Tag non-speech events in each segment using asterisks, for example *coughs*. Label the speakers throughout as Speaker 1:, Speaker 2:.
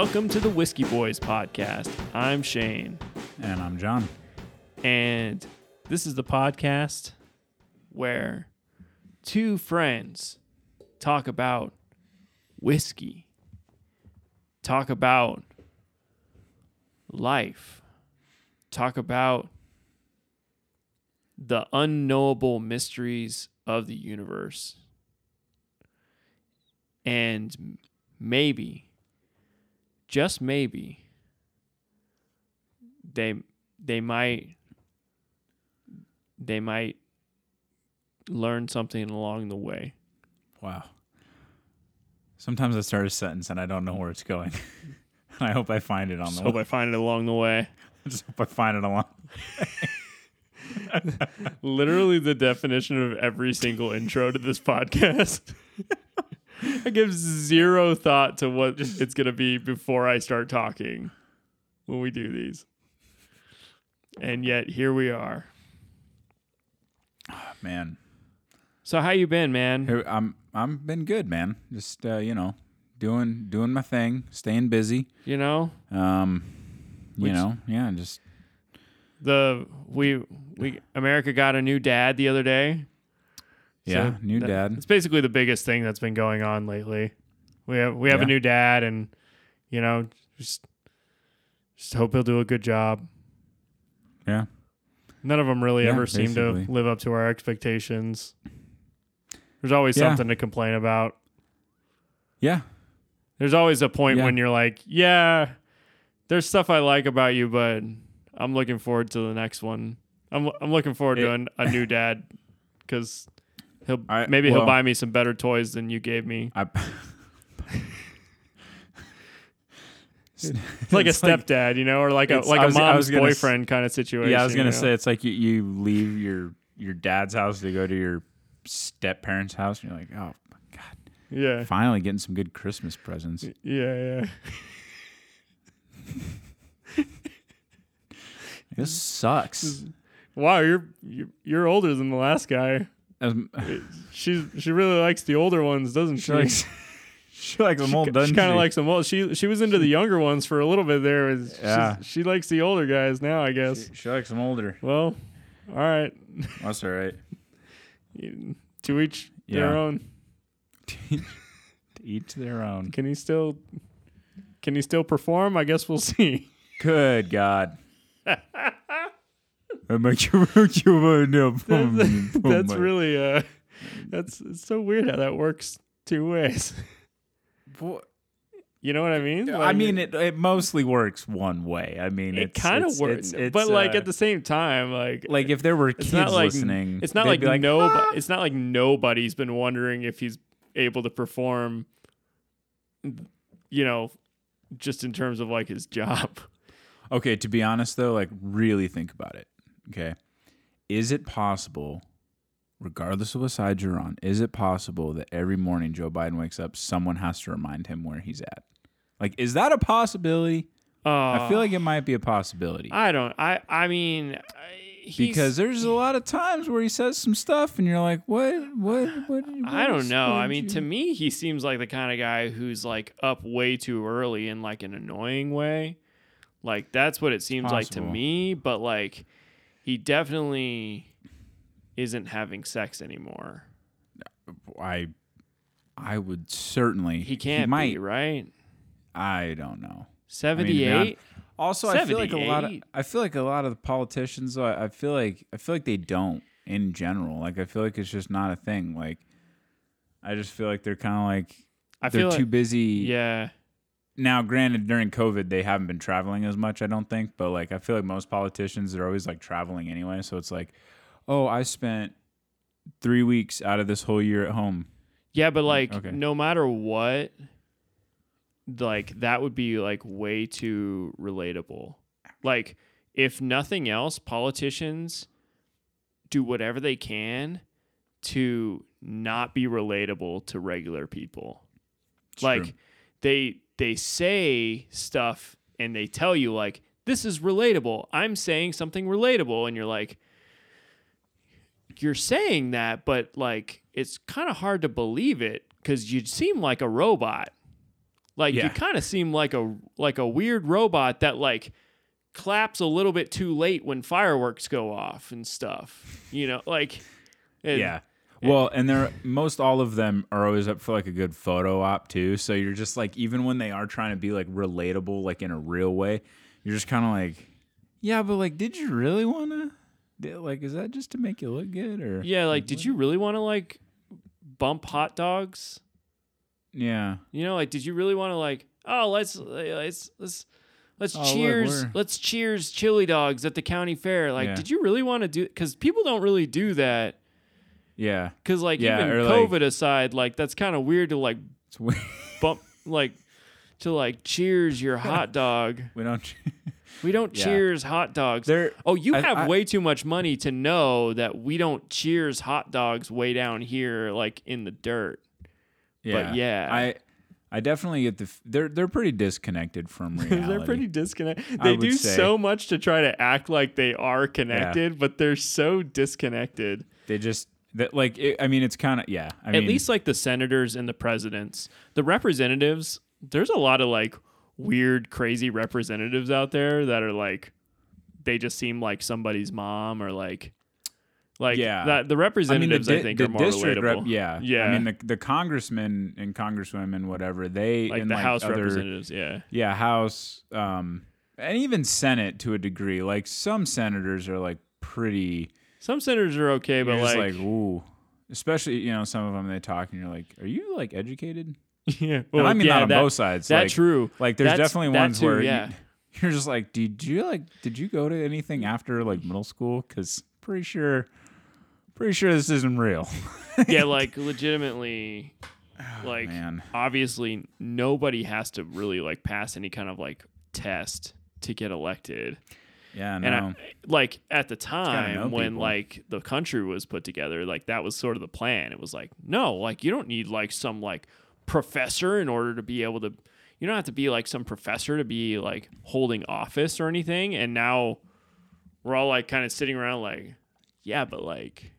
Speaker 1: Welcome to the Whiskey Boys podcast. I'm Shane,
Speaker 2: And I'm Jon.
Speaker 1: and this is the podcast where two friends talk about whiskey, talk about life, talk about the unknowable mysteries of the universe. And maybe, just maybe, they they might they might learn something along the way.
Speaker 2: Wow. Sometimes I start a sentence and I don't know where it's going. *laughs* I hope I find it on
Speaker 1: Just
Speaker 2: the
Speaker 1: hope
Speaker 2: way.
Speaker 1: I find it along the way.
Speaker 2: I *laughs* just hope I find it along. *laughs*
Speaker 1: Literally the definition of every single intro to this podcast. I give zero thought to what it's going to be before I start talking when we do these. And yet here we are.
Speaker 2: Man.
Speaker 1: So how you been, man?
Speaker 2: I'm I'm been good, man. Just uh, you know, doing doing my thing, staying busy.
Speaker 1: You know,
Speaker 2: Um you
Speaker 1: Which-
Speaker 2: know, yeah, just
Speaker 1: the we we America got a new dad the other day.
Speaker 2: Yeah,
Speaker 1: So
Speaker 2: new
Speaker 1: that-
Speaker 2: dad.
Speaker 1: It's basically the biggest thing that's been going on lately. We have we have a new dad, and you know, just just hope he'll do a good job.
Speaker 2: Yeah.
Speaker 1: None of them really
Speaker 2: Yeah,
Speaker 1: ever seem to live up to our expectations. There's always
Speaker 2: Yeah.
Speaker 1: something to complain about.
Speaker 2: Yeah.
Speaker 1: There's always a point
Speaker 2: Yeah.
Speaker 1: when you're like, yeah, there's stuff I like about you, but I'm looking forward to the next one. I'm I'm looking forward to
Speaker 2: It-
Speaker 1: a, a new dad because he'll
Speaker 2: I-
Speaker 1: maybe he'll buy me some better toys than you gave me.
Speaker 2: I *laughs*
Speaker 1: It's like a stepdad, you know, or like a like
Speaker 2: was- was
Speaker 1: mom's
Speaker 2: s-
Speaker 1: boyfriend kind of situation.
Speaker 2: Yeah, I was gonna
Speaker 1: know?
Speaker 2: say it's like you, you leave your your dad's house to go to your step parents' house, and you're like, oh god,
Speaker 1: Yeah,
Speaker 2: finally getting some good Christmas presents.
Speaker 1: yeah, yeah. *laughs*
Speaker 2: This sucks.
Speaker 1: Wow, you're you're, you're older than the last guy.
Speaker 2: Um, *laughs*
Speaker 1: She she really likes the older ones, doesn't she?
Speaker 2: she likes *laughs* she likes them
Speaker 1: She,
Speaker 2: old,
Speaker 1: she
Speaker 2: doesn't
Speaker 1: kind of likes them all. She she was into the younger ones for a little bit there. She's-
Speaker 2: Yeah.
Speaker 1: she likes the older guys now, I guess.
Speaker 2: She, she likes them older.
Speaker 1: Well, all right, *laughs*
Speaker 2: That's all right.
Speaker 1: to each their own.
Speaker 2: to each their own.
Speaker 1: Can he still can he still perform? I guess we'll see.
Speaker 2: Good God. I'm like, you- *laughs* you know,
Speaker 1: that's really uh that's it's so weird how that works two ways. You know what I mean?
Speaker 2: I mean, it it mostly works one way. I mean,
Speaker 1: it kind of works,
Speaker 2: it's-
Speaker 1: but
Speaker 2: it's,
Speaker 1: like
Speaker 2: uh,
Speaker 1: at the same time, like
Speaker 2: like if there were
Speaker 1: it's
Speaker 2: kids
Speaker 1: not like
Speaker 2: listening,
Speaker 1: it's not like,
Speaker 2: like
Speaker 1: no,
Speaker 2: "Ah!"
Speaker 1: it's not like nobody's been wondering if he's able to perform. You know, just in terms of like his *laughs* job.
Speaker 2: Okay, to be honest though, like really think about it. Okay. Is it possible, regardless of what side you're on, is it possible that every morning Joe Biden wakes up, someone has to remind him where he's at? Like, is that a possibility?
Speaker 1: Uh,
Speaker 2: I feel like it might be a possibility.
Speaker 1: I don't. I I mean, he's,
Speaker 2: because there's a lot of times where he says some stuff and you're like, what, what, what?
Speaker 1: I don't
Speaker 2: is-
Speaker 1: know. I mean,
Speaker 2: you-
Speaker 1: to me, he seems like the kind of guy who's like up way too early in like an annoying way. Like that's what it seems like to me. But like, he definitely isn't having sex anymore.
Speaker 2: I, I would certainly.
Speaker 1: He can't he
Speaker 2: might.
Speaker 1: be right.
Speaker 2: I don't know.
Speaker 1: Seventy-eight.
Speaker 2: Also, I feel like a lot of I feel like a lot of the politicians. though, I I feel like I feel like they don't in general. Like I feel like it's just not a thing. Like I just feel like they're kind of like
Speaker 1: I
Speaker 2: they're too
Speaker 1: like,
Speaker 2: busy.
Speaker 1: yeah.
Speaker 2: Now, granted, during COVID, they haven't been traveling as much. I don't think, but like I feel like most politicians they're always like traveling anyway. So it's like, oh, I spent three weeks out of this whole year at home.
Speaker 1: Yeah, but mm, like
Speaker 2: okay.
Speaker 1: no matter what, like that would be like way too relatable. Like if nothing else, politicians do whatever they can to not be relatable to regular people.
Speaker 2: It's
Speaker 1: like
Speaker 2: true.
Speaker 1: they they say stuff and they tell you like this is relatable. I'm saying something relatable and you're like you're saying that but like it's kind of hard to believe it cuz you seem like a robot. Like you kind of seem like a like a weird robot that like claps a little bit too late when fireworks go off and stuff. You know, like
Speaker 2: yeah. Well, and they're most all of them are always up for like a good photo op too. So you're just like, even when they are trying to be like relatable, like in a real way, you're just kind of like, yeah, but like, did you really want to? Like, is that just to make you look good, or
Speaker 1: Yeah, like did you really want to like bump hot dogs?
Speaker 2: yeah,
Speaker 1: You know, like did you really want to like oh let's uh, let's let's let's
Speaker 2: Oh,
Speaker 1: cheers
Speaker 2: we're-
Speaker 1: let's cheers chili dogs at the county fair. Like
Speaker 2: Yeah.
Speaker 1: did you really want to do cuz people don't really do that
Speaker 2: yeah,
Speaker 1: cuz like
Speaker 2: Yeah,
Speaker 1: even
Speaker 2: or, like-
Speaker 1: COVID aside, like that's kind of weird to like
Speaker 2: it's weird. *laughs*
Speaker 1: bump like to like cheers your hot dog. *laughs*
Speaker 2: we don't. *laughs*
Speaker 1: We don't
Speaker 2: Yeah.
Speaker 1: cheers hot dogs. Oh, you
Speaker 2: I-
Speaker 1: have
Speaker 2: I-
Speaker 1: way too much money to know that we don't cheers hot dogs way down here, like in the dirt.
Speaker 2: yeah,
Speaker 1: yeah.
Speaker 2: I. I definitely get the. f- They're they're pretty disconnected from reality.
Speaker 1: they're pretty disconnected. They
Speaker 2: would
Speaker 1: do
Speaker 2: say.
Speaker 1: so much to try to act like they are connected, but they're so disconnected.
Speaker 2: They just that like. It, I mean, it's kind of yeah. I
Speaker 1: At
Speaker 2: mean,
Speaker 1: least like the senators and the presidents, the representatives. There's a lot of like weird, crazy representatives out there that are like, they just seem like somebody's mom or like, like
Speaker 2: Yeah.
Speaker 1: that. The
Speaker 2: I mean,
Speaker 1: representatives,
Speaker 2: the,
Speaker 1: I, think, are more
Speaker 2: district
Speaker 1: relatable.
Speaker 2: rep, yeah,
Speaker 1: yeah.
Speaker 2: I mean, the the congressmen and congresswomen, whatever they
Speaker 1: like the
Speaker 2: like
Speaker 1: House
Speaker 2: other,
Speaker 1: representatives. Yeah,
Speaker 2: yeah, House, um, and even Senate to a degree. Like some senators are like pretty,
Speaker 1: some senators are okay, but
Speaker 2: you're
Speaker 1: like,
Speaker 2: like, ooh, especially you know some of them they talk and you're like, are you like educated? *laughs*
Speaker 1: yeah, well,
Speaker 2: I mean
Speaker 1: yeah,
Speaker 2: that on
Speaker 1: that-
Speaker 2: both sides.
Speaker 1: That's
Speaker 2: like,
Speaker 1: true.
Speaker 2: Like there's
Speaker 1: That's-
Speaker 2: definitely ones
Speaker 1: too,
Speaker 2: where
Speaker 1: yeah.
Speaker 2: you, *laughs* you're just like, did you like, did you go to anything after like middle school? Because pretty sure, pretty sure this isn't real. *laughs*
Speaker 1: yeah, like legitimately, oh, like
Speaker 2: Oh, man.
Speaker 1: obviously nobody has to really like pass any kind of like test to get elected.
Speaker 2: Yeah, no.
Speaker 1: And I, like at the time when
Speaker 2: people.
Speaker 1: like the country was put together, like that was sort of the plan. It was like, no, like you don't need like some like professor in order to be able to you don't have to be like some professor to be like holding office or anything. And now we're all like kind of sitting around like, yeah, but like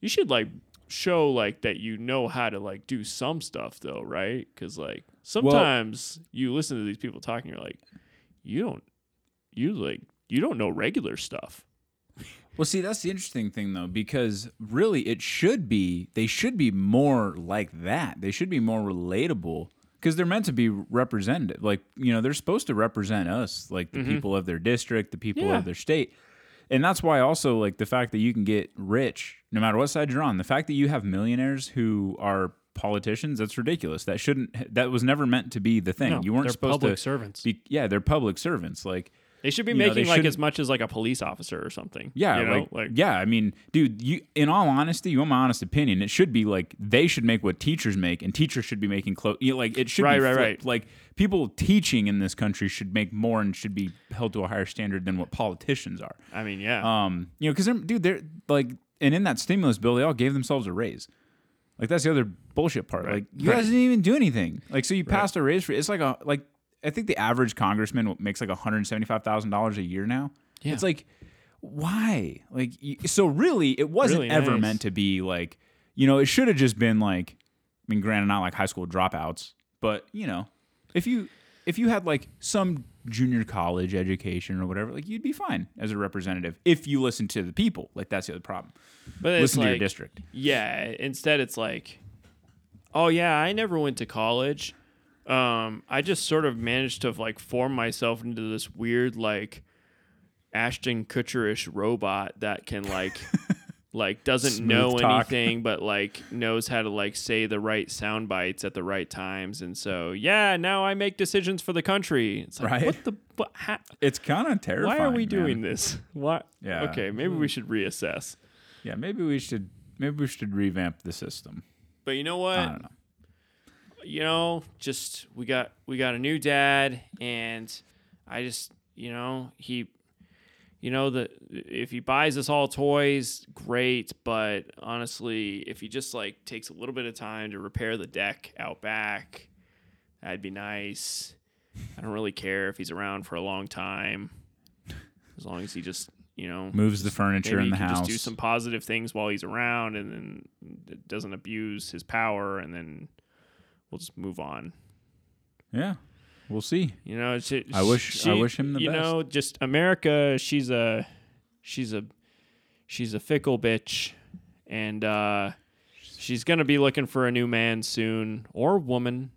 Speaker 1: you should like show like that you know how to like do some stuff though, right? Cuz like sometimes you listen to these people talking you're like you don't you like you don't know regular stuff.
Speaker 2: Well, see, that's the interesting thing though, because really it should be they should be more like that. They should be more relatable because they're meant to be representative. Like, you know, they're supposed to represent us, like the mm-hmm. people of their district, the people
Speaker 1: Yeah.
Speaker 2: of their state. And that's why also like the fact that you can get rich no matter what side you're on. The fact that you have millionaires who are politicians, that's ridiculous. That shouldn't that was never meant to be the thing.
Speaker 1: No,
Speaker 2: you weren't supposed
Speaker 1: public
Speaker 2: to
Speaker 1: servants.
Speaker 2: be yeah, they're public servants. Like
Speaker 1: They should be
Speaker 2: you know,
Speaker 1: making like as much as like a police officer or something.
Speaker 2: Yeah,
Speaker 1: you know?
Speaker 2: like, yeah. I mean, dude, you in all honesty, you want my honest opinion, it should be like they should make what teachers make, and teachers should be making close. You know, like it should
Speaker 1: Right,
Speaker 2: be
Speaker 1: right,
Speaker 2: flipped.
Speaker 1: right.
Speaker 2: Like people teaching in this country should make more and should be held to a higher standard than what politicians are.
Speaker 1: I mean, yeah.
Speaker 2: Um, you know, because dude, they're like, and in that stimulus bill, they all gave themselves a raise. Like that's the other bullshit part.
Speaker 1: Right.
Speaker 2: Like you guys didn't even do anything. Like so, you passed a raise for it's like a like I think the average congressman makes like one hundred seventy five thousand dollars a year now.
Speaker 1: Yeah.
Speaker 2: It's like why? Like so, really, it wasn't
Speaker 1: Really
Speaker 2: ever
Speaker 1: nice.
Speaker 2: meant to be like you know. It should have just been like I mean, granted, not like high school dropouts, but you know, if you if you had like some junior college education or whatever, like you'd be fine as a representative if you listen to the people. Like that's the other problem.
Speaker 1: but
Speaker 2: listen to your district.
Speaker 1: Yeah. Instead, it's like, oh yeah, I never went to college. Um, I just sort of managed to like form myself into this weird like Ashton Kutcher-ish robot that can like *laughs* like doesn't
Speaker 2: Smooth
Speaker 1: know
Speaker 2: talk.
Speaker 1: anything but like knows how to like say the right sound bites at the right times and so yeah now I make decisions for the country it's like
Speaker 2: Right.
Speaker 1: what the what ha-
Speaker 2: It's kind of terrifying why
Speaker 1: are we
Speaker 2: man.
Speaker 1: doing this what
Speaker 2: Yeah.
Speaker 1: okay maybe we should reassess
Speaker 2: Yeah, maybe we should maybe we should revamp the system.
Speaker 1: but you know what
Speaker 2: I don't know.
Speaker 1: You know, just we got we got a new dad, and I just you know he, you know the if he buys us all toys, great. But honestly, if he just like takes a little bit of time to repair the deck out back, that'd be nice. I don't really care if he's around for a long time, as long as he just you know
Speaker 2: Moves the furniture in
Speaker 1: he
Speaker 2: the house.
Speaker 1: just do some positive things while he's around, and then doesn't abuse his power, and then we'll just move on.
Speaker 2: Yeah, we'll see.
Speaker 1: You know, it's, it,
Speaker 2: I wish- I wish him the
Speaker 1: You
Speaker 2: best.
Speaker 1: know, just America. She's a, she's a, she's a fickle bitch, and uh, she's gonna be looking for a new man soon, or woman,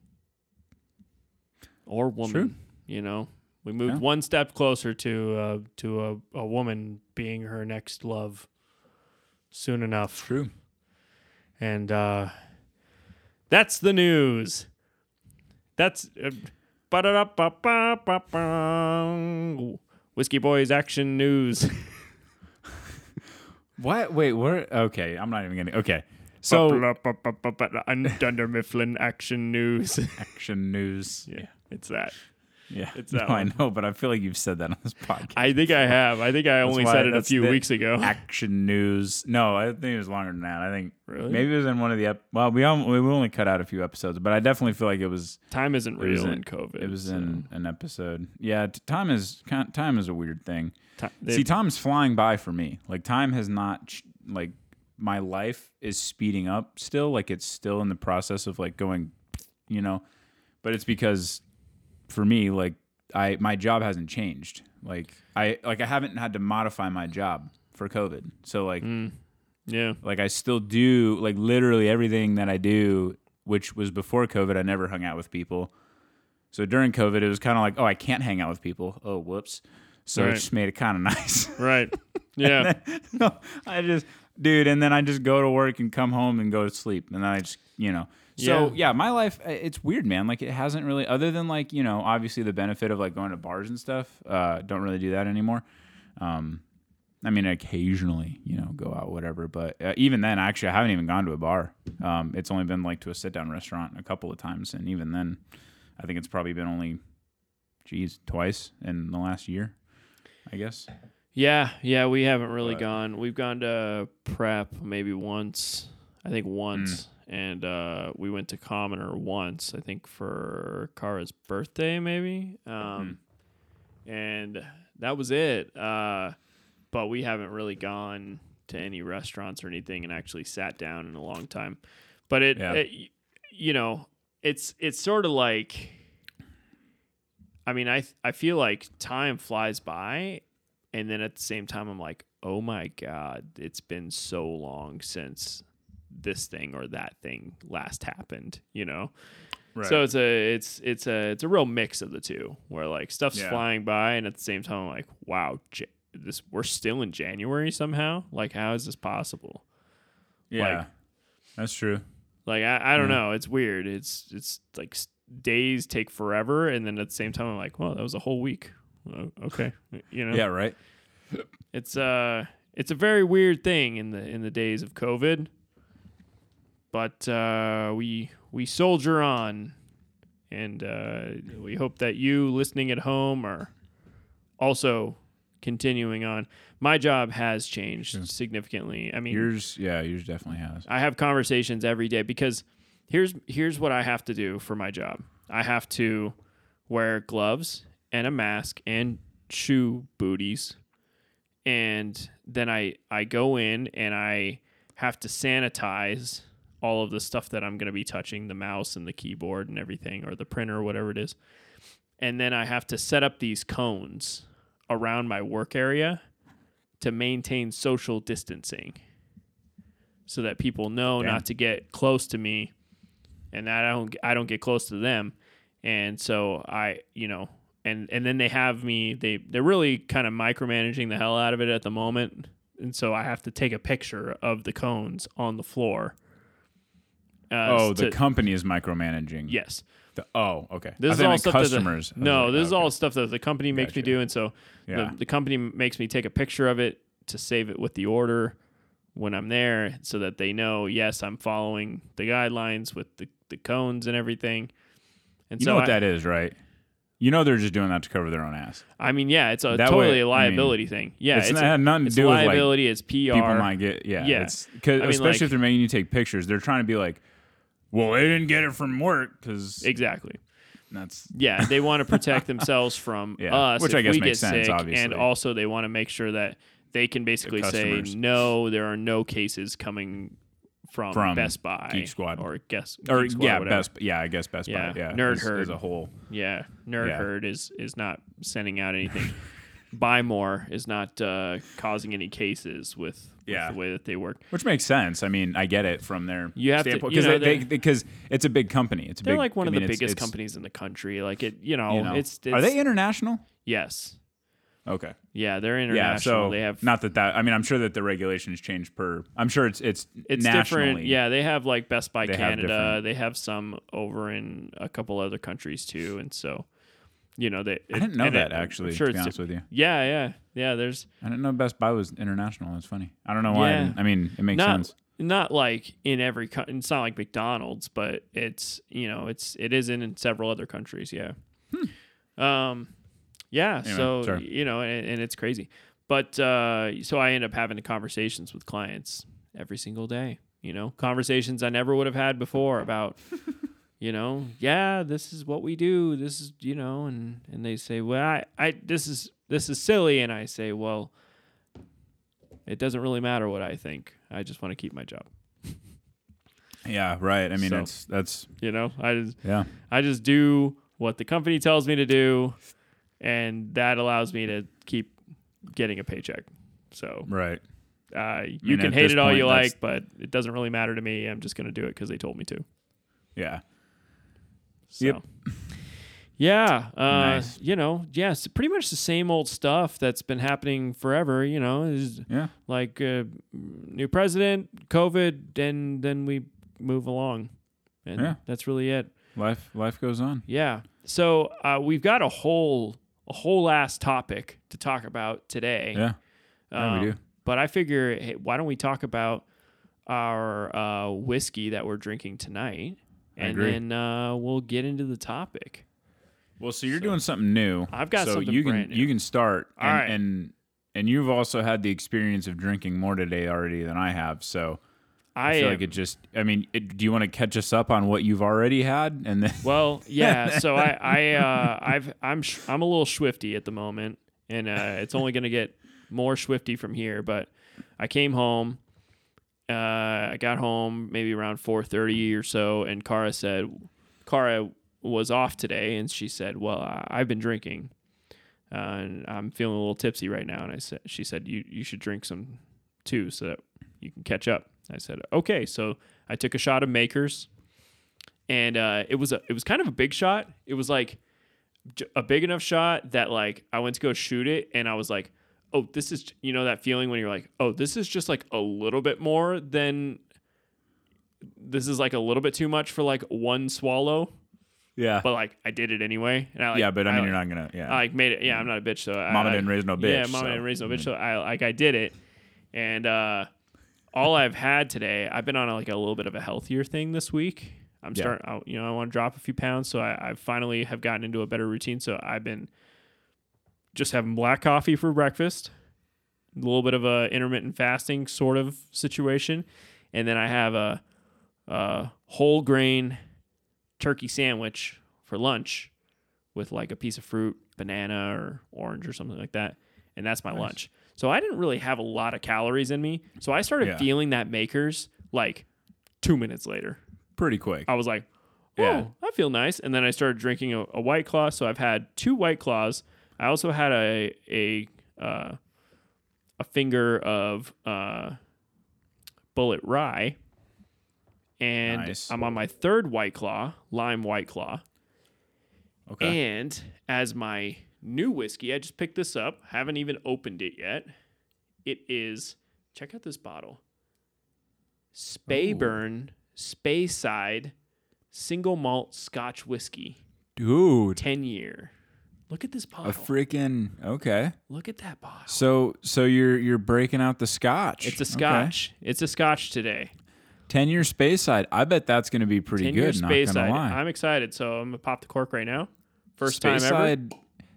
Speaker 1: or woman.
Speaker 2: True.
Speaker 1: You know, we moved
Speaker 2: Yeah.
Speaker 1: one step closer to uh, to a, a woman being her next love soon enough.
Speaker 2: True.
Speaker 1: And uh, that's the news. That's uh. Whiskey Boys action news. *laughs*
Speaker 2: What? Wait, where? Okay, I'm not even gonna. Okay, so.
Speaker 1: Dunder Mifflin action news.
Speaker 2: action news.
Speaker 1: yeah, it's that.
Speaker 2: Yeah,
Speaker 1: It's *laughs* that
Speaker 2: no, I know, but I feel like you've said that on this *laughs* podcast.
Speaker 1: I think I have. I think I only said it a few weeks ago. *laughs*
Speaker 2: action news. No, I think it was longer than that. I think
Speaker 1: Really?
Speaker 2: maybe it was in one of the. Ep- well, we we only cut out a few episodes, but I definitely feel like it was
Speaker 1: Time isn't
Speaker 2: was
Speaker 1: real
Speaker 2: in-
Speaker 1: in COVID.
Speaker 2: it was
Speaker 1: so
Speaker 2: in an episode. Yeah, t- time is time is a weird thing.
Speaker 1: ti- they-
Speaker 2: See, time's flying by for me. Like time has not like my life is speeding up still. Like it's still in the process of like going, you know. But it's because for me, like I my job hasn't changed. Like I like I haven't had to modify my job for COVID. So like
Speaker 1: Mm. yeah.
Speaker 2: like I still do like literally everything that I do, which was before COVID. I never hung out with people. So during COVID, it was kind of like, oh, I can't hang out with people. Oh, whoops. So it just made it kind of *laughs* nice.
Speaker 1: Right. Yeah. *laughs*
Speaker 2: no, I just, dude, and then I just go to work and come home and go to sleep, and then I just, you know. So
Speaker 1: Yeah.
Speaker 2: yeah, my life, it's weird, man. Like it hasn't really, other than like you know, obviously the benefit of like going to bars and stuff. Uh, don't really do that anymore. Um, I mean, occasionally, you know, go out, whatever. But uh, even then, actually, I haven't even gone to a bar. Um, it's only been like to a sit down restaurant a couple of times, and even then, I think it's probably been only, geez, twice in the last year, I guess.
Speaker 1: Yeah, yeah, we haven't really
Speaker 2: But-
Speaker 1: gone. We've gone to prep maybe once. I think
Speaker 2: Mm.
Speaker 1: And uh, we went to Commoner once. I think for Kara's birthday, maybe. Um,
Speaker 2: Mm-hmm.
Speaker 1: and that was it. Uh, but we haven't really gone to any restaurants or anything and actually sat down in a long time. But it,
Speaker 2: Yeah.
Speaker 1: it you know, it's it's sort of like. I mean, I I feel like time flies by, and then at the same time, I'm like, oh my god, it's been so long since this thing or that thing last happened. You know, Right. so it's a it's it's a it's a real mix of the two, where like stuff's
Speaker 2: Yeah.
Speaker 1: flying by, and at the same time, I'm like, wow, Ja- this we're still in January somehow. Like, how is this possible?
Speaker 2: yeah,
Speaker 1: like-
Speaker 2: that's true.
Speaker 1: Like, I, I don't
Speaker 2: Yeah.
Speaker 1: know. It's weird. It's it's like days take forever, and then at the same time, I'm like, well, that was a whole week. Oh, okay, *laughs* you know.
Speaker 2: Yeah, right.
Speaker 1: it's uh it's a very weird thing in the in the days of COVID. But uh, we we soldier on, and uh, we hope that you listening at home are also continuing on. My job has changed
Speaker 2: Yeah.
Speaker 1: significantly. I mean,
Speaker 2: Yours, yeah, yours definitely has.
Speaker 1: I have conversations every day because here's here's what I have to do for my job. I have to wear gloves and a mask and shoe booties. And then I I go in and I have to sanitize all of the stuff that I'm going to be touching, the mouse and the keyboard and everything or the printer or whatever it is. And then I have to set up these cones around my work area to maintain social distancing so that people know
Speaker 2: Damn.
Speaker 1: not to get close to me and that I don't I don't get close to them. And so I, you know, and and then they have me they they're really kind of micromanaging the hell out of it at the moment. And so I have to take a picture of the cones on the floor. Uh,
Speaker 2: oh, the
Speaker 1: to-
Speaker 2: company is micromanaging.
Speaker 1: yes.
Speaker 2: The, oh, okay.
Speaker 1: This is all stuff that the-
Speaker 2: customers. I was
Speaker 1: No,
Speaker 2: like,
Speaker 1: this is
Speaker 2: okay.
Speaker 1: all stuff that the company makes me do, and so
Speaker 2: Yeah.
Speaker 1: the, the company makes me take a picture of it to save it with the order when I'm there, so that they know yes, I'm following the guidelines with the, the cones and everything. And
Speaker 2: you
Speaker 1: so
Speaker 2: know what
Speaker 1: I,
Speaker 2: that is, right? You know they're just doing that to cover their own ass.
Speaker 1: I mean, yeah, it's a
Speaker 2: That
Speaker 1: totally
Speaker 2: way,
Speaker 1: a
Speaker 2: I mean,
Speaker 1: liability thing. Yeah,
Speaker 2: it's,
Speaker 1: it's,
Speaker 2: not,
Speaker 1: a,
Speaker 2: nothing to do with like
Speaker 1: liability. it's PR.
Speaker 2: people might get yeah.
Speaker 1: Yeah.
Speaker 2: It's cause,
Speaker 1: I mean,
Speaker 2: especially
Speaker 1: like-
Speaker 2: if they're making you take pictures, they're trying to be like, well, they didn't get it from work because
Speaker 1: exactly.
Speaker 2: that's
Speaker 1: Yeah, they want to protect themselves from *laughs*
Speaker 2: Yeah,
Speaker 1: us,
Speaker 2: which I guess
Speaker 1: we
Speaker 2: makes
Speaker 1: get
Speaker 2: sense,
Speaker 1: sick,
Speaker 2: obviously.
Speaker 1: and also they want to make sure that they can basically say no, there are no cases coming from,
Speaker 2: From
Speaker 1: Best Buy,
Speaker 2: Geek Squad.
Speaker 1: or guess
Speaker 2: or
Speaker 1: Squad,
Speaker 2: yeah,
Speaker 1: whatever.
Speaker 2: best yeah, I guess Best
Speaker 1: Yeah,
Speaker 2: Buy, yeah,
Speaker 1: Nerd Herd.
Speaker 2: as a whole.
Speaker 1: Yeah, Nerd
Speaker 2: Yeah.
Speaker 1: Herd is is not sending out anything. *laughs* Buy more is not uh, causing any cases with, with
Speaker 2: Yeah.
Speaker 1: the way that they work.
Speaker 2: Which makes sense. I mean, I get it from their
Speaker 1: You have to-
Speaker 2: standpoint because because it's a big company. It's a
Speaker 1: They're
Speaker 2: big,
Speaker 1: like one
Speaker 2: I
Speaker 1: of
Speaker 2: mean,
Speaker 1: the
Speaker 2: it's-
Speaker 1: biggest
Speaker 2: it's,
Speaker 1: companies in the country. Like it, you know,
Speaker 2: You know.
Speaker 1: it's, it's
Speaker 2: Are they international?
Speaker 1: yes,
Speaker 2: Okay.
Speaker 1: yeah, they're
Speaker 2: Yeah.
Speaker 1: international.
Speaker 2: So
Speaker 1: they have
Speaker 2: not that that. I mean, I'm sure that the regulations change per. I'm sure it's it's
Speaker 1: it's
Speaker 2: nationally.
Speaker 1: different. Yeah, they have like Best Buy
Speaker 2: They
Speaker 1: Canada.
Speaker 2: different-
Speaker 1: They have some over in a couple other countries too, and so you know they.
Speaker 2: I didn't know that
Speaker 1: it- I'm
Speaker 2: actually.
Speaker 1: Sure,
Speaker 2: to be
Speaker 1: it's
Speaker 2: honest with you,
Speaker 1: yeah, yeah, yeah. There's
Speaker 2: I didn't know Best Buy was international. That's funny. I don't know why. I,
Speaker 1: Yeah.
Speaker 2: didn't, I mean, it makes
Speaker 1: not
Speaker 2: sense.
Speaker 1: not like in every. Co- it's not like McDonald's, but it's you know it's it is in, in several other countries. Yeah. Hmm. Um, yeah.
Speaker 2: Anyway,
Speaker 1: so
Speaker 2: sorry.
Speaker 1: you know, and, and it's crazy, but uh, so I end up having conversations with clients every single day. You know, conversations I never would have had before about. *laughs* you know, yeah, this is what we do. This is, you know, and and they say, well, I, I, this is this is silly, and I say, well, it doesn't really matter what I think. I just want to keep my job.
Speaker 2: Yeah. Right. I mean,
Speaker 1: So-
Speaker 2: it's that's
Speaker 1: You know, I just
Speaker 2: yeah.
Speaker 1: I just do what the company tells me to do, and that allows me to keep getting a paycheck. So
Speaker 2: Right.
Speaker 1: uh, you
Speaker 2: mean,
Speaker 1: can hate it all
Speaker 2: point,
Speaker 1: you like, but it doesn't really matter to me. I'm just going to do it because they told me to.
Speaker 2: Yeah.
Speaker 1: So.
Speaker 2: Yep.
Speaker 1: Yeah, uh,
Speaker 2: Nice.
Speaker 1: you know, yes, pretty much the same old stuff that's been happening forever. You know, is
Speaker 2: Yeah.
Speaker 1: like uh, new president, COVID, and then we move along, and
Speaker 2: Yeah.
Speaker 1: that's really it.
Speaker 2: Life life goes on.
Speaker 1: Yeah. So uh, we've got a whole a whole ass topic to talk about today.
Speaker 2: Yeah. Yeah, we do.
Speaker 1: But I figure, hey, why don't we talk about our uh, whiskey that we're drinking tonight, and then uh, we'll get into the topic.
Speaker 2: Well, so you're
Speaker 1: So-
Speaker 2: doing something new.
Speaker 1: I've got
Speaker 2: so
Speaker 1: something
Speaker 2: you can
Speaker 1: new.
Speaker 2: you can start.
Speaker 1: All
Speaker 2: and,
Speaker 1: right.
Speaker 2: and and you've also had the experience of drinking more today already than I have. So I,
Speaker 1: I,
Speaker 2: feel
Speaker 1: am,
Speaker 2: like it just. I mean, it, do you want to catch us up on what you've already had and then? *laughs*
Speaker 1: Well, yeah. So I, *laughs* I, uh, I've, I'm, sh- I'm a little swifty at the moment, and uh, it's only going to get more swifty from here. But I came home. Uh, I got home maybe around 4:30 or so, and Kara said, Kara was off today, and she said, "Well, I- I've been drinking, uh, and I'm feeling a little tipsy right now." And I said, "She said you you should drink some too, so that you can catch up." I said, "Okay." So I took a shot of Maker's and uh, it was a it was kind of a big shot. It was like a big enough shot that like I went to go shoot it, and I was like, "Oh, this is you know that feeling when you're like, oh, this is just like a little bit more than this is like a little bit too much for like one swallow."
Speaker 2: Yeah.
Speaker 1: But like I did it anyway, and I like,
Speaker 2: yeah, but I mean,
Speaker 1: like,
Speaker 2: you're not gonna. Yeah.
Speaker 1: I like made it. Yeah, I'm not a bitch, so I,
Speaker 2: Mama
Speaker 1: I-
Speaker 2: didn't raise no bitch.
Speaker 1: Yeah, mama
Speaker 2: so,
Speaker 1: didn't raise no
Speaker 2: I
Speaker 1: bitch. So I like I did it, and uh, all I've had today, I've been on like a little bit of a healthier thing this week. I'm
Speaker 2: Yeah.
Speaker 1: starting, I, you know, I want to drop a few pounds, so I, I finally have gotten into a better routine. So I've been just having black coffee for breakfast, a little bit of a intermittent fasting sort of situation, and then I have a, a whole grain turkey sandwich for lunch with like a piece of fruit, banana or orange or something like that. And that's my
Speaker 2: Nice.
Speaker 1: lunch. So I didn't really have a lot of calories in me. So I started
Speaker 2: Yeah.
Speaker 1: feeling that Maker's like two minutes later.
Speaker 2: Pretty quick.
Speaker 1: I was like, oh,
Speaker 2: Yeah.
Speaker 1: I feel nice. And then I started drinking a, a white claw. So I've had two white claws. I also had a a uh, a finger of uh, Bulleit rye. And
Speaker 2: Nice.
Speaker 1: I'm on my third white claw, lime white claw.
Speaker 2: Okay.
Speaker 1: And as my new whiskey, I just picked this up, haven't even opened it yet. It is, check out this bottle Speyburn Speyside Single Malt Scotch Whiskey,
Speaker 2: Dude,
Speaker 1: 10 year. Look at this bottle.
Speaker 2: a freaking okay.
Speaker 1: Look at that bottle.
Speaker 2: So so you're you're breaking out the scotch.
Speaker 1: It's a
Speaker 2: Okay.
Speaker 1: scotch. It's a scotch today.
Speaker 2: Ten year Speyside. I bet that's going to be pretty
Speaker 1: 10 year
Speaker 2: good. Not
Speaker 1: Speyside.
Speaker 2: gonna lie.
Speaker 1: I'm excited. So I'm going to pop the cork right now. First time ever.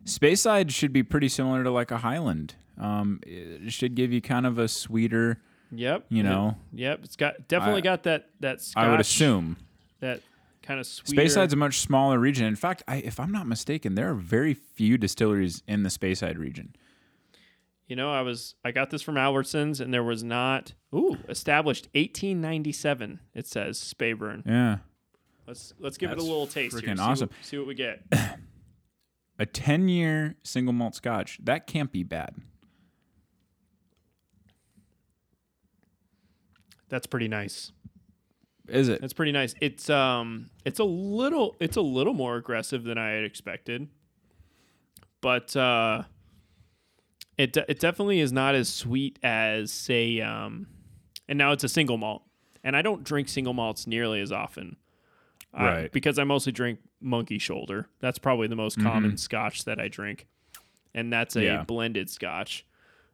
Speaker 2: Speyside should be pretty similar to like a Highland. Um, it should give you kind of a sweeter.
Speaker 1: Yep.
Speaker 2: You know.
Speaker 1: Yep. It's got definitely
Speaker 2: I-
Speaker 1: got that that scotch.
Speaker 2: I would assume.
Speaker 1: that kind of sweet.
Speaker 2: Speyside's a much smaller region. In fact, I, if I'm not mistaken, there are very few distilleries in the Speyside region.
Speaker 1: You know, I was I got this from Albertsons, and there was not. Ooh, established 1897. It says Speyburn.
Speaker 2: Yeah.
Speaker 1: Let's let's give it a little taste here.
Speaker 2: freaking
Speaker 1: See
Speaker 2: awesome.
Speaker 1: What, see what we get. *coughs*
Speaker 2: A 10 year single malt scotch. That can't be bad.
Speaker 1: That's pretty nice.
Speaker 2: Is it?
Speaker 1: That's pretty nice. It's um, it's a little it's a little more aggressive than I had expected, but uh, it de- it definitely is not as sweet as say um, and now it's a single malt, and I don't drink single malts nearly as often, uh,
Speaker 2: Right.
Speaker 1: because I mostly drink Monkey Shoulder. That's probably the most common Scotch that I drink, and that's a
Speaker 2: Yeah.
Speaker 1: blended Scotch.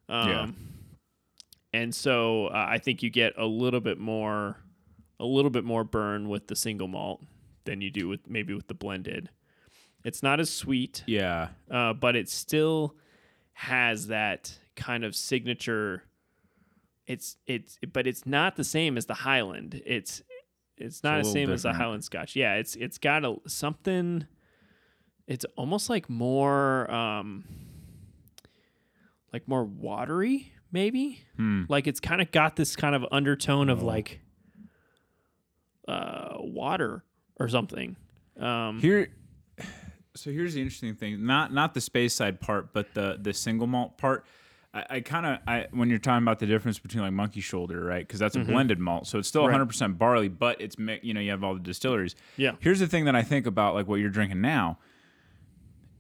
Speaker 1: Um,
Speaker 2: Yeah.
Speaker 1: and so uh, I think you get a little bit more, a little bit more burn with the single malt than you do with maybe with the blended. It's not as sweet,
Speaker 2: Yeah.
Speaker 1: uh, but it still has that kind of signature. It's it's but it's not the same as the Highland. It's it's not
Speaker 2: a
Speaker 1: the same as the. Highland Scotch. Yeah, it's it's got a something. It's almost like more um, like more watery, maybe.
Speaker 2: Hmm.
Speaker 1: Like it's kind of got this kind of undertone of like uh, water or something. Um,
Speaker 2: Here, so here's the interesting thing. Not not the Speyside part, but the the single malt part. I, I kind of I when you're talking about the difference between like monkey shoulder, right? Because that's a blended malt, so it's still
Speaker 1: Mm-hmm. Right.
Speaker 2: 100 percent barley, but it's mi- you know you have all the distilleries.
Speaker 1: Yeah.
Speaker 2: Here's the thing that I think about like what you're drinking now.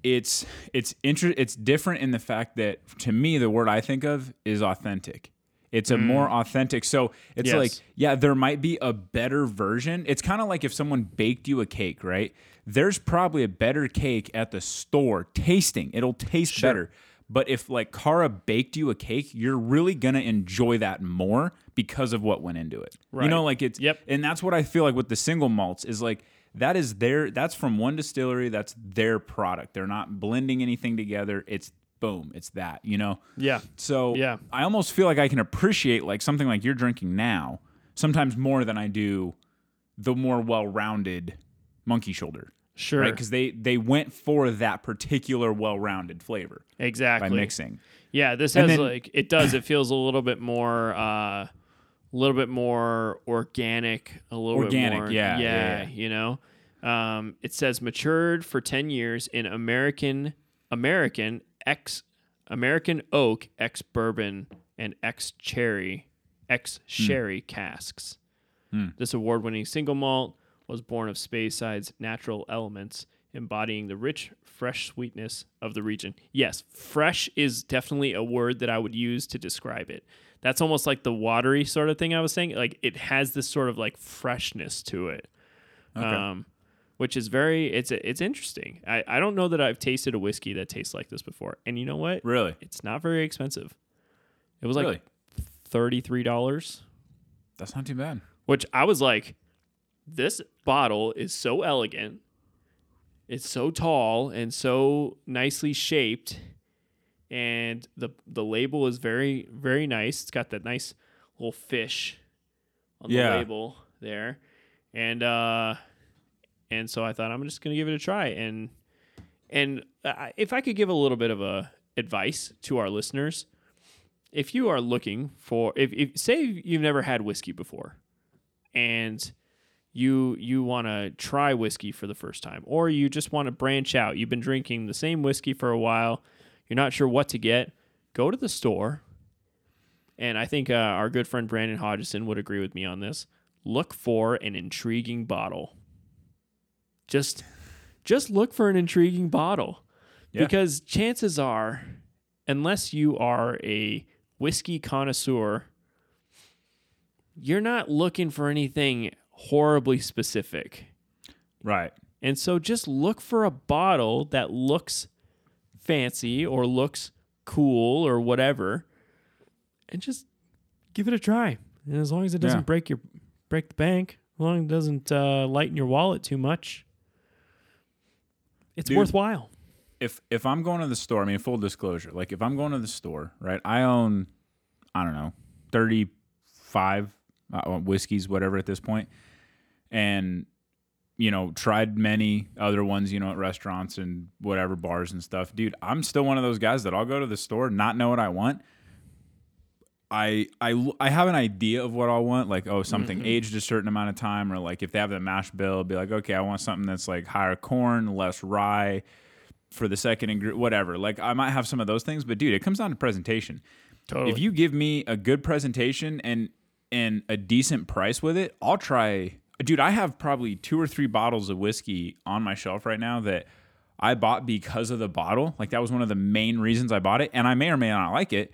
Speaker 2: It's it's inter- it's different in the fact that to me the word I think of is authentic. It's a more authentic. So it's
Speaker 1: Mm. Yes.
Speaker 2: like yeah, there might be a better version. It's kind of like if someone baked you a cake, right? There's probably a better cake at the store tasting. It'll taste better. But if like Kara baked you a cake, you're really gonna enjoy that more because of what went into it. You know, like it's
Speaker 1: Yep.
Speaker 2: and that's what I feel like with the single malts is like that is their that's from one distillery, that's their product. They're not blending anything together. It's boom, it's that, you know?
Speaker 1: yeah.
Speaker 2: So
Speaker 1: Yeah.
Speaker 2: I almost feel like I can appreciate like something like you're drinking now, sometimes more than I do the more well-rounded monkey shoulder.
Speaker 1: Sure.
Speaker 2: Right? Because they they went for that particular well-rounded flavor
Speaker 1: Exactly.
Speaker 2: by mixing.
Speaker 1: Yeah, this has
Speaker 2: then-
Speaker 1: like it does. It feels a little bit more, uh, a little bit more organic, a little
Speaker 2: Organic,
Speaker 1: bit more.
Speaker 2: yeah, yeah,
Speaker 1: yeah.
Speaker 2: yeah.
Speaker 1: You know, um, it says matured for ten years in American, American ex, American oak, ex bourbon, and ex cherry, ex
Speaker 2: Hmm.
Speaker 1: sherry casks. This award-winning single malt was born of Speyside's natural elements, embodying the rich, fresh sweetness of the region. Yes, fresh is definitely a word that I would use to describe it. That's almost like the watery sort of thing I was saying. Like it has this sort of like freshness to it, um, which is very it's it's interesting. I, I don't know that I've tasted a whiskey that tastes like this before. And you know what?
Speaker 2: Really?
Speaker 1: It's not very expensive. It was like
Speaker 2: really?
Speaker 1: thirty three dollars
Speaker 2: That's not too bad.
Speaker 1: which I was like, this bottle is so elegant. It's so tall and so nicely shaped. And the the label is very, very nice. It's got that nice little fish on the
Speaker 2: Yeah.
Speaker 1: label there. And uh and so I thought I'm just gonna give it a try. And and uh, if I could give a little bit of a advice to our listeners, if you are looking for if, if say you've never had whiskey before and you you want to try whiskey for the first time or you just want to branch out you've been drinking the same whiskey for a while you're not sure what to get go to the store. And i think uh, our good friend brandon hodgson would agree with me on this. Look for an intriguing bottle just just look for an intriguing bottle
Speaker 2: Yeah.
Speaker 1: because chances are unless you are a whiskey connoisseur you're not looking for anything horribly specific.
Speaker 2: Right.
Speaker 1: And so just look for a bottle that looks fancy or looks cool or whatever and just give it a try. And as long as it doesn't
Speaker 2: Yeah.
Speaker 1: break your break the bank, as long as it doesn't uh, lighten your wallet too much, it's
Speaker 2: Dude.
Speaker 1: worthwhile.
Speaker 2: if if I'm going to the store, I mean, full disclosure, like if I'm going to the store, right? I own, I don't know, thirty five uh, whiskeys, whatever at this point, and you know, tried many other ones, you know, at restaurants and whatever bars and stuff. Dude, I'm still one of those guys that I'll go to the store, not know what I want. I I I have an idea of what I want, like oh something mm-hmm. aged a certain amount of time, or like if they have the mash bill, be like okay, I want something that's like higher corn, less rye, for the second ingredient, whatever. Like I might have some of those things, but dude, it comes down to presentation.
Speaker 1: Totally.
Speaker 2: If you give me a good presentation and and a decent price with it, I'll try. Dude, I have probably two or three bottles of whiskey on my shelf right now that I bought because of the bottle. Like that was one of the main reasons I bought it, and I may or may not like it.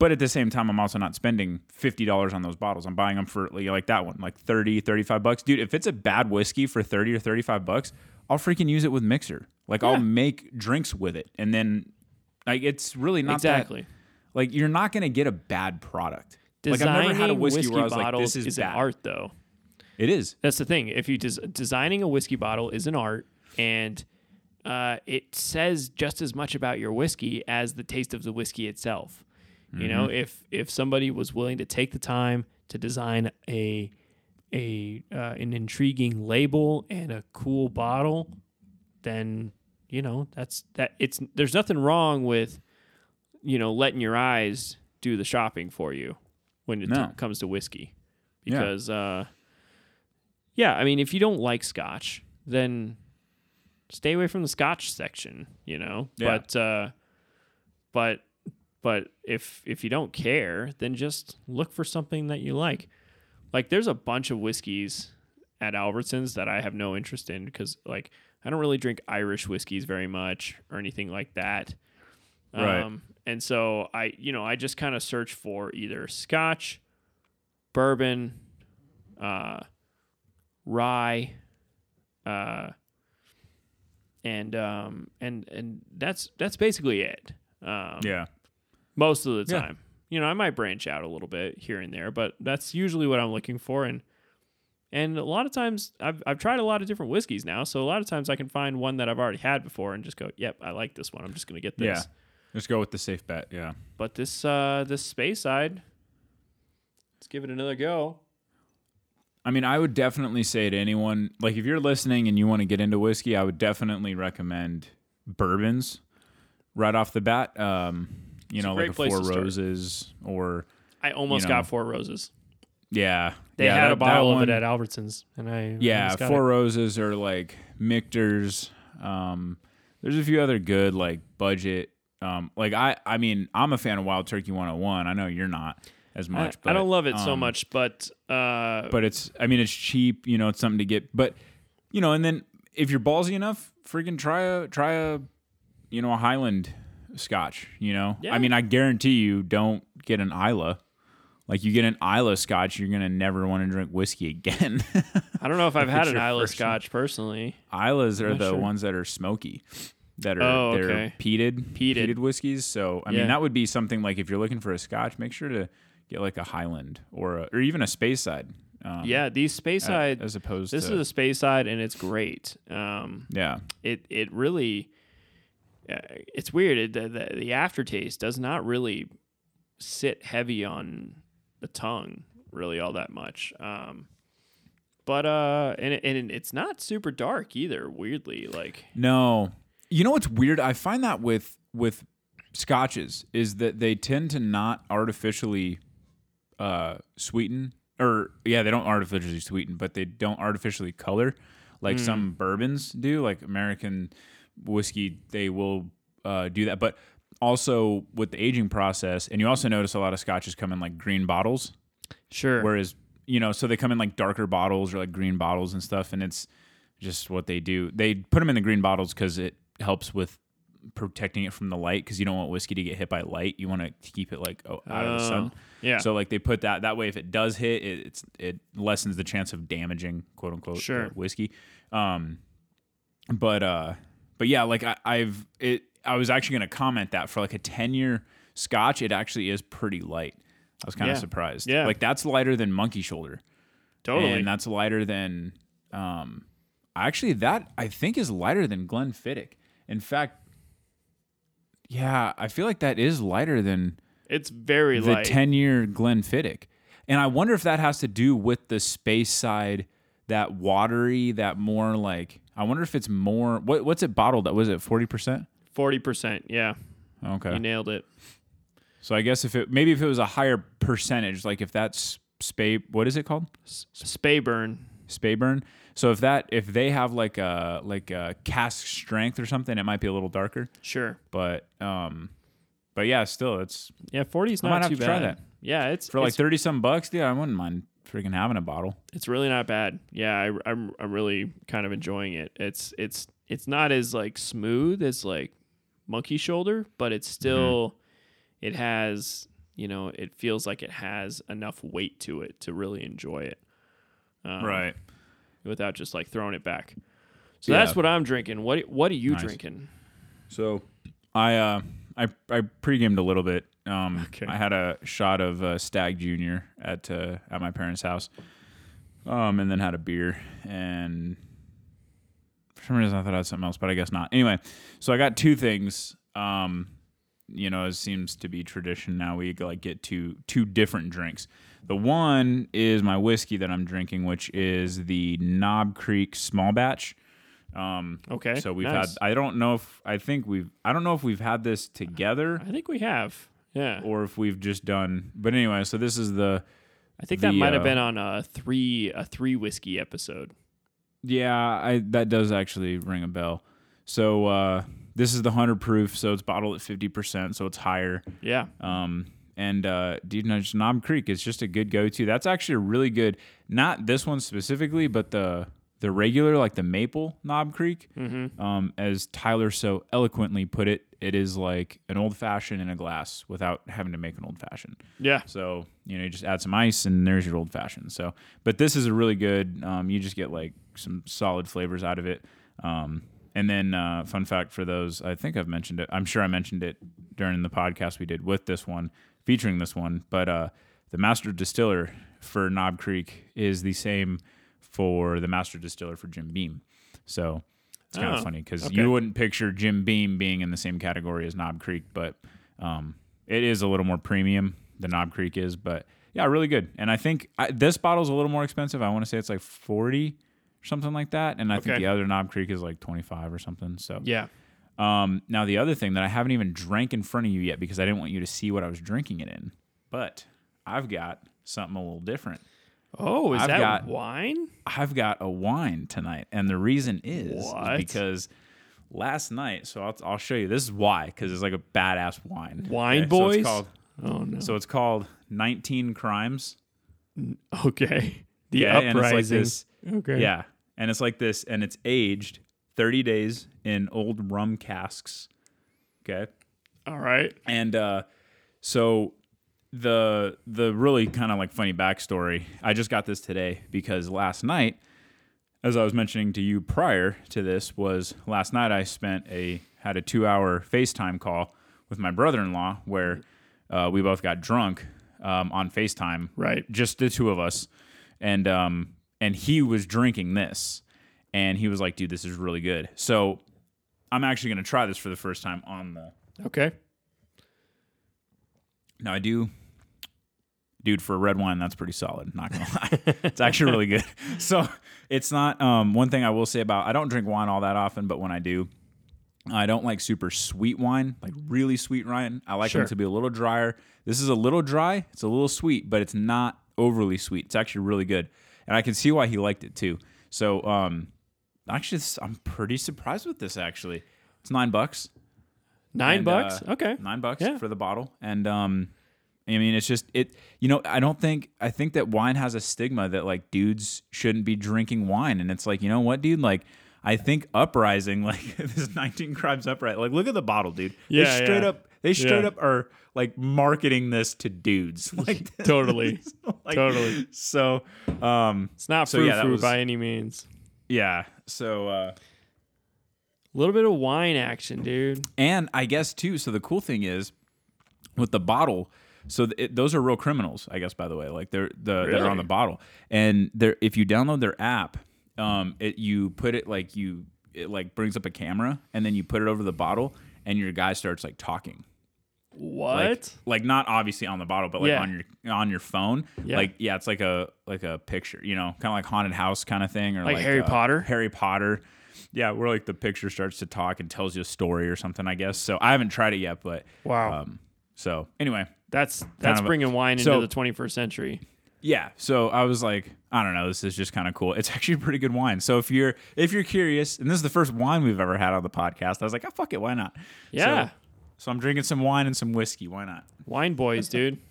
Speaker 2: But at the same time, I'm also not spending $50 on those bottles. I'm buying them for like, that one, like 30, 35 bucks. Dude, if it's a bad whiskey for 30 or 35 bucks, I'll freaking use it with mixer. Like I'll make drinks with it. And then like it's really not that-
Speaker 1: exactly.
Speaker 2: like you're not going to get a bad product. like I've never had a
Speaker 1: Designing
Speaker 2: whiskey, where I was like this is,
Speaker 1: is
Speaker 2: bad.
Speaker 1: an art, though.
Speaker 2: It is.
Speaker 1: That's the thing. If you des- designing a whiskey bottle is an art, and uh, it says just as much about your whiskey as the taste of the whiskey itself. You know,
Speaker 2: Mm-hmm.
Speaker 1: if if somebody was willing to take the time to design a a uh, an intriguing label and a cool bottle, then you know that's that. It's there's nothing wrong with you know letting your eyes do the shopping for you when it
Speaker 2: No.
Speaker 1: comes to whiskey
Speaker 2: Yeah.
Speaker 1: because uh yeah i mean if you don't like scotch then stay away from the scotch section you know
Speaker 2: Yeah.
Speaker 1: but uh but but if if you don't care then just look for something that you like like there's a bunch of whiskeys at albertsons that i have no interest in because like i don't really drink irish whiskeys very much or anything like that
Speaker 2: Right.
Speaker 1: um and so i you know i just kind of search for either scotch bourbon uh rye uh and um and and that's that's basically it um
Speaker 2: Yeah.
Speaker 1: Most of the
Speaker 2: Yeah.
Speaker 1: time you know i might branch out a little bit here and there but that's usually what i'm looking for and and a lot of times I've, I've tried a lot of different whiskeys now so a lot of times i can find one that i've already had before and just go yep i like this one i'm just going to get this
Speaker 2: Yeah. Let's go with the safe bet. Yeah.
Speaker 1: but this uh this Speyside let's give it another go
Speaker 2: I mean, I would definitely say to anyone, like if you're listening and you want to get into whiskey, I would definitely recommend bourbons right off the bat. Um, you
Speaker 1: It's
Speaker 2: know, like Four
Speaker 1: to start.
Speaker 2: Roses or
Speaker 1: i almost
Speaker 2: You know.
Speaker 1: got four roses
Speaker 2: yeah,
Speaker 1: they
Speaker 2: yeah,
Speaker 1: had
Speaker 2: that-
Speaker 1: a bottle of
Speaker 2: one-
Speaker 1: it at albertsons and i
Speaker 2: Yeah, Four
Speaker 1: it.
Speaker 2: Roses or like Michter's. Um, there's a few other good like budget. Um, like I, I mean, I'm a fan of Wild Turkey 101. I know you're not as
Speaker 1: I,
Speaker 2: much.
Speaker 1: I
Speaker 2: but,
Speaker 1: don't love it so
Speaker 2: um,
Speaker 1: much but uh
Speaker 2: but it's I mean it's cheap, you know, it's something to get but you know, and then if you're ballsy enough, freaking try a try a you know, a Highland scotch, you know?
Speaker 1: Yeah.
Speaker 2: I mean, I guarantee you don't get an Islay. Like you get an Islay scotch, you're gonna never want to drink whiskey again. *laughs*
Speaker 1: I don't know if I've had an Islay
Speaker 2: first one.
Speaker 1: Scotch personally.
Speaker 2: Islays are the
Speaker 1: sure.
Speaker 2: ones that are smoky. That are
Speaker 1: Oh,
Speaker 2: they're
Speaker 1: okay.
Speaker 2: peated,
Speaker 1: Peated.
Speaker 2: whiskeys. So I
Speaker 1: Yeah.
Speaker 2: mean that would be something like if you're looking for a scotch, make sure to get like a Highland or a, or even a Speyside. Um,
Speaker 1: Yeah, these Speyside.
Speaker 2: as opposed
Speaker 1: This
Speaker 2: to
Speaker 1: is a Speyside, and it's great. Um,
Speaker 2: yeah.
Speaker 1: it it really, uh, it's weird. It, the, the the aftertaste does not really sit heavy on the tongue really all that much. Um, but uh, and it, and it's not super dark either. Weirdly, like
Speaker 2: No. You know what's weird? I find that with with scotches is that they tend to not artificially uh sweeten or yeah, they don't artificially sweeten, but they don't artificially color like some bourbons do, like American whiskey, they will uh do that. But also with the aging process, and you also notice a lot of scotches come in like green bottles.
Speaker 1: sure,
Speaker 2: Whereas, you know, so they come in like darker bottles or like green bottles and stuff, and it's just what they do. They put them in the green bottles because it helps with protecting it from the light because you don't want whiskey to get hit by light. You want to keep it like oh, out of the sun.
Speaker 1: Oh, yeah.
Speaker 2: So like they put that that way if it does hit, it, it's it lessens the chance of damaging quote unquote
Speaker 1: Sure.
Speaker 2: whiskey. Um, but uh, but yeah, like I, I've it. I was actually going to comment that for like a ten year Scotch, it actually is pretty light. I was kind of
Speaker 1: Yeah.
Speaker 2: surprised.
Speaker 1: Yeah.
Speaker 2: like that's lighter than Monkey Shoulder,
Speaker 1: totally.
Speaker 2: and that's lighter than um. Actually, that I think is lighter than Glenfiddich. In fact, yeah, I feel like that is lighter than
Speaker 1: it's very
Speaker 2: the
Speaker 1: light.
Speaker 2: 10 year Glenfiddich. And I wonder if that has to do with the Speyside that watery, that more like I wonder if it's more what what's it bottled at? Was it forty percent?
Speaker 1: Forty percent. Yeah,
Speaker 2: Okay.
Speaker 1: you nailed it.
Speaker 2: So I guess if it maybe if it was a higher percentage, like if that's Spey what is it called?
Speaker 1: Speyburn.
Speaker 2: Spay burn. So if that if they have like a like a cask strength or something, it might be a little darker.
Speaker 1: Sure.
Speaker 2: But um but yeah, still it's
Speaker 1: Yeah, forty is not
Speaker 2: might have
Speaker 1: too
Speaker 2: to
Speaker 1: bad.
Speaker 2: try that.
Speaker 1: Yeah, it's
Speaker 2: for like thirty some bucks, yeah, I wouldn't mind freaking having a bottle.
Speaker 1: it's really not bad. Yeah, I, I'm I'm really kind of enjoying it. It's it's it's not as like smooth as like monkey shoulder, but it's still it has you know it feels like it has enough weight to it to really enjoy it. Um, Without just like throwing it back. So
Speaker 2: Yeah.
Speaker 1: that's what I'm drinking. What what are you
Speaker 2: Nice.
Speaker 1: drinking?
Speaker 2: So I uh I I pre-gamed a little bit. Um
Speaker 1: Okay.
Speaker 2: I had a shot of uh, Stagg Junior at uh, at my parents' house. Um and then had a beer and for some reason I thought I had something else, but I guess not. Anyway, so I got two things. Um you know, it seems to be tradition now. We like get two two different drinks. The one is my whiskey that I'm drinking, which is the Knob Creek Small Batch. Um,
Speaker 1: Okay.
Speaker 2: so we've
Speaker 1: nice.
Speaker 2: had. I don't know if I think we've. I don't know if we've had this together
Speaker 1: I think we have. Yeah.
Speaker 2: or if we've just done. But anyway, so this is the.
Speaker 1: I think that might have
Speaker 2: uh,
Speaker 1: been on a three a three whiskey episode.
Speaker 2: Yeah, I that does actually ring a bell. So uh, this is the hundred proof, so it's bottled at fifty percent, so it's higher.
Speaker 1: Yeah.
Speaker 2: Um, and uh, dude, no, Knob Creek is just a good go-to. That's actually a really good. Not this one specifically, but the the regular, like the maple Knob Creek.
Speaker 1: Mm-hmm.
Speaker 2: Um, as Tyler so eloquently put it, it is like an old fashioned in a glass without having to make an old fashioned.
Speaker 1: Yeah.
Speaker 2: So you know, you just add some ice and there's your old fashioned. So, but this is a really good. Um, you just get like some solid flavors out of it. Um, and then uh, fun fact for those, I think I've mentioned it. I'm sure I mentioned it during the podcast we did with this one, featuring this one. But uh, the master distiller for Knob Creek is the same for the master distiller for Jim Beam. So it's kind of
Speaker 1: Oh,
Speaker 2: funny because
Speaker 1: okay.
Speaker 2: you wouldn't picture Jim Beam being in the same category as Knob Creek, but um, it is a little more premium than Knob Creek is. But yeah, really good. And I think I, this bottle's a little more expensive. I want to say it's like forty or something like that. And I think the other Knob Creek is like twenty five or something. So
Speaker 1: Yeah.
Speaker 2: um, now the other thing that I haven't even drank in front of you yet because I didn't want you to see what I was drinking it in, but I've got something a little different.
Speaker 1: Oh, is
Speaker 2: I've
Speaker 1: that
Speaker 2: got-
Speaker 1: wine?
Speaker 2: I've got a wine tonight, and the reason is, is because last night. So I'll, I'll show you. This is why because it's like a badass wine.
Speaker 1: Wine
Speaker 2: So
Speaker 1: boys?
Speaker 2: it's called,
Speaker 1: Oh no.
Speaker 2: so it's called 19 Crimes.
Speaker 1: okay. *laughs* The
Speaker 2: Yeah, and it's like
Speaker 1: uprising.
Speaker 2: this.
Speaker 1: okay.
Speaker 2: Yeah, and it's like this, and it's aged 30 days in old rum casks. Okay.
Speaker 1: All right.
Speaker 2: And uh, so the the really kind of like funny backstory. I just got this today because last night, as I was mentioning to you prior to this, was last night I spent a had a two hour FaceTime call with my brother in law where uh, we both got drunk um, on FaceTime,
Speaker 1: Right.
Speaker 2: just the two of us, and um and he was drinking this, and he was like, "Dude, this is really good." So I'm actually gonna try this for the first time on the
Speaker 1: Okay.
Speaker 2: now I do, dude. For a red wine, that's pretty solid. Not gonna *laughs* lie, it's actually really good. *laughs* So it's not. Um, one thing I will say about I don't drink wine all that often, but when I do, I don't like super sweet wine, like really sweet wine. I like
Speaker 1: Sure.
Speaker 2: them to be a little drier. This is a little dry. It's a little sweet, but it's not overly sweet. It's actually really good, and I can see why he liked it too. So, um, actually, I'm pretty surprised with this. Actually, it's nine bucks.
Speaker 1: Nine
Speaker 2: And,
Speaker 1: bucks.
Speaker 2: uh,
Speaker 1: okay.
Speaker 2: nine bucks
Speaker 1: Yeah.
Speaker 2: for the bottle and um i mean it's just it you know i don't think i think that wine has a stigma that like dudes shouldn't be drinking wine and it's like you know what dude like i think uprising *laughs* like this 19 crimes uprising, like look at the bottle dude
Speaker 1: Yeah,
Speaker 2: they straight
Speaker 1: yeah.
Speaker 2: up they straight
Speaker 1: Yeah.
Speaker 2: up are like marketing this to dudes *laughs* *laughs* like
Speaker 1: Totally.
Speaker 2: like,
Speaker 1: Totally.
Speaker 2: so um
Speaker 1: It's not
Speaker 2: So, yeah, was-
Speaker 1: by any means.
Speaker 2: yeah so uh
Speaker 1: A little bit of wine action, dude.
Speaker 2: And I guess too. So the cool thing is with the bottle. So th- it, those are real criminals, I guess. By the way, like they're the that are on the bottle, and they're if you download their app, um, it you put it like you it like brings up a camera, and then you put it over the bottle, and your guy starts like talking.
Speaker 1: What?
Speaker 2: Like, like not obviously on the bottle, but like
Speaker 1: Yeah.
Speaker 2: on your on your phone.
Speaker 1: Yeah.
Speaker 2: Like yeah, it's like a like a picture, you know, kind of like haunted house kind of thing, or
Speaker 1: Like Harry
Speaker 2: uh,
Speaker 1: Potter?
Speaker 2: Harry Potter. Yeah, where like the picture starts to talk and tells you a story or something. I guess. So I haven't tried it yet, but
Speaker 1: wow.
Speaker 2: um. So anyway,
Speaker 1: that's that's
Speaker 2: of a-
Speaker 1: bringing wine
Speaker 2: so-
Speaker 1: into the 21st century.
Speaker 2: yeah. So I was like, I don't know, this is just kind of cool. It's *laughs* actually pretty good wine. So if you're if you're curious, and this is the first wine we've ever had on the podcast, I was like, oh fuck it, why not?
Speaker 1: Yeah.
Speaker 2: So, so I'm drinking some wine and some whiskey. Why not?
Speaker 1: Wine boys, dude. *laughs*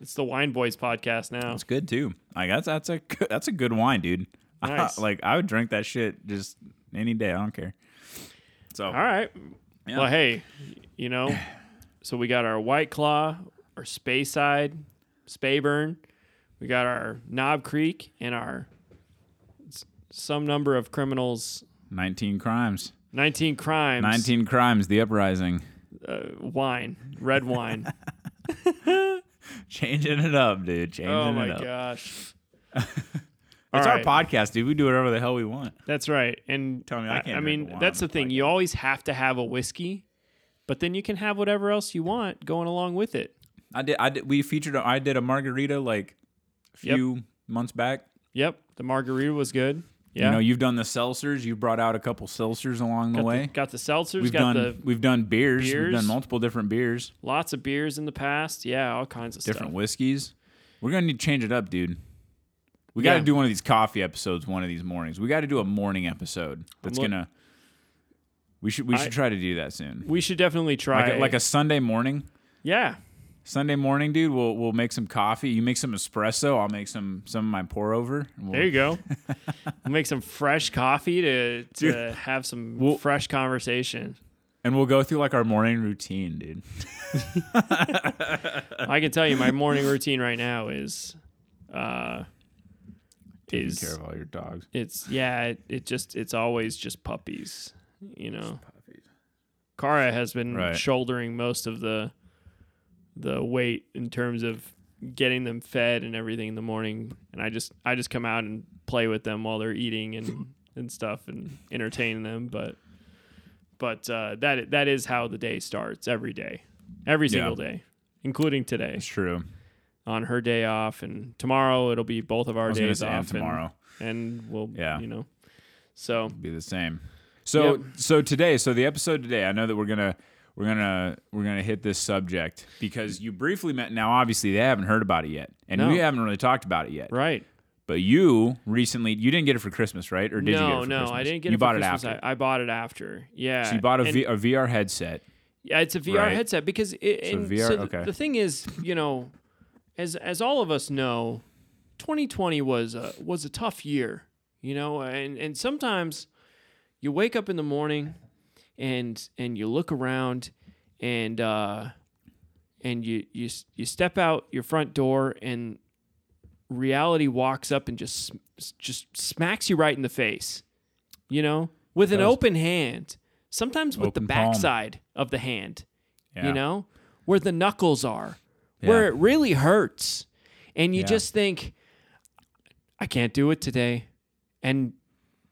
Speaker 1: It's the Wine Boys podcast now.
Speaker 2: It's good too. Like that's that's a good- that's a good wine, dude. *laughs*
Speaker 1: Nice.
Speaker 2: like I would drink that shit just any day. I don't care. So
Speaker 1: All right.
Speaker 2: Yeah.
Speaker 1: Well, hey, you know, so we got our White Claw, our Speyside, Speyburn. We got our Knob Creek and our some number of criminals,
Speaker 2: 19 crimes.
Speaker 1: 19 crimes,
Speaker 2: 19 crimes. The uprising.
Speaker 1: uh, wine, red wine. *laughs*
Speaker 2: Changing it up, dude. Changing
Speaker 1: oh
Speaker 2: it
Speaker 1: my
Speaker 2: up.
Speaker 1: gosh. *laughs*
Speaker 2: It's our podcast, dude. We do whatever the hell we want.
Speaker 1: That's right. And
Speaker 2: Tell me I can't
Speaker 1: I
Speaker 2: drink
Speaker 1: mean, that's the
Speaker 2: the
Speaker 1: thing. You always have to have a whiskey, but then you can have whatever else you want going along with it.
Speaker 2: I did. I did. We featured. a- I did a margarita like a
Speaker 1: Yep.
Speaker 2: few months back.
Speaker 1: Yep, the margarita was good. Yeah.
Speaker 2: You know, you've done the seltzers. You brought out a couple seltzers along the way.
Speaker 1: The, got the seltzers,
Speaker 2: we've
Speaker 1: got
Speaker 2: done.
Speaker 1: the
Speaker 2: we've done beers. We've done multiple different beers,
Speaker 1: lots of beers in the past. Yeah, all kinds of
Speaker 2: different
Speaker 1: stuff.
Speaker 2: whiskeys. We're gonna need to change it up, dude. We got to do one of these coffee episodes one of these mornings. We got to do a morning episode. That's
Speaker 1: look-
Speaker 2: gonna. We should. We
Speaker 1: I-
Speaker 2: should try to do that soon.
Speaker 1: We should definitely try.
Speaker 2: Like a, like a Sunday morning.
Speaker 1: yeah,
Speaker 2: Sunday morning, dude. We'll we'll make some coffee. You make some espresso. I'll make some some of my pour over. We'll,
Speaker 1: there you go. *laughs* we'll make some fresh coffee to to have some
Speaker 2: We'll-
Speaker 1: fresh conversation.
Speaker 2: And we'll go through like our morning routine, dude. *laughs*
Speaker 1: I can tell you, my morning routine right now is, uh,
Speaker 2: Taking
Speaker 1: is
Speaker 2: care of all your dogs.
Speaker 1: it's yeah it, it just it's always just puppies you know Kara has been
Speaker 2: Right.
Speaker 1: shouldering most of the the weight in terms of getting them fed and everything in the morning and I just I just come out and play with them while they're eating and *laughs* and stuff and entertain them but but uh, that that is how the day starts every day every
Speaker 2: Yeah.
Speaker 1: single day including today
Speaker 2: It's true.
Speaker 1: on her day off and tomorrow it'll be both of our days off and-
Speaker 2: tomorrow
Speaker 1: and we'll
Speaker 2: Yeah.
Speaker 1: you know so
Speaker 2: be the same. So
Speaker 1: Yep.
Speaker 2: so today, so the episode today, I know that we're gonna we're gonna we're gonna hit this subject because you briefly met. Now, obviously, they haven't heard about it yet, and
Speaker 1: No.
Speaker 2: we haven't really talked about it yet.
Speaker 1: right
Speaker 2: But you recently, you didn't get it for Christmas, right? Or did
Speaker 1: no
Speaker 2: you? Get it for
Speaker 1: no
Speaker 2: Christmas?
Speaker 1: i didn't get
Speaker 2: you
Speaker 1: it
Speaker 2: bought
Speaker 1: for
Speaker 2: it
Speaker 1: Christmas.
Speaker 2: after.
Speaker 1: I, I bought it after yeah
Speaker 2: so you bought a, v, a VR headset.
Speaker 1: yeah it's a vr
Speaker 2: right?
Speaker 1: headset because it,
Speaker 2: So VR
Speaker 1: so
Speaker 2: okay.
Speaker 1: the thing is you know as as all of us know 2020 was a was a tough year you know and and sometimes you wake up in the morning and and you look around and uh and you you you step out your front door and reality walks up and just just smacks you right in the face you know with an open hand sometimes with the
Speaker 2: Open palm.
Speaker 1: backside of the hand
Speaker 2: Yeah.
Speaker 1: you know where the knuckles are where it really hurts and you
Speaker 2: Yeah.
Speaker 1: just think i can't do it today and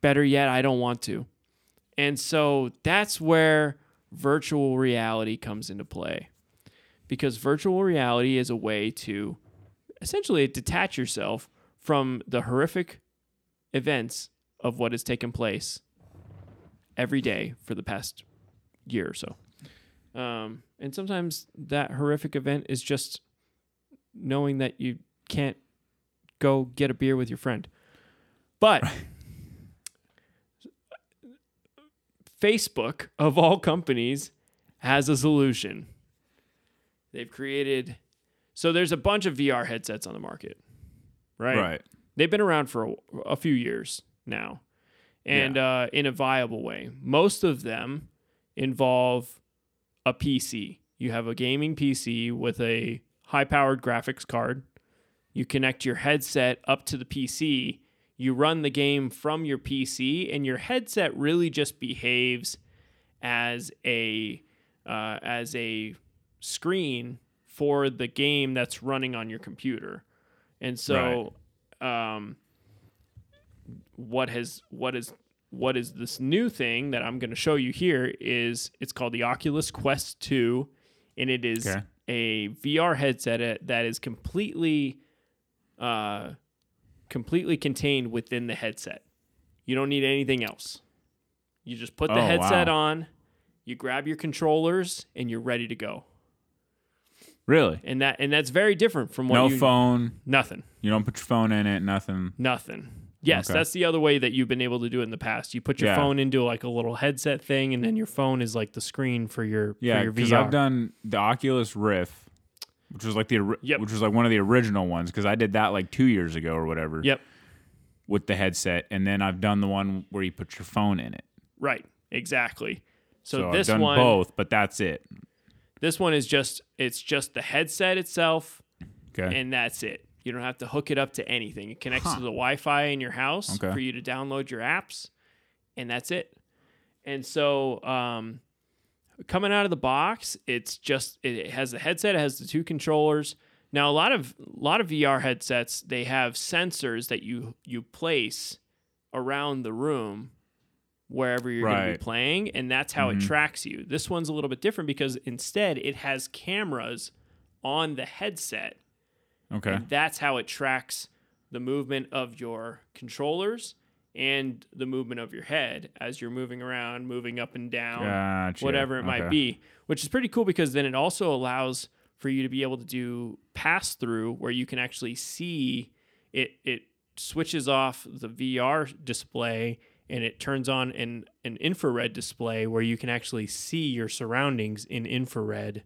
Speaker 1: better yet i don't want to and so that's where virtual reality comes into play because virtual reality is a way to essentially detach yourself from the horrific events of what has taken place every day for the past year or so. Um, and sometimes that horrific event is just knowing that you can't go get a beer with your friend. But Facebook, of all companies, has a solution. They've created so there's a bunch of VR headsets on the market, right?
Speaker 2: Right.
Speaker 1: They've been around for a, a few years now, and uh, in a viable way. Most of them involve a PC. You have a gaming PC with a high-powered graphics card. You connect your headset up to the PC. You run the game from your PC, and your headset really just behaves as a uh, as a screen for the game that's running on your computer. And so, um, what has what has what is this new thing that I'm going to show you here is it's called the Oculus Quest 2 and it is
Speaker 2: Okay.
Speaker 1: a VR headset uh, that is completely uh completely contained within the headset. You don't need anything else. You just put the
Speaker 2: Oh,
Speaker 1: headset
Speaker 2: wow.
Speaker 1: on, you grab your controllers and you're ready to go.
Speaker 2: Really?
Speaker 1: And that and that's very different from what
Speaker 2: No
Speaker 1: you
Speaker 2: phone.
Speaker 1: nothing.
Speaker 2: You don't put your phone in it. Nothing.
Speaker 1: Nothing. Yes,
Speaker 2: Okay.
Speaker 1: that's the other way that you've been able to do it in the past. You put your
Speaker 2: Yeah.
Speaker 1: phone into like a little headset thing, and then your phone is like the screen for your
Speaker 2: Yeah,
Speaker 1: for your
Speaker 2: because I've done the Oculus Rift, which was like the
Speaker 1: Yep.
Speaker 2: which was like one of the original ones because I did that like two years ago or whatever.
Speaker 1: Yep.
Speaker 2: With the headset, and then I've done the one where you put your phone in it.
Speaker 1: Right. Exactly. So,
Speaker 2: So,
Speaker 1: this
Speaker 2: I've done
Speaker 1: one,
Speaker 2: both, but that's it.
Speaker 1: this one is just it's just the headset itself,
Speaker 2: Okay.
Speaker 1: and that's it. You don't have to hook it up to anything. It connects
Speaker 2: Huh.
Speaker 1: to the Wi-Fi in your house
Speaker 2: Okay.
Speaker 1: for you to download your apps, and that's it. And so, um, coming out of the box, it's just it has the headset. It has the two controllers. Now, a lot of a lot of VR headsets they have sensors that you you place around the room wherever you're going to be playing, and that's how it
Speaker 2: Mhm.
Speaker 1: tracks you. This one's a little bit different because instead it has cameras on the headset
Speaker 2: okay.
Speaker 1: that's how it tracks the movement of your controllers and the movement of your head as you're moving around, moving up and down,
Speaker 2: Gotcha.
Speaker 1: whatever it might be, which is pretty cool because then it also allows for you to be able to do pass through where you can actually see it it switches off the VR display and it turns on an, an infrared display where you can actually see your surroundings in infrared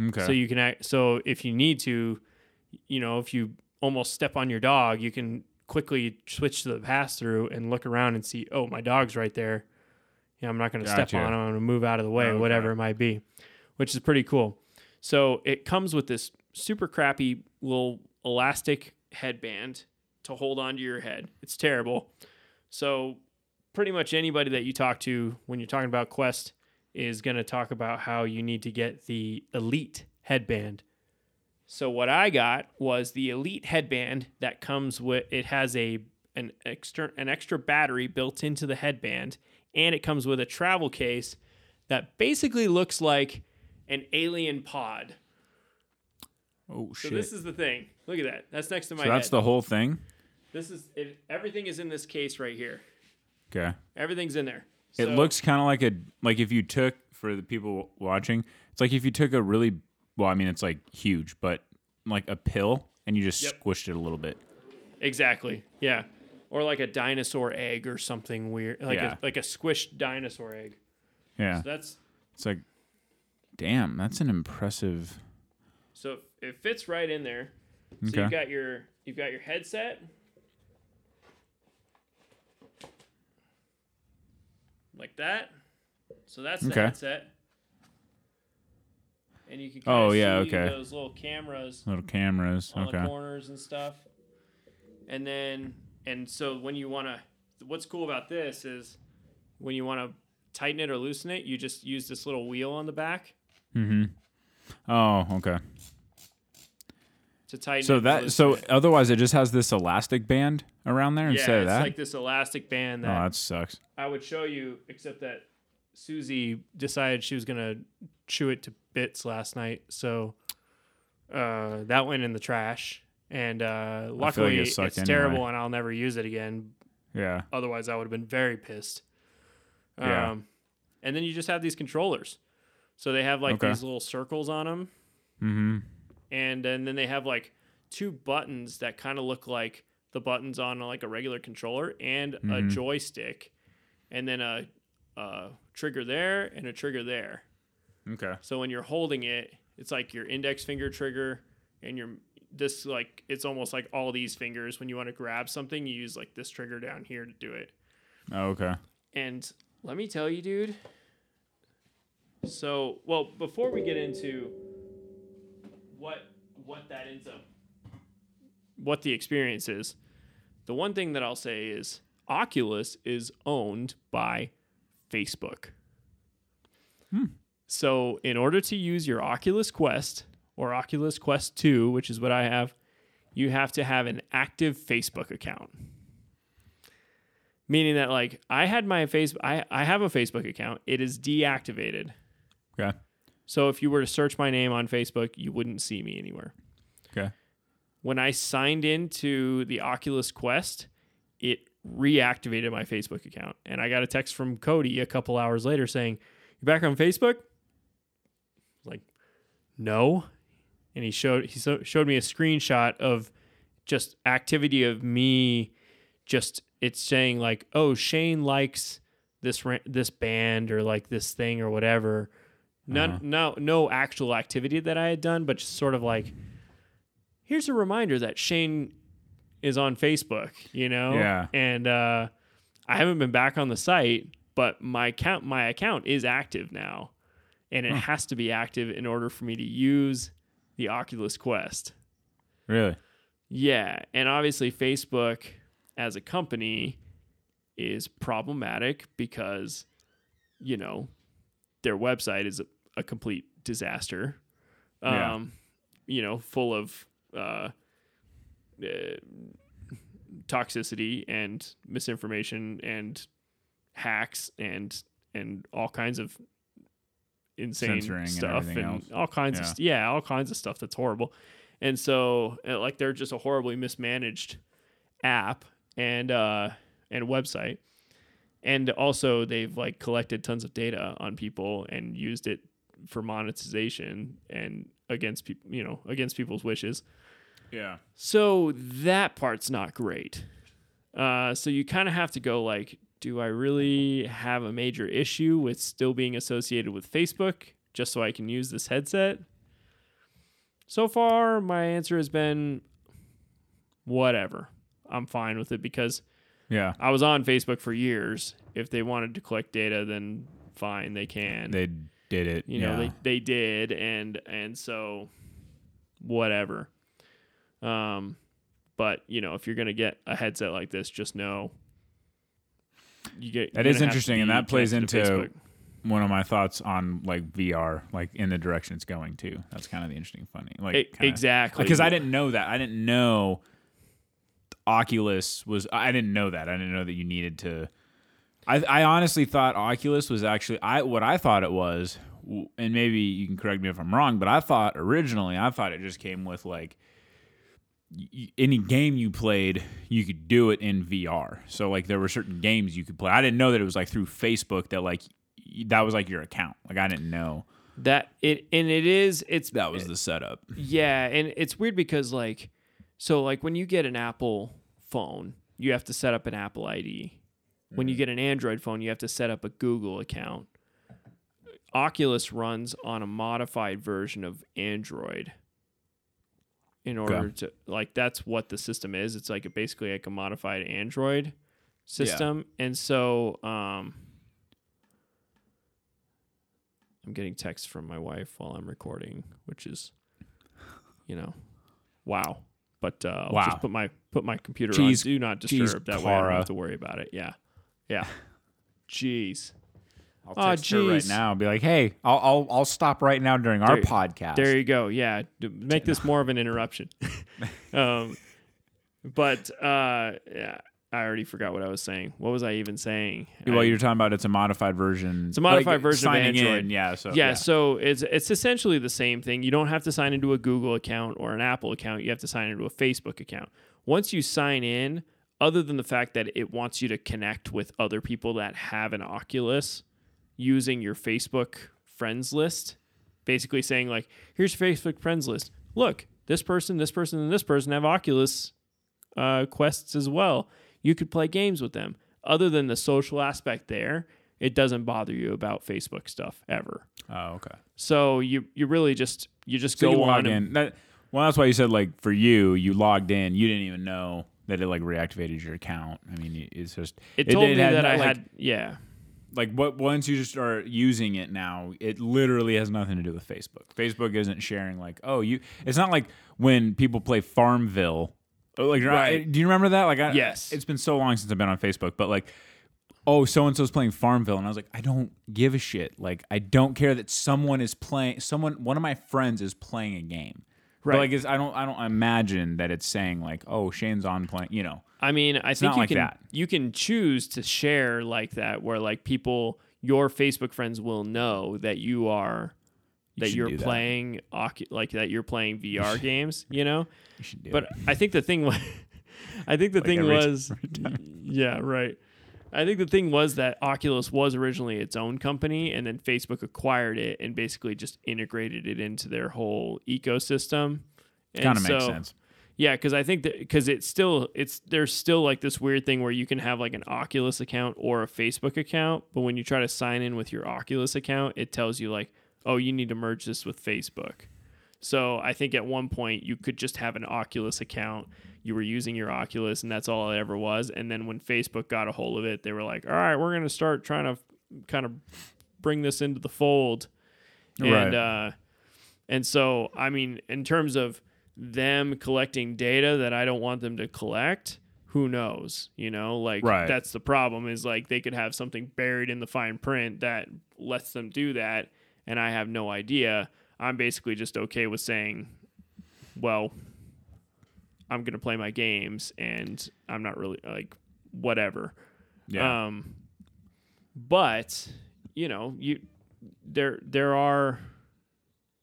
Speaker 2: Okay.
Speaker 1: so you can act, so if you need to, you know, if you almost step on your dog, you can quickly switch to the pass through and look around and see, oh, my dog's right there. Yeah, I'm not going to step on him. I'm going to move out of the way, oh,
Speaker 2: Okay.
Speaker 1: whatever it might be, which is pretty cool. So it comes with this super crappy little elastic headband to hold onto your head. It's terrible. So pretty much anybody that you talk to when you're talking about Quest is going to talk about how you need to get the elite headband. So what I got was the elite headband that comes with it has a an extra an extra battery built into the headband and it comes with a travel case that basically looks like an alien pod.
Speaker 2: oh shit.
Speaker 1: So this is the thing. Look at that. That's next to my
Speaker 2: so that's
Speaker 1: head.
Speaker 2: the whole thing.
Speaker 1: this is it, everything is in this case right here.
Speaker 2: Okay.
Speaker 1: Everything's in there.
Speaker 2: It
Speaker 1: So-
Speaker 2: looks kind of like a like if you took for the people watching, it's like if you took a really well, I mean it's like huge, but like a pill and you just
Speaker 1: Yep.
Speaker 2: squished it a little bit.
Speaker 1: Exactly. Yeah. Or like a dinosaur egg or something weird, like
Speaker 2: Yeah.
Speaker 1: a like a squished dinosaur egg.
Speaker 2: Yeah.
Speaker 1: So that's
Speaker 2: It's like damn, that's an impressive
Speaker 1: so it fits right in there. So
Speaker 2: Okay.
Speaker 1: you've got your you've got your headset. Like that. So that's the
Speaker 2: Okay.
Speaker 1: headset. And you can
Speaker 2: Oh, yeah,
Speaker 1: see
Speaker 2: okay.
Speaker 1: those little cameras
Speaker 2: little cameras.
Speaker 1: on the
Speaker 2: Okay.
Speaker 1: corners and stuff. And then, and so when you want to, what's cool about this is when you want to tighten it or loosen it, you just use this little wheel on the back
Speaker 2: Mm-hmm. Oh, okay.
Speaker 1: to tighten.
Speaker 2: So that so
Speaker 1: it.
Speaker 2: otherwise it just has this elastic band around there
Speaker 1: yeah,
Speaker 2: instead of that.
Speaker 1: it's like this elastic band
Speaker 2: oh,
Speaker 1: that
Speaker 2: that sucks.
Speaker 1: I would show you, except that Susie decided she was gonna chew it to bits last night, so uh, that went in the trash. And uh,
Speaker 2: like
Speaker 1: luckily,
Speaker 2: it
Speaker 1: it's
Speaker 2: anyway.
Speaker 1: terrible, and I'll never use it again.
Speaker 2: Yeah.
Speaker 1: Otherwise, I would have been very pissed. Um,
Speaker 2: Yeah.
Speaker 1: And then you just have these controllers. So they have like
Speaker 2: Okay.
Speaker 1: these little circles on them.
Speaker 2: Mm-hmm.
Speaker 1: And, and then they have like two buttons that kind of look like the buttons on like a regular controller and a
Speaker 2: Mhm.
Speaker 1: joystick. And then a, a trigger there and a trigger there.
Speaker 2: Okay.
Speaker 1: So when you're holding it, it's like your index finger trigger and your this like it's almost like all these fingers when you want to grab something you use like this trigger down here to do it
Speaker 2: Oh, okay.
Speaker 1: and let me tell you, dude. So, well, before we get into what what that ends up, what the experience is, the one thing that I'll say is Oculus is owned by Facebook. Hmm. So, in order to use your Oculus Quest or Oculus Quest 2, which is what I have, you have to have an active Facebook account. Meaning that like I had my Facebook I, I have a Facebook account. It is deactivated.
Speaker 2: Okay.
Speaker 1: So if you were to search my name on Facebook, you wouldn't see me anywhere.
Speaker 2: Okay.
Speaker 1: When I signed into the Oculus Quest, it reactivated my Facebook account. And I got a text from Cody a couple hours later saying, "You back on Facebook?" Like, "No." And he showed he so, showed me a screenshot of just activity of me just it's saying like, "Oh, Shane likes this this band or like this thing or whatever." None,
Speaker 2: Uh-huh.
Speaker 1: no, no actual activity that I had done, but just sort of like, here's a reminder that Shane is on Facebook, you know?
Speaker 2: Yeah.
Speaker 1: And uh, I haven't been back on the site, but my account, my account is active now, and it
Speaker 2: Huh.
Speaker 1: has to be active in order for me to use the Oculus Quest.
Speaker 2: Really?
Speaker 1: Yeah, and obviously Facebook as a company is problematic because you know their website is a, a complete disaster. Um,
Speaker 2: Yeah.
Speaker 1: you know, full of uh, uh, toxicity and misinformation and hacks and and all kinds of insane
Speaker 2: Censoring
Speaker 1: stuff
Speaker 2: everything
Speaker 1: and all kinds of
Speaker 2: Yeah.
Speaker 1: st- yeah all kinds of stuff that's horrible. And so uh, like they're just a horribly mismanaged app and uh and website. And also they've like collected tons of data on people and used it for monetization and against people you know against people's wishes
Speaker 2: Yeah.
Speaker 1: so that part's not great. Uh, so you kind of have to go like, do I really have a major issue with still being associated with Facebook just so I can use this headset? So far, my answer has been whatever. I'm fine with it because
Speaker 2: Yeah.
Speaker 1: I was on Facebook for years. If they wanted to collect data, then fine, they can
Speaker 2: They did it.
Speaker 1: you know
Speaker 2: yeah.
Speaker 1: they, they did and and so whatever um but you know if you're gonna get a headset like this just know you get
Speaker 2: That is
Speaker 1: gonna have to
Speaker 2: interesting, and that plays into-
Speaker 1: Facebook.
Speaker 2: one of my thoughts on like VR, like in the direction it's going to. That's kind of the interesting, funny, like
Speaker 1: E-
Speaker 2: kinda-
Speaker 1: exactly
Speaker 2: because I didn't know that. I didn't know Oculus was. I didn't know that. I didn't know that you needed to. I I honestly thought Oculus was actually I what I thought it was, and maybe you can correct me if I'm wrong, but I thought originally I thought it just came with like any game you played, you could do it in VR. So like there were certain games you could play. I didn't know that it was like through Facebook that like that was like your account. Like I didn't know
Speaker 1: that it and it is it's
Speaker 2: that was the setup.
Speaker 1: Yeah, and it's weird because like so like when you get an Apple phone, you have to set up an Apple ID. When you mm. get an Android phone, you have to set up a Google account. Oculus runs on a modified version of Android. In order to like that's what the system is. It's like a, basically like a modified Android system. And so um I'm getting texts from my wife while I'm recording, which is, you know, wow. But uh, I'll
Speaker 2: Wow.
Speaker 1: just put my put my computer
Speaker 2: Jeez-
Speaker 1: on do not disturb. that way I don't have to worry about it. Yeah, yeah. Jeez.
Speaker 2: I'll
Speaker 1: Aw,
Speaker 2: text her right now and be like, "Hey, I'll I'll, I'll stop right now during our
Speaker 1: There-
Speaker 2: podcast."
Speaker 1: There you go. Yeah, d- make this *laughs* more of an interruption. *laughs* um, but uh, yeah, I already forgot what I was saying. What was I even saying?
Speaker 2: well,
Speaker 1: I-
Speaker 2: you're talking about it's a modified version.
Speaker 1: It's a modified version of Android.
Speaker 2: yeah. So
Speaker 1: yeah, so it's it's essentially the same thing. You don't have to sign into a Google account or an Apple account. You have to sign into a Facebook account. Once you sign in, other than the fact that it wants you to connect with other people that have an Oculus using your Facebook friends list, basically saying like, "Here's your Facebook friends list. Look, this person, this person, and this person have Oculus uh, quests as well. You could play games with them. Other than the social aspect there, it doesn't bother you about Facebook stuff ever.
Speaker 2: Oh, okay.
Speaker 1: So you you really just you just
Speaker 2: So
Speaker 1: go
Speaker 2: you
Speaker 1: on
Speaker 2: in. That, well, that's why you said like for you, you logged in. You didn't even know that it like reactivated your account. I mean, it's just
Speaker 1: It told me that
Speaker 2: no-
Speaker 1: I
Speaker 2: like,
Speaker 1: had yeah
Speaker 2: like what once you just start using it now, it literally has nothing to do with Facebook. Facebook isn't sharing like oh you. It's not like when people play Farmville. oh, Like
Speaker 1: Right.
Speaker 2: do you remember that? Like I,
Speaker 1: Yes.
Speaker 2: it's been so long since I've been on Facebook, but like. Oh, so and so's playing Farmville, and I was like, I don't give a shit. Like, I don't care that someone is playing. Someone, one of my friends is playing a game. But
Speaker 1: Right.
Speaker 2: like, it's, I don't, I don't imagine that it's saying like, oh, Shane's on playing. You know,
Speaker 1: I mean, I think you
Speaker 2: like
Speaker 1: can
Speaker 2: that.
Speaker 1: you can choose to share like that, where like people, your Facebook friends will know that you are
Speaker 2: You
Speaker 1: that you're
Speaker 2: do that.
Speaker 1: playing like that you're playing VR games. You know,
Speaker 2: You
Speaker 1: but
Speaker 2: it.
Speaker 1: I think the thing was, *laughs* I think the
Speaker 2: Like
Speaker 1: thing was, yeah, right. I think the thing was that Oculus was originally its own company, and then Facebook acquired it and basically just integrated it into their whole ecosystem.
Speaker 2: Kind of makes
Speaker 1: so-
Speaker 2: sense.
Speaker 1: Yeah, because I think that because it's still it's there's still like this weird thing where you can have like an Oculus account or a Facebook account, but when you try to sign in with your Oculus account, it tells you like, oh, you need to merge this with Facebook. So I think at one point you could just have an Oculus account. You were using your Oculus, and that's all it ever was. And then when Facebook got a hold of it, they were like, all right, we're gonna start trying to kind of bring this into the fold. And
Speaker 2: Right.
Speaker 1: uh, and so I mean, in terms of them collecting data that I don't want them to collect, who knows? You know, like
Speaker 2: Right.
Speaker 1: that's the problem is like they could have something buried in the fine print that lets them do that, and I have no idea. I'm basically just okay with saying, well, I'm gonna play my games, and I'm not really like whatever.
Speaker 2: Yeah.
Speaker 1: Um, but you know, you there there are,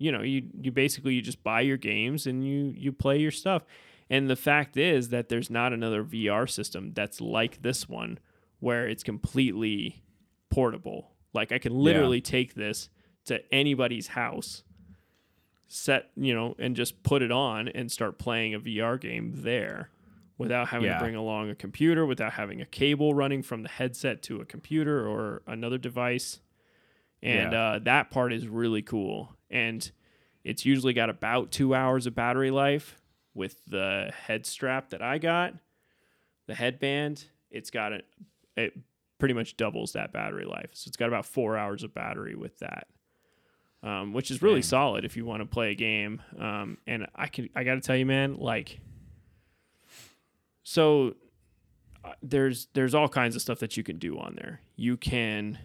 Speaker 1: you know, you you basically you just buy your games and you you play your stuff. And the fact is that there's not another VR system that's like this one where it's completely portable. Like I can literally take this to anybody's house, set, you know, and just put it on and start playing a VR game there without having
Speaker 2: Yeah.
Speaker 1: to bring along a computer, without having a cable running from the headset to a computer or another device. And
Speaker 2: Yeah.
Speaker 1: uh, that part is really cool. And it's usually got about two hours of battery life with the head strap that I got, the headband. It's got it, it pretty much doubles that battery life. So it's got about four hours of battery with that. Um, which is really
Speaker 2: Dang.
Speaker 1: solid if you want to play a game. Um, and I can, I got to tell you, man, like, so uh, there's there's all kinds of stuff that you can do on there. You can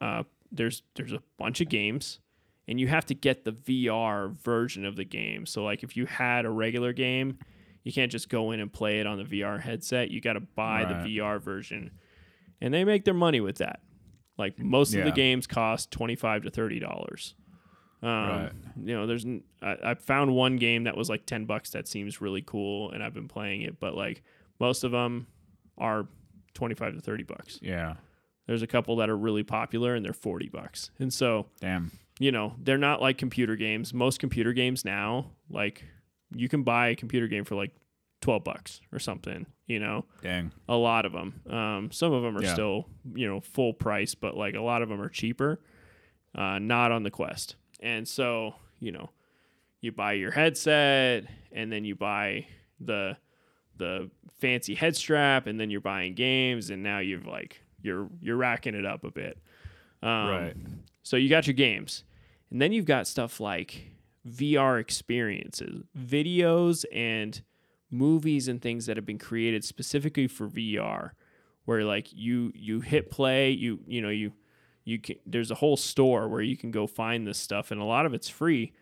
Speaker 1: uh, there's there's a bunch of games, and you have to get the VR version of the game. So like if you had a regular game, you can't just go in and play it on the VR headset. You got to buy
Speaker 2: Right.
Speaker 1: the VR version, and they make their money with that. Like most of the games cost twenty five to thirty dollars. Um,
Speaker 2: Right.
Speaker 1: You know, there's I found one game that was like ten bucks that seems really cool, and I've been playing it. But like most of them are twenty five to thirty bucks.
Speaker 2: yeah.
Speaker 1: There's a couple that are really popular, and they're forty bucks. And so
Speaker 2: Damn.
Speaker 1: You know, they're not like computer games. Most computer games now, like you can buy a computer game for like 12 bucks or something, you know,
Speaker 2: Dang.
Speaker 1: a lot of them. Um, some of them are
Speaker 2: Yeah.
Speaker 1: still, you know, full price, but like a lot of them are cheaper, uh, not on the Quest. And so, you know, you buy your headset and then you buy the, the fancy head strap and then you're buying games and now you've like, you're, you're racking it up a bit. Um,
Speaker 2: right.
Speaker 1: so you got your games, and then you've got stuff like VR experiences, videos and movies and things that have been created specifically for VR, where like you you hit play, you you know you you can there's a whole store where you can go find this stuff, and a lot of it's free,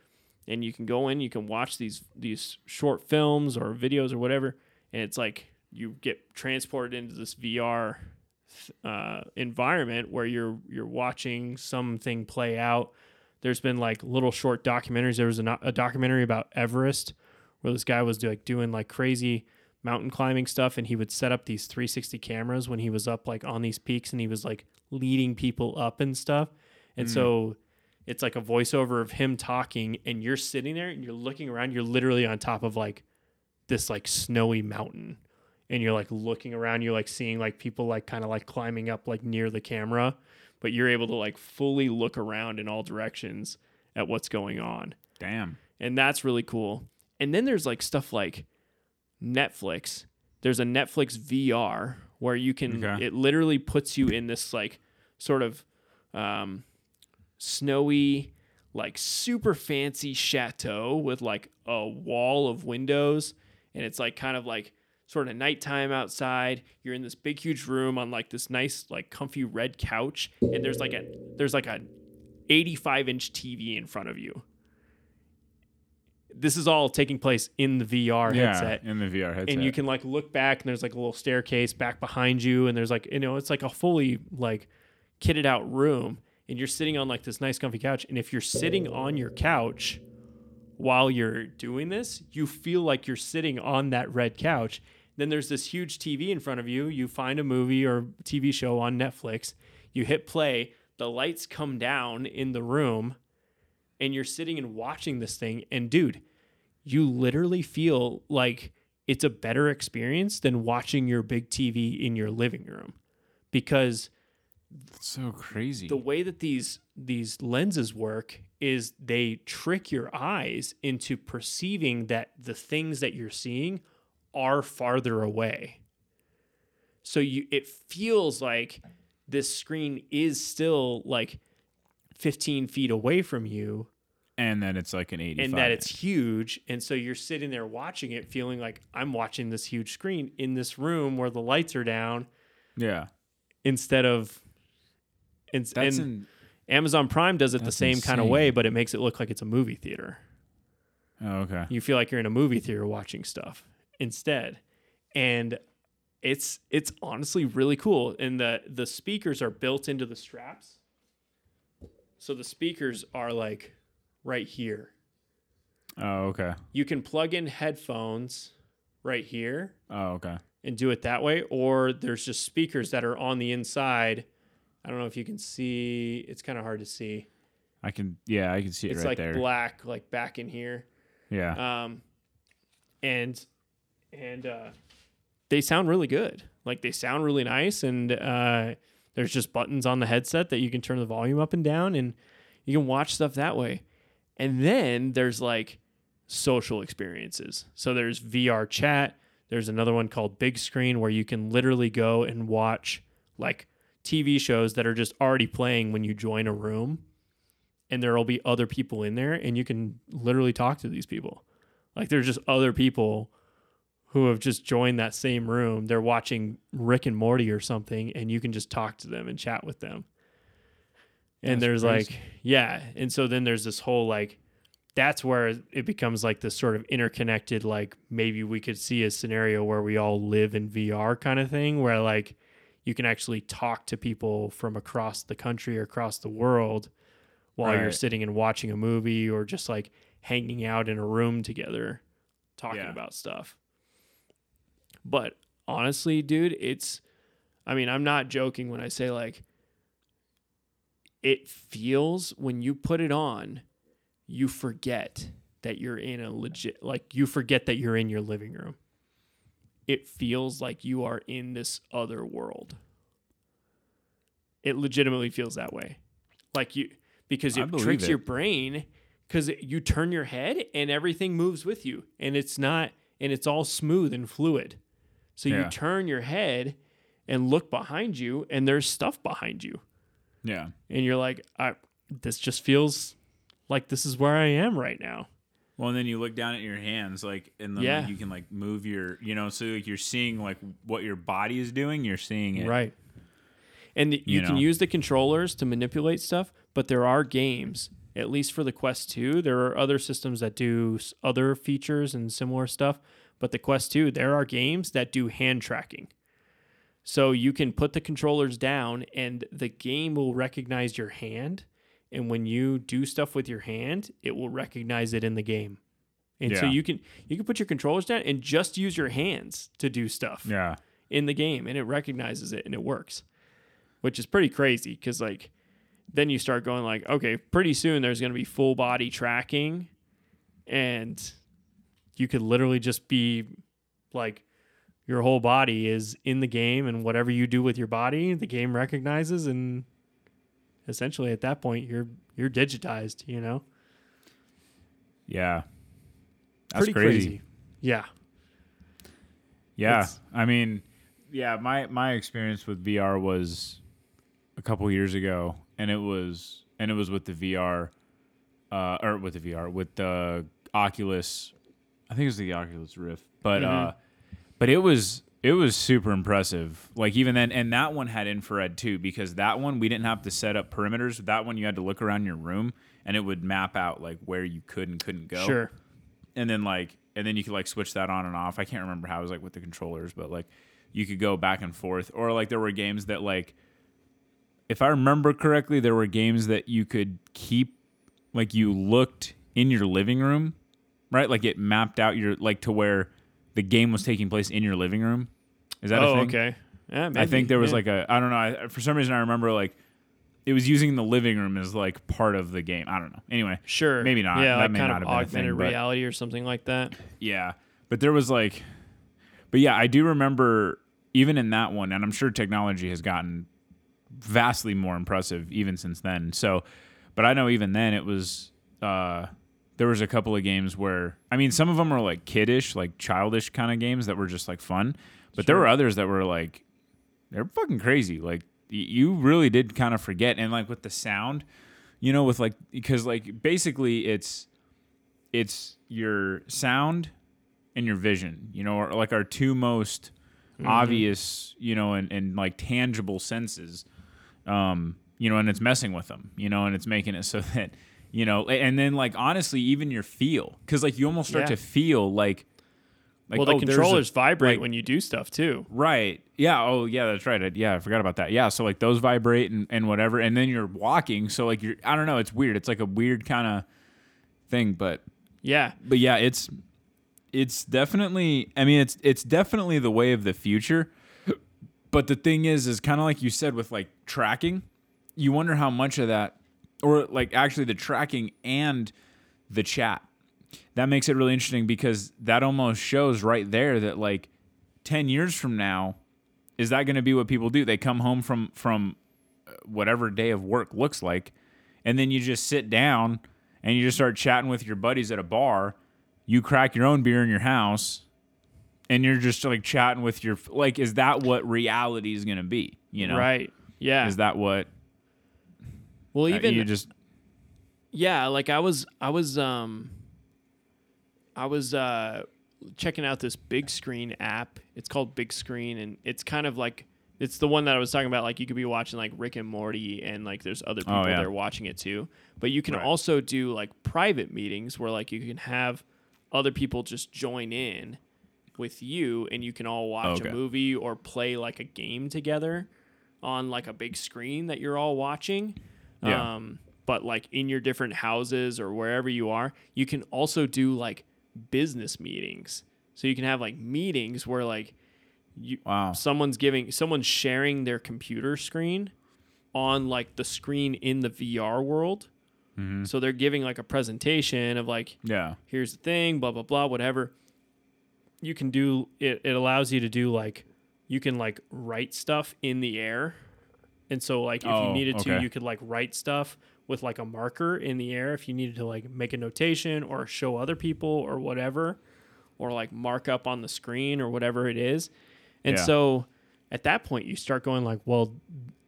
Speaker 1: and you can go in, you can watch these these short films or videos or whatever, and it's like you get transported into this VR uh, environment where you're you're watching something play out. There's been like little short documentaries. There was a, a documentary about Everest where this guy was like doing like crazy mountain climbing stuff, and he would set up these 360 cameras when he was up like on these peaks, and he was like leading people up and stuff. And hmm. so it's like a voiceover of him talking, and you're sitting there and you're looking around. You're literally on top of like this like snowy mountain and you're like looking around you're like seeing like people like kind of like climbing up like near the camera but you're able to like fully look around in all directions at what's going on
Speaker 2: Damn.
Speaker 1: and that's really cool and then there's like stuff like netflix there's a netflix vr where you can
Speaker 2: Okay.
Speaker 1: it literally puts you in this like sort of um, snowy like super fancy chateau with like a wall of windows and it's like kind of like sort of nighttime outside you're in this big huge room on like this nice like comfy red couch and there's like a there's like a 85 inch tv in front of you this is all taking place in the VR
Speaker 2: yeah,
Speaker 1: headset.
Speaker 2: in the VR headset.
Speaker 1: And you can like look back and there's like a little staircase back behind you and there's like you know, it's like a fully like kitted out room and you're sitting on like this nice comfy couch and if you're sitting on your couch while you're doing this, you feel like you're sitting on that red couch. Then there's this huge TV in front of you. You find a movie or TV show on Netflix. You hit play. The lights come down in the room, and you're sitting and watching this thing. And dude, you literally feel like it's a better experience than watching your big TV in your living room because
Speaker 2: That's so crazy.
Speaker 1: the way that these these lenses work is they trick your eyes into perceiving that the things that you're seeing are farther away. So you it feels like this screen is still like 15 feet away from you
Speaker 2: and then it's like an 85.
Speaker 1: and that it's huge and so you're sitting there watching it feeling like I'm watching this huge screen in this room where the lights are down
Speaker 2: yeah.
Speaker 1: instead of and,
Speaker 2: That's
Speaker 1: and
Speaker 2: in,
Speaker 1: Amazon Prime does it the same kind of way, but it makes it look like it's a movie theater.
Speaker 2: oh, okay.
Speaker 1: You feel like you're in a movie theater watching stuff instead. And it's it's honestly really cool. And the the speakers are built into the straps. So the speakers are like right here.
Speaker 2: Oh, okay.
Speaker 1: You can plug in headphones right here
Speaker 2: Oh, okay.
Speaker 1: and do it that way, or there's just speakers that are on the inside. I don't know if you can see. It's kind of hard to see.
Speaker 2: I can, yeah, I can see it
Speaker 1: it's
Speaker 2: right
Speaker 1: like
Speaker 2: there.
Speaker 1: black, like back in here.
Speaker 2: Yeah.
Speaker 1: Um, and and uh, they sound really good. Like they sound really nice, and uh, there's just buttons on the headset that you can turn the volume up and down, and you can watch stuff that way. And then there's like social experiences. So there's VR chat. There's another one called Big Screen where you can literally go and watch like TV shows that are just already playing when you join a room. And there will be other people in there, and you can literally talk to these people. Like there's just other people who have just joined that same room. They're watching Rick and Morty or something, and you can just talk to them and chat with them. And
Speaker 2: That's
Speaker 1: there's
Speaker 2: crazy.
Speaker 1: like, yeah. And so then there's this whole like, that's where it becomes like this sort of interconnected, like maybe we could see a scenario where we all live in VR kind of thing, where like you can actually talk to people from across the country or across the world while you're sitting and watching a movie or just like hanging out in a room together talking
Speaker 2: Yeah.
Speaker 1: about stuff. But honestly, dude, it's I mean, I'm not joking when I say like it feels when you put it on, you forget that you're in a legit like you forget that you're in your living room. It feels like you are in this other world. It legitimately feels that way. Like you because it tricks
Speaker 2: it.
Speaker 1: your brain cuz you turn your head and everything moves with you and it's not and it's all smooth and fluid. So you turn your head and look behind you and there's stuff behind you
Speaker 2: yeah.
Speaker 1: and you're like, I, this just feels like this is where I am right now.
Speaker 2: Well, and then you look down at your hands, like, and then
Speaker 1: Yeah.
Speaker 2: like, you can like move your, you know, so like you're seeing like what your body is doing. You're seeing it.
Speaker 1: Right. And you,
Speaker 2: You
Speaker 1: can use the controllers to manipulate stuff, but there are games, at least for the Quest 2. There are other systems that do other features and similar stuff, but the Quest 2, there are games that do hand tracking. So you can put the controllers down and the game will recognize your hand. And when you do stuff with your hand, it will recognize it in the game. And so you can you can put your controllers down and just use your hands to do stuff
Speaker 2: Yeah.
Speaker 1: in the game and it recognizes it and it works which is pretty crazy because like then you start going like okay pretty soon there's going to be full body tracking and you could literally just be like your whole body is in the game and whatever you do with your body the game recognizes and essentially at that point you're you're digitized you know
Speaker 2: Yeah. That's
Speaker 1: pretty
Speaker 2: crazy.
Speaker 1: crazy yeah
Speaker 2: Yeah,
Speaker 1: It's-
Speaker 2: I mean, yeah, my my experience with VR was a couple years ago, and it was and it was with the VR, uh, or with the VR with the Oculus. I think it was the Oculus Rift, but uh, but it was it was super impressive. Like even then, and that one had infrared too, because that one we didn't have to set up perimeters. That one you had to look around your room, and it would map out like where you could and couldn't go.
Speaker 1: sure
Speaker 2: and then like and then you could like switch that on and off. I can't remember how it was like with the controllers, but like you could go back and forth. Or like there were games that like if I remember correctly, there were games that you could keep like you looked in your living room, right? Like it mapped out your like to where the game was taking place in your living room. Is that
Speaker 1: oh,
Speaker 2: a thing?
Speaker 1: okay. Yeah,
Speaker 2: I think there was
Speaker 1: yeah.
Speaker 2: like a I don't know. I, for some reason, I remember like it was using the living room as like part of the game. I don't know. Anyway,
Speaker 1: sure,
Speaker 2: maybe not.
Speaker 1: Yeah,
Speaker 2: That
Speaker 1: like
Speaker 2: may
Speaker 1: kind
Speaker 2: not
Speaker 1: of
Speaker 2: have thing,
Speaker 1: augmented
Speaker 2: but-
Speaker 1: reality or something like that.
Speaker 2: yeah, but there was like, but yeah, I do remember even in that one, and I'm sure technology has gotten vastly more impressive even since then. So, but I know even then it was uh there was a couple of games where I mean some of them were like kiddish, like childish kind of games that were just like fun, but there were others that were like they're fucking crazy. Like you really did kind of forget and like with the sound, you know, with like because like basically it's it's your sound and your vision, you know, or like our two most obvious, you know, and, and like tangible senses. Um, you know, and it's messing with them, you know, and it's making it so *laughs* that, you know, and then like honestly, even your feel, because like you almost start
Speaker 1: Yeah.
Speaker 2: to feel like, like
Speaker 1: well, the
Speaker 2: oh, there's a-
Speaker 1: controllers vibrate
Speaker 2: like-
Speaker 1: when you do stuff too.
Speaker 2: Right. Yeah. Oh, yeah. That's right. I, yeah, I forgot about that. Yeah. So like those vibrate and, and whatever, and then you're walking. So like you're, I don't know. It's weird. It's like a weird kind of thing, but
Speaker 1: Yeah,
Speaker 2: but yeah, it's it's definitely. I mean, it's it's definitely the way of the future. But the thing is, is kind of like you said with like tracking. You wonder how much of that, or like actually the tracking and the chat. That makes it really interesting because that almost shows right there that like ten years from now, is that going to be what people do? They come home from from uh, whatever day of work looks like, and then you just sit down and you just start chatting with your buddies at a bar. You crack your own beer in your house, and you're just like chatting with your like. Is that what reality is going to be? You know,
Speaker 1: right. Yeah.
Speaker 2: Is that what
Speaker 1: well,
Speaker 2: uh,
Speaker 1: even
Speaker 2: you just?
Speaker 1: yeah, like I was, I was, um, I was uh, checking out this big screen app. It's called Big Screen, and it's kind of like it's the one that I was talking about. Like you could be watching like Rick and Morty, and like there's other people
Speaker 2: Oh, yeah.
Speaker 1: there watching it too. But you can
Speaker 2: Right.
Speaker 1: also do like private meetings where like you can have other people just join in with you, and you can all watch
Speaker 2: Okay.
Speaker 1: a movie or play like a game together on like a big screen that you're all watching.
Speaker 2: Yeah.
Speaker 1: Um, but like in your different houses or wherever you are, you can also do like business meetings. So you can have like meetings where like you
Speaker 2: Wow.
Speaker 1: someone's giving someone's sharing their computer screen on like the screen in the VR world.
Speaker 2: Mm-hmm.
Speaker 1: So they're giving like a presentation of like
Speaker 2: Yeah.
Speaker 1: here's the thing, blah blah blah, whatever. You can do it. It allows you to do like you can like write stuff in the air, and so like if you
Speaker 2: Oh,
Speaker 1: needed to, you could like write stuff with like a marker in the air if you needed to like make a notation or show other people or whatever, or like mark up on the screen or whatever it is. And
Speaker 2: Yeah.
Speaker 1: so at that point, you start going like, well,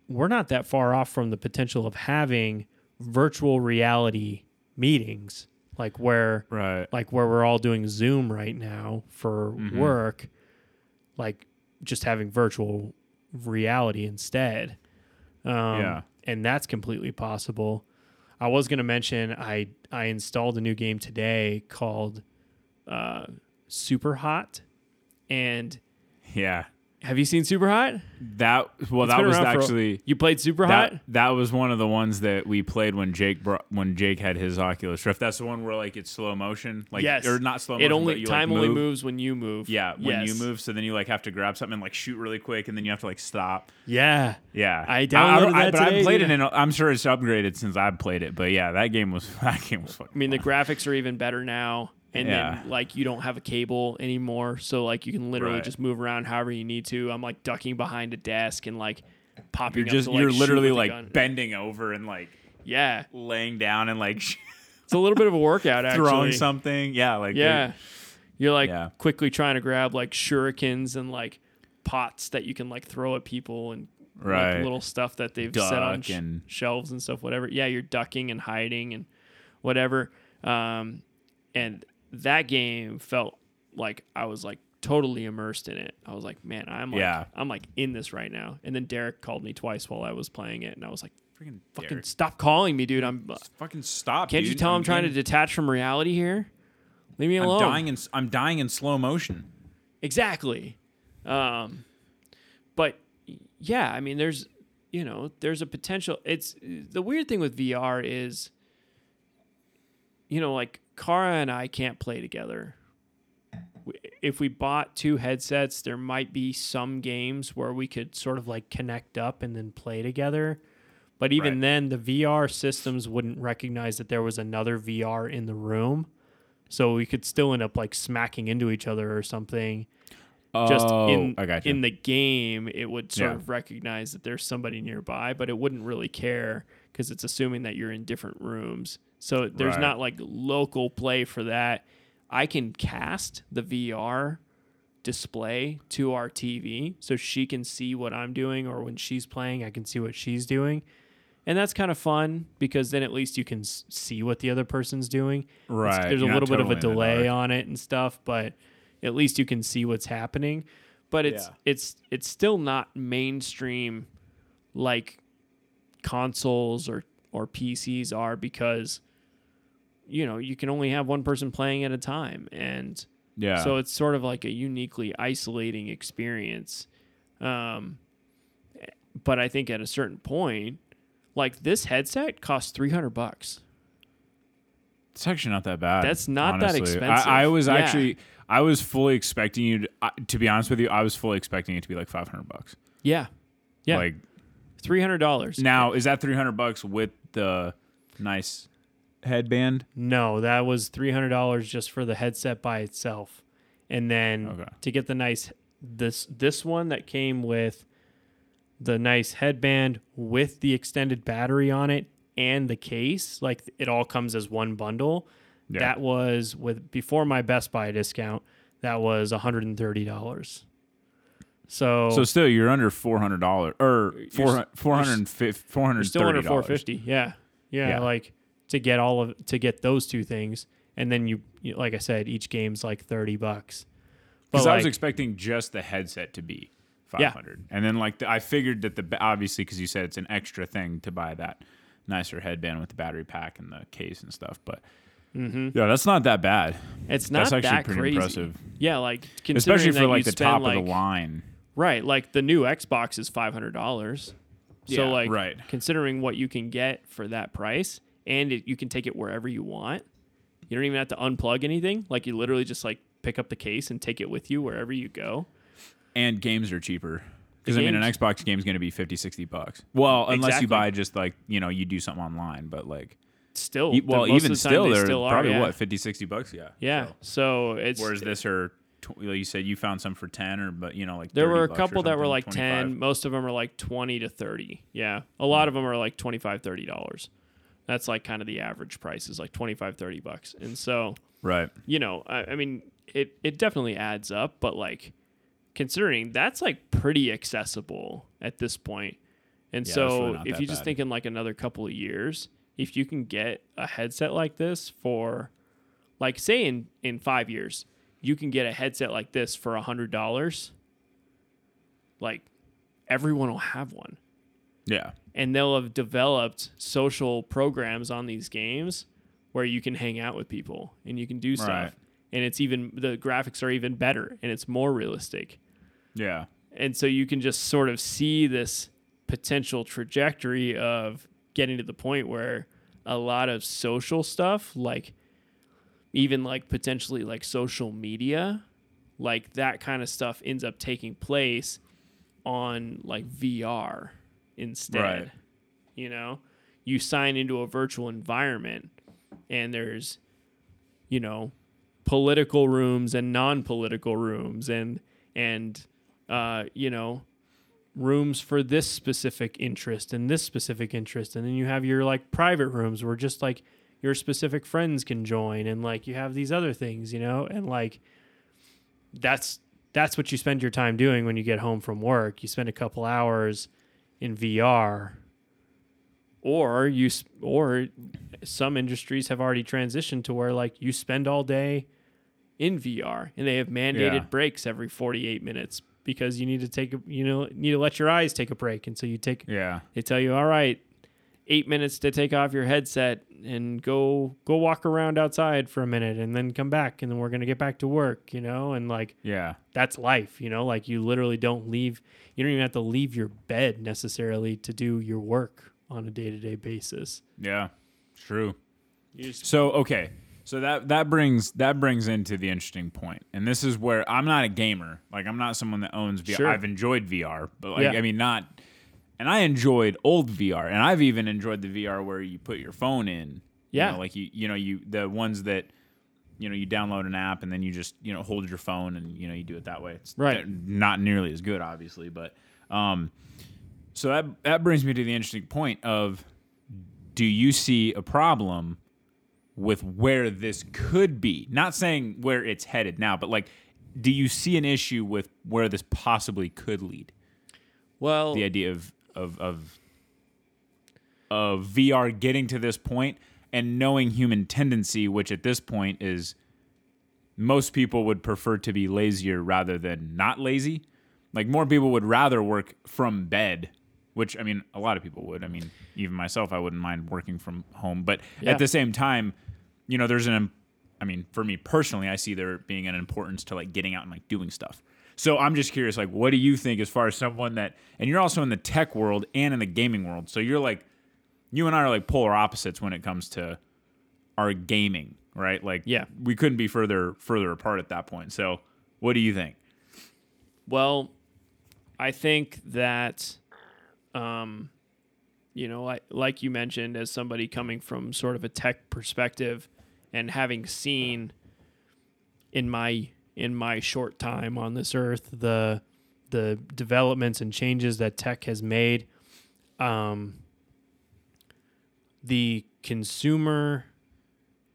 Speaker 1: we're not that far off from the potential of having virtual reality meetings, like where
Speaker 2: Right.
Speaker 1: like where we're all doing Zoom right now for
Speaker 2: Mm-hmm.
Speaker 1: work, like just having virtual reality instead. Um,
Speaker 2: Yeah.
Speaker 1: and that's completely possible. I was going to mention I I installed a new game today called uh, Super Hot, and
Speaker 2: Yeah.
Speaker 1: Have you seen Super Hot?
Speaker 2: That well,
Speaker 1: It's
Speaker 2: that
Speaker 1: been
Speaker 2: was
Speaker 1: around for-
Speaker 2: actually
Speaker 1: You played Super Hot?
Speaker 2: that that was one of the ones that we played when Jake brought, when Jake had his Oculus Rift. That's the one where like it's slow motion, like
Speaker 1: yes,
Speaker 2: or not slow motion.
Speaker 1: It
Speaker 2: but
Speaker 1: only
Speaker 2: you,
Speaker 1: time
Speaker 2: like,
Speaker 1: only
Speaker 2: move.
Speaker 1: moves when you move.
Speaker 2: Yeah, when you move, so then you like have to grab something and like shoot really quick, and then you have to like stop.
Speaker 1: Yeah,
Speaker 2: Yeah,
Speaker 1: I downloaded that
Speaker 2: but I
Speaker 1: today,
Speaker 2: played
Speaker 1: dude.
Speaker 2: it, and I'm sure it's upgraded since I've played it. But yeah, that game was *laughs* that game was fucking.
Speaker 1: I mean, the graphics are even better now. And
Speaker 2: Yeah.
Speaker 1: then, like, you don't have a cable anymore. So, like, you can literally
Speaker 2: Right.
Speaker 1: just move around however you need to. I'm, like, ducking behind a desk and, like, popping
Speaker 2: you're just
Speaker 1: to, like,
Speaker 2: you're literally like bending over and like
Speaker 1: Yeah.
Speaker 2: laying down and like *laughs*
Speaker 1: It's a little bit of a workout, actually.
Speaker 2: throwing something. Yeah, like
Speaker 1: Yeah. You're, like,
Speaker 2: Yeah.
Speaker 1: quickly trying to grab, like, shurikens and, like, pots that you can, like, throw at people and,
Speaker 2: Right.
Speaker 1: like, little stuff that they've set on sh-
Speaker 2: and-
Speaker 1: shelves and stuff, whatever. Yeah, you're ducking and hiding and whatever. Um, and that game felt like I was like totally immersed in it. I was like, man, I'm like,
Speaker 2: Yeah.
Speaker 1: I'm like in this right now. And then Derek called me twice while I was playing it, and I was like,
Speaker 2: freaking
Speaker 1: fucking
Speaker 2: Derek.
Speaker 1: stop calling me, dude. I'm.
Speaker 2: fucking stop.
Speaker 1: Can't you tell I'm, trying to detach from reality here? Leave me
Speaker 2: I'm
Speaker 1: alone.
Speaker 2: dying in I'm dying in slow motion.
Speaker 1: Exactly. Um, but yeah, I mean, there's, you know, there's a potential. It's the weird thing with VR is, you know, like Kara and I can't play together. If we bought two headsets, there might be some games where we could sort of like connect up and then play together. But even
Speaker 2: Right.
Speaker 1: then, the VR systems wouldn't recognize that there was another VR in the room. So we could still end up like smacking into each other or something just
Speaker 2: oh,
Speaker 1: in
Speaker 2: I got
Speaker 1: in the game it would sort
Speaker 2: Yeah.
Speaker 1: of recognize that there's somebody nearby but it wouldn't really care because it's assuming that you're in different rooms so there's
Speaker 2: Right.
Speaker 1: not like local play for that i can cast the vr display to our tv so she can see what i'm doing or when she's playing i can see what she's doing and that's kind of fun because then at least you can see what the other person's doing It's-
Speaker 2: right.
Speaker 1: there's a
Speaker 2: you're
Speaker 1: little
Speaker 2: not
Speaker 1: bit of a
Speaker 2: totally in the
Speaker 1: delay
Speaker 2: dark.
Speaker 1: on it and stuff, but at least you can see what's happening. But it's
Speaker 2: Yeah.
Speaker 1: it's it's still not mainstream like consoles or or PCs are because you know, you can only have one person playing at a time and
Speaker 2: Yeah.
Speaker 1: so it's sort of like a uniquely isolating experience. Um, but I think at a certain point, like this headset costs 300 bucks.
Speaker 2: It's actually not that bad.
Speaker 1: That's not that expensive.
Speaker 2: I, I was
Speaker 1: Yeah.
Speaker 2: actually, I was fully expecting you. To, I, to be honest with you, I was fully expecting it to be like five hundred bucks.
Speaker 1: Yeah. Yeah.
Speaker 2: Like
Speaker 1: $300.
Speaker 2: now, is that three hundred bucks with the nice headband?
Speaker 1: No, that was three hundred dollars just for the headset by itself, and then
Speaker 2: Okay.
Speaker 1: to get the nice this this one that came with the nice headband with the extended battery on it and the case, like it all comes as one bundle.
Speaker 2: Yeah.
Speaker 1: That was with before my Best Buy discount. That was one hundred and thirty dollars. So,
Speaker 2: So still, you're under four hundred dollars or four four hundred fifty four hundred
Speaker 1: still under four fifty. Yeah. yeah,
Speaker 2: Yeah.
Speaker 1: like to get all of to get those two things, and then you, you like I said, each game's like thirty bucks.
Speaker 2: Because
Speaker 1: But
Speaker 2: I was expecting just the headset to be five hundred, Yeah. and then like the, I figured that the obviously because you said it's an extra thing to buy that nicer headband with the battery pack and the case and stuff, but
Speaker 1: Mhm.
Speaker 2: yeah, that's not that bad.
Speaker 1: It's not
Speaker 2: That's actually
Speaker 1: that
Speaker 2: pretty
Speaker 1: crazy.
Speaker 2: impressive.
Speaker 1: Yeah, like considering
Speaker 2: especially
Speaker 1: that
Speaker 2: for like the top
Speaker 1: like,
Speaker 2: of the line.
Speaker 1: Right, like the new Xbox is five hundred dollars. So
Speaker 2: Yeah,
Speaker 1: like,
Speaker 2: right.
Speaker 1: considering what you can get for that price, and it, you can take it wherever you want. You don't even have to unplug anything. Like you literally just like pick up the case and take it with you wherever you go.
Speaker 2: And games are cheaper. Because I mean, an Xbox game is going to be 50, 60 bucks. Well, unless
Speaker 1: Exactly.
Speaker 2: you buy just like you know you do something online, but like
Speaker 1: Still, the-
Speaker 2: well, even
Speaker 1: the
Speaker 2: still,
Speaker 1: they
Speaker 2: they're
Speaker 1: still are,
Speaker 2: probably
Speaker 1: yeah.
Speaker 2: what 50, 60 bucks. Yeah,
Speaker 1: Yeah,
Speaker 2: So-
Speaker 1: so it's
Speaker 2: Whereas this are, tw- you said, you found some for ten or but you know like
Speaker 1: There were a couple that were like
Speaker 2: 25.
Speaker 1: 10. Most of them are like 20 to 30. Yeah. A lot hmm. of them are like 25, 30 dollars. That's like kind of the average price is like 25, 30 bucks. And so,
Speaker 2: Right.
Speaker 1: you know, I, I mean, it, it definitely adds up, but like considering that's like pretty accessible at this point. And
Speaker 2: Yeah,
Speaker 1: so if you just think in like another couple of years, if you can get a headset like this for like say in, in five years, you can get a headset like this for a hundred dollars, like everyone will have one.
Speaker 2: Yeah.
Speaker 1: And they'll have developed social programs on these games where you can hang out with people and you can do stuff.
Speaker 2: Right.
Speaker 1: And it's even the graphics are even better and it's more realistic
Speaker 2: Yeah.
Speaker 1: and so you can just sort of see this potential trajectory of getting to the point where a lot of social stuff like even like potentially like social media like that kind of stuff ends up taking place on like VR instead
Speaker 2: Right.
Speaker 1: you know? You sign into a virtual environment and there's you know political rooms and non-political rooms and and uh, you know rooms for this specific interest and this specific interest. And then you have your like private rooms where just like your specific friends can join and like you have these other things you know? And like that's that's what you spend your time doing when you get home from work. You spend a couple hours in VR or you or some industries have already transitioned to where like you spend all day in VR and they have mandated
Speaker 2: Yeah.
Speaker 1: breaks every 48 minutes because you need to take a, you know need to let your eyes take a break and so you take
Speaker 2: Yeah.
Speaker 1: they tell you all right eight minutes to take off your headset and go go walk around outside for a minute and then come back and then we're gonna get back to work, you know, and like
Speaker 2: Yeah.
Speaker 1: that's life, you know, like you literally don't leave you don't even have to leave your bed necessarily to do your work on a day to day basis.
Speaker 2: Yeah. True.
Speaker 1: Just
Speaker 2: So okay, so that that brings that brings into the interesting point, and this is where I'm not a gamer. Like I'm not someone that owns VR.
Speaker 1: Sure.
Speaker 2: I've enjoyed VR, but like
Speaker 1: Yeah.
Speaker 2: I mean not, and I enjoyed old VR, and I've even enjoyed the VR where you put your phone in. You
Speaker 1: Yeah.
Speaker 2: know, like you you know you the ones that. You know, you download an app and then you just you know hold your phone and you know you do it that way. It's
Speaker 1: Right.
Speaker 2: not nearly as good, obviously, but um, so that that brings me to the interesting point of do you see a problem with where this could be? Not saying where it's headed now, but like, do you see an issue with where this possibly could lead?
Speaker 1: well
Speaker 2: The idea of of of of VR getting to this point and knowing human tendency, which at this point is most people would prefer to be lazier rather than not lazy. Like more people would rather work from bed, which I mean, a lot of people would. I mean, even myself, I wouldn't mind working from home. But
Speaker 1: Yeah.
Speaker 2: at the same time, you know, there's an, I mean, for me personally, I see there being an importance to like getting out and like doing stuff. So I'm just curious, like, what do you think as far as someone that, and you're also in the tech world and in the gaming world. So you're like, you and I are like polar opposites when it comes to our gaming, right? Like,
Speaker 1: Yeah.
Speaker 2: we couldn't be further further apart at that point. So, what do you think?
Speaker 1: Well, I think that, um, you know, like, like you mentioned, as somebody coming from sort of a tech perspective and having seen in my in my short time on this earth the the developments and changes that tech has made, um, the consumer,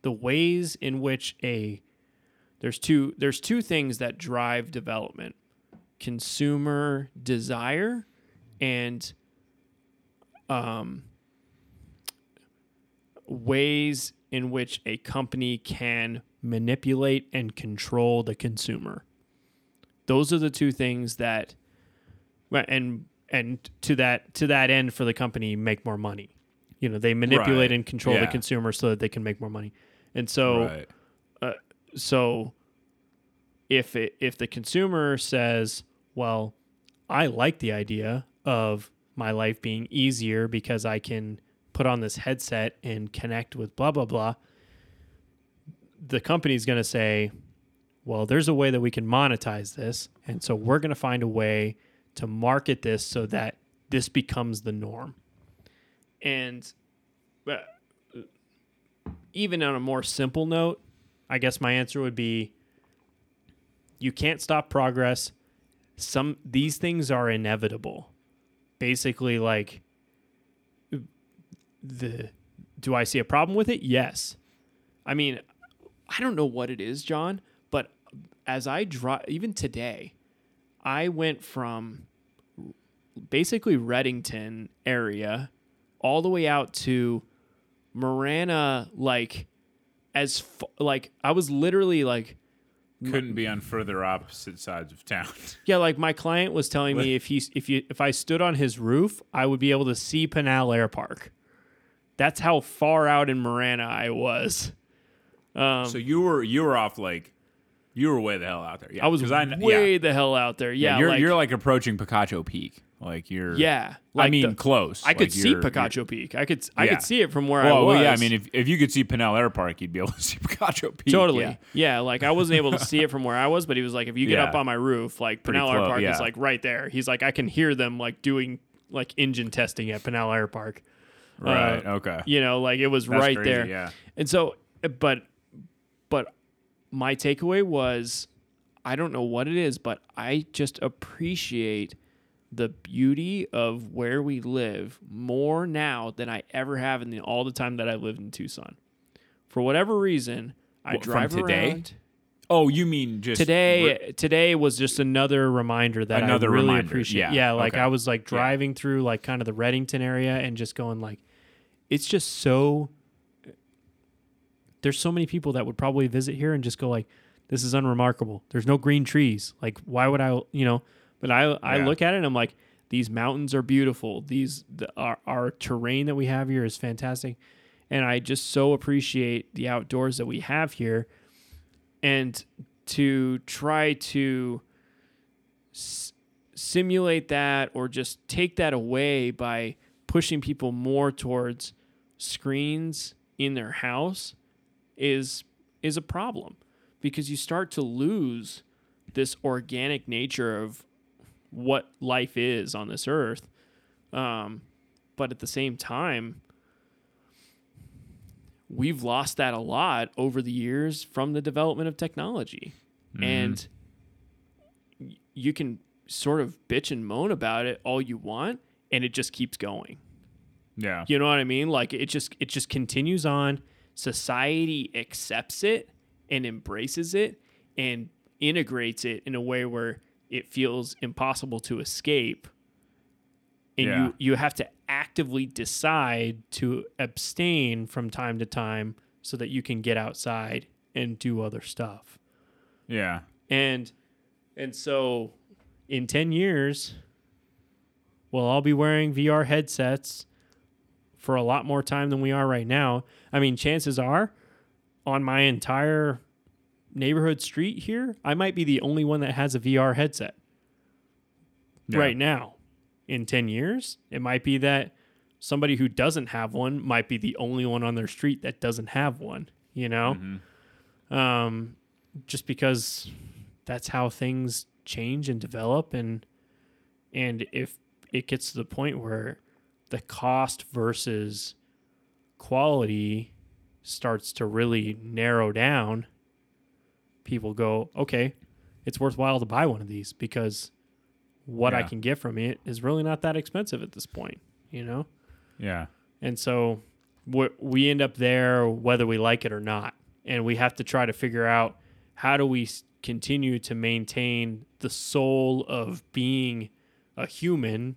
Speaker 1: the ways in which a there's two there's two things that drive development consumer desire and um, ways in which a company can manipulate and control the consumer. Those are the two things that, and and to that to that end, for the company, make more money. You know, they manipulate
Speaker 2: Right.
Speaker 1: and control the
Speaker 2: Yeah.
Speaker 1: consumer so that they can make more money. And so, uh, so if it, if the consumer says, "Well, I like the idea of my life being easier because I can put on this headset and connect with blah blah blah," the company's going to say, "Well, there's a way that we can monetize this, and so we're going to find a way to market this so that this becomes the norm." And uh, even on a more simple note, I guess my answer would be you can't stop progress. Some these things are inevitable. Basically like the do I see a problem with it? Yes. I mean, I don't know what it is, Jon, but as I drive even today, I went from basically Redington area all the way out to Marana like as f- like I was literally like
Speaker 2: Couldn't be on further opposite sides of town. *laughs*
Speaker 1: yeah like my client was telling me if he if you if I stood on his roof I would be able to see Pinal Air Park. That's how far out in Marana I was. Um,
Speaker 2: so you were you were off like you were way the hell out there. Yeah,
Speaker 1: I was
Speaker 2: I kn-
Speaker 1: way
Speaker 2: yeah.
Speaker 1: the hell out there. Yeah,
Speaker 2: you're
Speaker 1: like,
Speaker 2: you're like approaching Picacho Peak. Like you're
Speaker 1: yeah.
Speaker 2: I mean
Speaker 1: the-
Speaker 2: close.
Speaker 1: I could
Speaker 2: Like,
Speaker 1: see Picacho Peak. I could I could see it from where
Speaker 2: Well,
Speaker 1: I was.
Speaker 2: well, yeah. I mean, if, if you could see Pinal Air Park, you'd be able to *laughs* see Picacho Peak.
Speaker 1: Totally.
Speaker 2: Yeah.
Speaker 1: Yeah. like I wasn't able to see it from where I was, but he was like, if you get
Speaker 2: Yeah.
Speaker 1: up on my roof, like Pinal Air Park
Speaker 2: yeah.
Speaker 1: is like right there. He's like, I can hear them like doing like engine testing at Pinal Air Park.
Speaker 2: Right. okay.
Speaker 1: You know, like it was
Speaker 2: That's
Speaker 1: right
Speaker 2: crazy,
Speaker 1: there.
Speaker 2: Yeah.
Speaker 1: And so, but, but my takeaway was, I don't know what it is, but I just appreciate the beauty of where we live more now than I ever have in the, all the time that I lived in Tucson. For whatever reason, I
Speaker 2: What,
Speaker 1: drive
Speaker 2: today?
Speaker 1: around.
Speaker 2: Oh, you mean just
Speaker 1: today today was just another reminder that
Speaker 2: Another
Speaker 1: I really
Speaker 2: reminder,
Speaker 1: appreciate.
Speaker 2: yeah,
Speaker 1: Yeah, like
Speaker 2: okay.
Speaker 1: I was like driving through like kind of the Redington area and just going like it's just so there's so many people that would probably visit here and just go like this is unremarkable. There's no green trees. Like why would I, you know, but I I
Speaker 2: Yeah.
Speaker 1: look at it and I'm like these mountains are beautiful. These the, our our terrain that we have here is fantastic, and I just so appreciate the outdoors that we have here, and to try to s- simulate that or just take that away by pushing people more towards screens in their house is is a problem because you start to lose this organic nature of what life is on this earth um, but at the same time we've lost that a lot over the years from the development of technology and you can sort of bitch and moan about it all you want and it just keeps going
Speaker 2: Yeah.
Speaker 1: you know what I mean? Like it just it just continues on. Society accepts it and embraces it and integrates it in a way where it feels impossible to escape. And
Speaker 2: Yeah.
Speaker 1: you you have to actively decide to abstain from time to time so that you can get outside and do other stuff.
Speaker 2: Yeah.
Speaker 1: And and so in 10 years we'll all be wearing VR headsets for a lot more time than we are right now. I mean, chances are on my entire neighborhood street here, I might be the only one that has a VR headset right now. In 10 years, it might be that somebody who doesn't have one might be the only one on their street that doesn't have one, you know? Um, just because that's how things change and develop and and if it gets to the point where the cost versus quality starts to really narrow down, people go, okay, it's worthwhile to buy one of these because what I can get from it is really not that expensive at this point, you know?
Speaker 2: Yeah.
Speaker 1: And so we we end up there whether we like it or not. And we have to try to figure out how do we continue to maintain the soul of being a human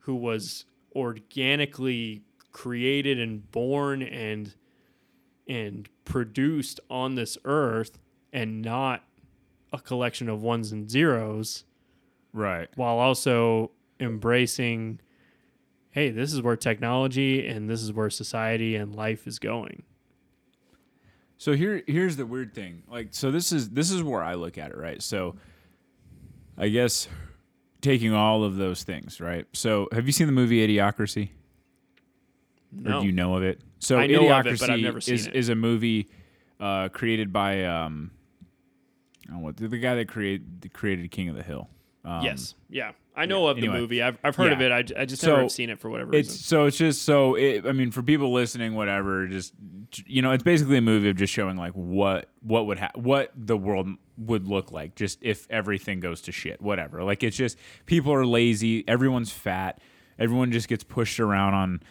Speaker 1: who was organically created and born and and produced on this earth and not a collection of ones and zeros
Speaker 2: Right.
Speaker 1: while also embracing hey this is where technology and this is where society and life is going
Speaker 2: So here here's the weird thing. Like so this is this is where I look at it, right? So I guess taking all of those things, right? So have you seen the movie Idiocracy?
Speaker 1: no
Speaker 2: Or do you know of it? So
Speaker 1: I know
Speaker 2: Idiocracy
Speaker 1: it, but I've never seen
Speaker 2: is,
Speaker 1: it.
Speaker 2: is a movie uh, created by um oh, what the guy that created created King of the Hill. Um,
Speaker 1: yes yeah i know of
Speaker 2: anyway.
Speaker 1: the movie. I've, I've heard of
Speaker 2: Yeah.
Speaker 1: it. I just
Speaker 2: So,
Speaker 1: never have seen it for whatever
Speaker 2: It's
Speaker 1: reason.
Speaker 2: so it's just so it, I mean for people listening whatever just you know it's basically a movie of just showing like what what would ha- what the world would look like just if everything goes to shit whatever. Like it's just people are lazy everyone's fat everyone just gets pushed around on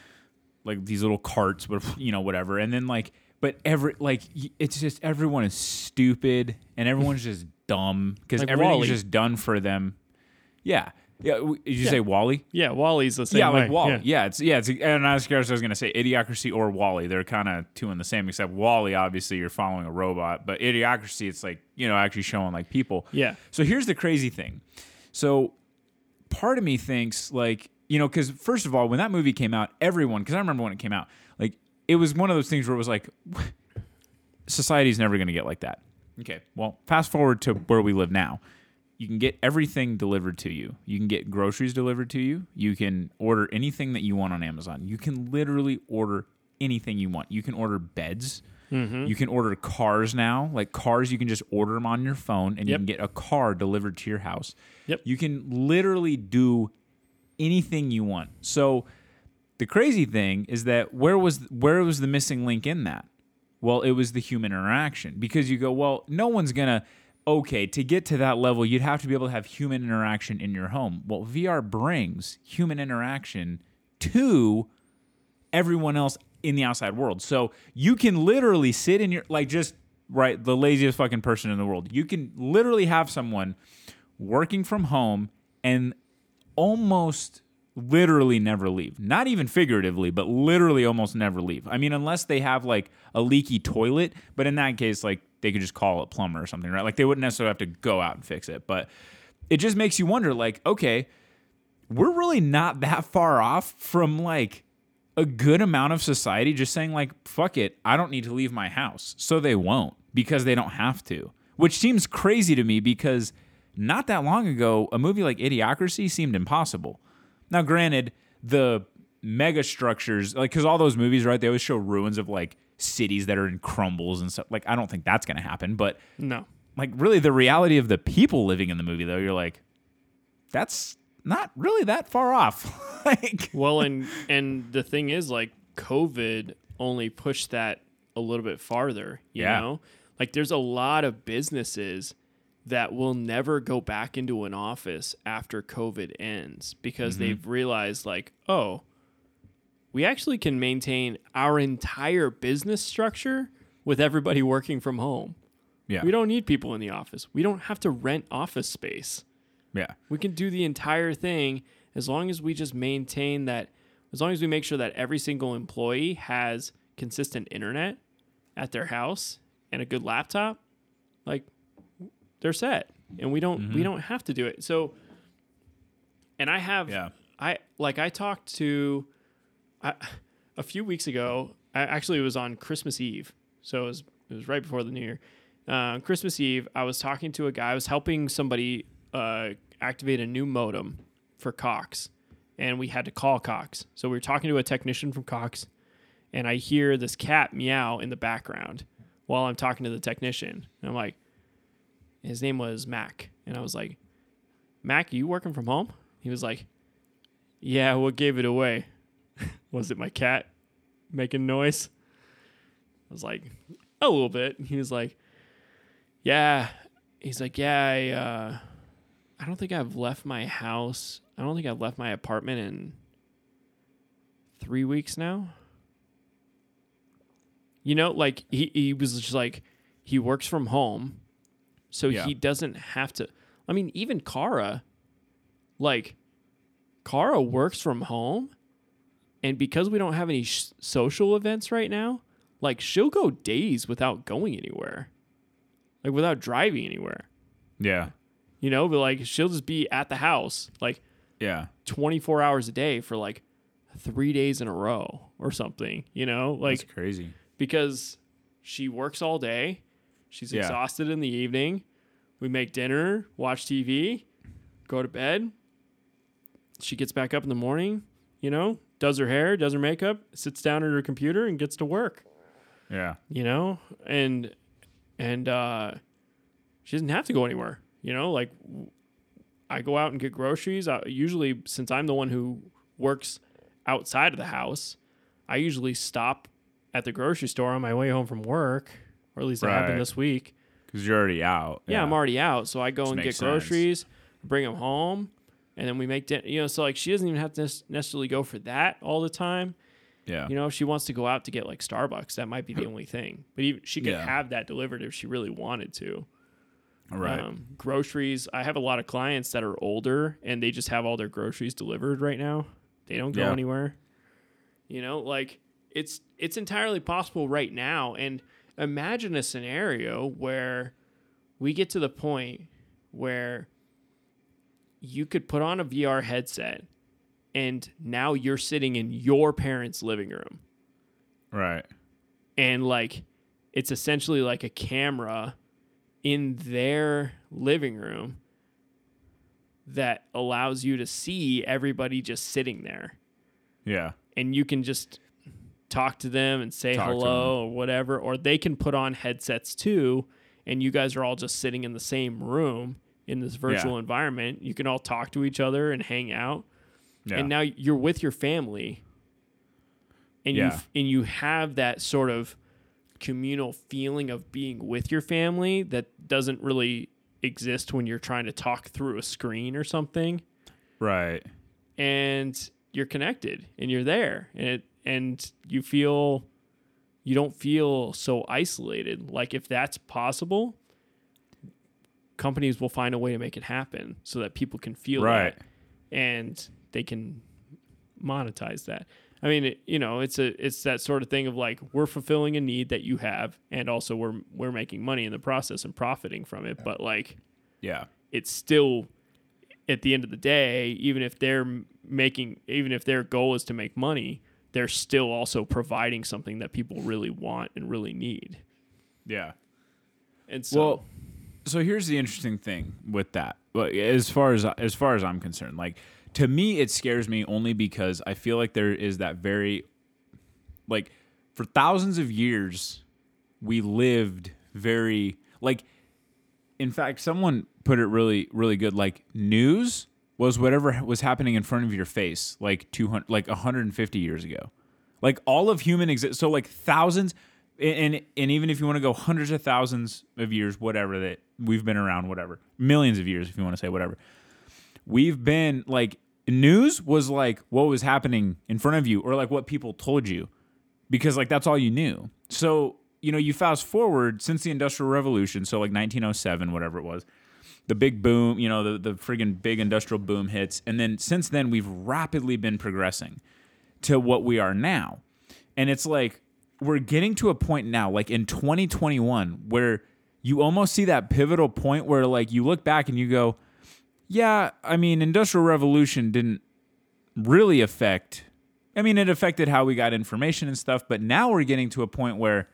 Speaker 2: like these little carts but *laughs* you know whatever. And then like but every like it's just everyone is stupid and everyone's *laughs* just dumb because
Speaker 1: Like
Speaker 2: everything's
Speaker 1: Wall-E.
Speaker 2: just done for them. Yeah yeah w- did you
Speaker 1: Yeah.
Speaker 2: say Wall-E
Speaker 1: yeah Wall-E's the same
Speaker 2: yeah,
Speaker 1: way
Speaker 2: like Wall-E. Yeah. it's yeah, it's and I was, I was gonna say Idiocracy or Wall-E. They're kind of two in the same, except Wall-E, obviously, you're following a robot, but Idiocracy, it's like you know actually showing like people.
Speaker 1: yeah
Speaker 2: So here's the crazy thing. So part of me thinks like you know because first of all, when that movie came out, everyone because I remember when it came out, like it was one of those things where it was like *laughs* society's never gonna get like that. Okay, well, fast forward to where we live now. You can get everything delivered to you. You can get groceries delivered to you. You can order anything that you want on Amazon. You can literally order anything you want. You can order beds.
Speaker 1: Mm-hmm.
Speaker 2: You can order cars now. Like cars, you can just order them on your phone and you can get a car delivered to your house.
Speaker 1: Yep.
Speaker 2: You can literally do anything you want. So the crazy thing is that where was where was the missing link in that? Well, it was the human interaction because you go, well, no one's gonna. Okay, to get to that level, you'd have to be able to have human interaction in your home. Well, VR brings human interaction to everyone else in the outside world. So you can literally sit in your like just right the laziest fucking person in the world. You can literally have someone working from home and almost literally never leave. Not even figuratively, but literally almost never leave. I mean, unless they have like a leaky toilet, but in that case, like they could just call a plumber or something, right? Like they wouldn't necessarily have to go out and fix it. But it just makes you wonder, like, okay, we're really not that far off from like a good amount of society just saying like fuck it i don't need to leave my house so they won't because they don't have to which seems crazy to me because not that long ago a movie like idiocracy seemed impossible now granted the mega structures like because all those movies right they always show ruins of like cities that are in crumbles and stuff like i don't think that's going to happen but
Speaker 1: No.
Speaker 2: like really the reality of the people living in the movie though you're like that's not really that far off *laughs* like
Speaker 1: Well, and and the thing is, like, COVID only pushed that a little bit farther. You
Speaker 2: Yeah.
Speaker 1: know, like, there's a lot of businesses that will never go back into an office after COVID ends because mm-hmm. they've realized, like, oh, we actually can maintain our entire business structure with everybody working from home.
Speaker 2: yeah
Speaker 1: We don't need people in the office. We don't have to rent office space.
Speaker 2: yeah
Speaker 1: We can do the entire thing as long as we just maintain that, as long as we make sure that every single employee has consistent internet at their house and a good laptop, like they're set. And we don't we mm-hmm. don't have to do it. So and I have
Speaker 2: Yeah.
Speaker 1: I like I talked to A few weeks ago. I, actually, it was on Christmas Eve, so it was it was right before the New Year. Uh, Christmas Eve, I was talking to a guy. I was helping somebody uh, activate a new modem for Cox, and we had to call Cox. So we were talking to a technician from Cox, and I hear this cat meow in the background while I'm talking to the technician. And I'm like, his name was Mac, and I was like, Mac, you working from home? He was like, Yeah, what gave it away? *laughs* was it my cat making noise? I was like, a little bit. He was like, Yeah. He's like, Yeah, I uh I don't think I've left my house. I don't think I've left my apartment in three weeks now. You know, like he, he was just like he works from home, so
Speaker 2: Yeah.
Speaker 1: he doesn't have to I mean, even Kara, like Kara works from home, and because we don't have any sh- social events right now, like she'll go days without going anywhere, like without driving anywhere.
Speaker 2: Yeah.
Speaker 1: You know, but like she'll just be at the house like
Speaker 2: Yeah.
Speaker 1: 24 hours a day for like three days in a row or something. You know, like
Speaker 2: That's crazy.
Speaker 1: because she works all day. She's
Speaker 2: Yeah.
Speaker 1: exhausted in the evening. We make dinner, watch TV, go to bed. She gets back up in the morning, you know, does her hair, does her makeup, sits down at her computer and gets to work,
Speaker 2: Yeah.
Speaker 1: you know? And and uh she doesn't have to go anywhere, you know? Like I go out and get groceries. I, usually since I'm the one who works outside of the house, I usually stop at the grocery store on my way home from work, or at least I have been
Speaker 2: Right.
Speaker 1: this week.
Speaker 2: Because you're already out.
Speaker 1: Yeah, I'm already out, so I go
Speaker 2: Just
Speaker 1: and get
Speaker 2: sense.
Speaker 1: groceries, bring them home, and then we make dinner. You know, so like she doesn't even have to necessarily go for that all the time.
Speaker 2: Yeah.
Speaker 1: You know, if she wants to go out to get like Starbucks, that might be the only thing. But even, she could
Speaker 2: Yeah.
Speaker 1: have that delivered if she really wanted to.
Speaker 2: right.
Speaker 1: Um, groceries. I have a lot of clients that are older and they just have all their groceries delivered right now. They don't go
Speaker 2: Yeah.
Speaker 1: anywhere. You know, like it's it's entirely possible right now. And imagine a scenario where we get to the point where you could put on a VR headset and now you're sitting in your parents' living room
Speaker 2: right.
Speaker 1: and like it's essentially like a camera in their living room that allows you to see everybody just sitting there
Speaker 2: Yeah.
Speaker 1: and you can just talk to them and say
Speaker 2: Talk
Speaker 1: hello or whatever or they can put on headsets too and you guys are all just sitting in the same room in this virtual
Speaker 2: Yeah.
Speaker 1: environment you can all talk to each other and hang out
Speaker 2: Yeah.
Speaker 1: and now you're with your family and
Speaker 2: Yeah.
Speaker 1: you and you have that sort of communal feeling of being with your family that doesn't really exist when you're trying to talk through a screen or something
Speaker 2: right.
Speaker 1: and you're connected and you're there and it and you feel you don't feel so isolated like if that's possible companies will find a way to make it happen so that people can feel
Speaker 2: Right.
Speaker 1: that and they can monetize that i mean it, you know it's a it's that sort of thing of like we're fulfilling a need that you have and also we're we're making money in the process and profiting from it but like
Speaker 2: Yeah.
Speaker 1: it's still at the end of the day, even if they're making, even if their goal is to make money, they're still also providing something that people really want and really need.
Speaker 2: Yeah.
Speaker 1: And so,
Speaker 2: Well, so here's the interesting thing with that. As far as as far as I'm concerned, like to me, it scares me only because I feel like there is that very, like, for thousands of years, we lived very like. In fact, someone put it really really good. Like news was whatever was happening in front of your face, like 200, like 150 years ago. Like all of human exist. So like thousands, and and even if you want to go hundreds of thousands of years, whatever that we've been around, whatever millions of years, if you want to say whatever, we've been like news was like what was happening in front of you or like what people told you because like that's all you knew. So you know you fast forward since the industrial revolution, so like 1907, whatever it was the big boom, you know, the, the friggin' big industrial boom hits. And then since then, we've rapidly been progressing to what we are now. And it's like we're getting to a point now, like in 2021, where you almost see that pivotal point where like you look back and you go, yeah, I mean, industrial revolution didn't really affect I mean, it affected how we got information and stuff, but now we're getting to a point where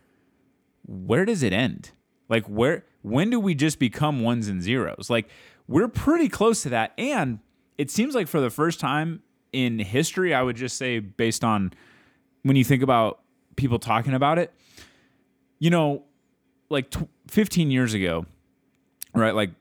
Speaker 2: where does it end? Like where when do we just become ones and zeros? Like we're pretty close to that and it seems like for the first time in history, I would just say based on when you think about people talking about it, you know, like tw- 15 years ago, right? Like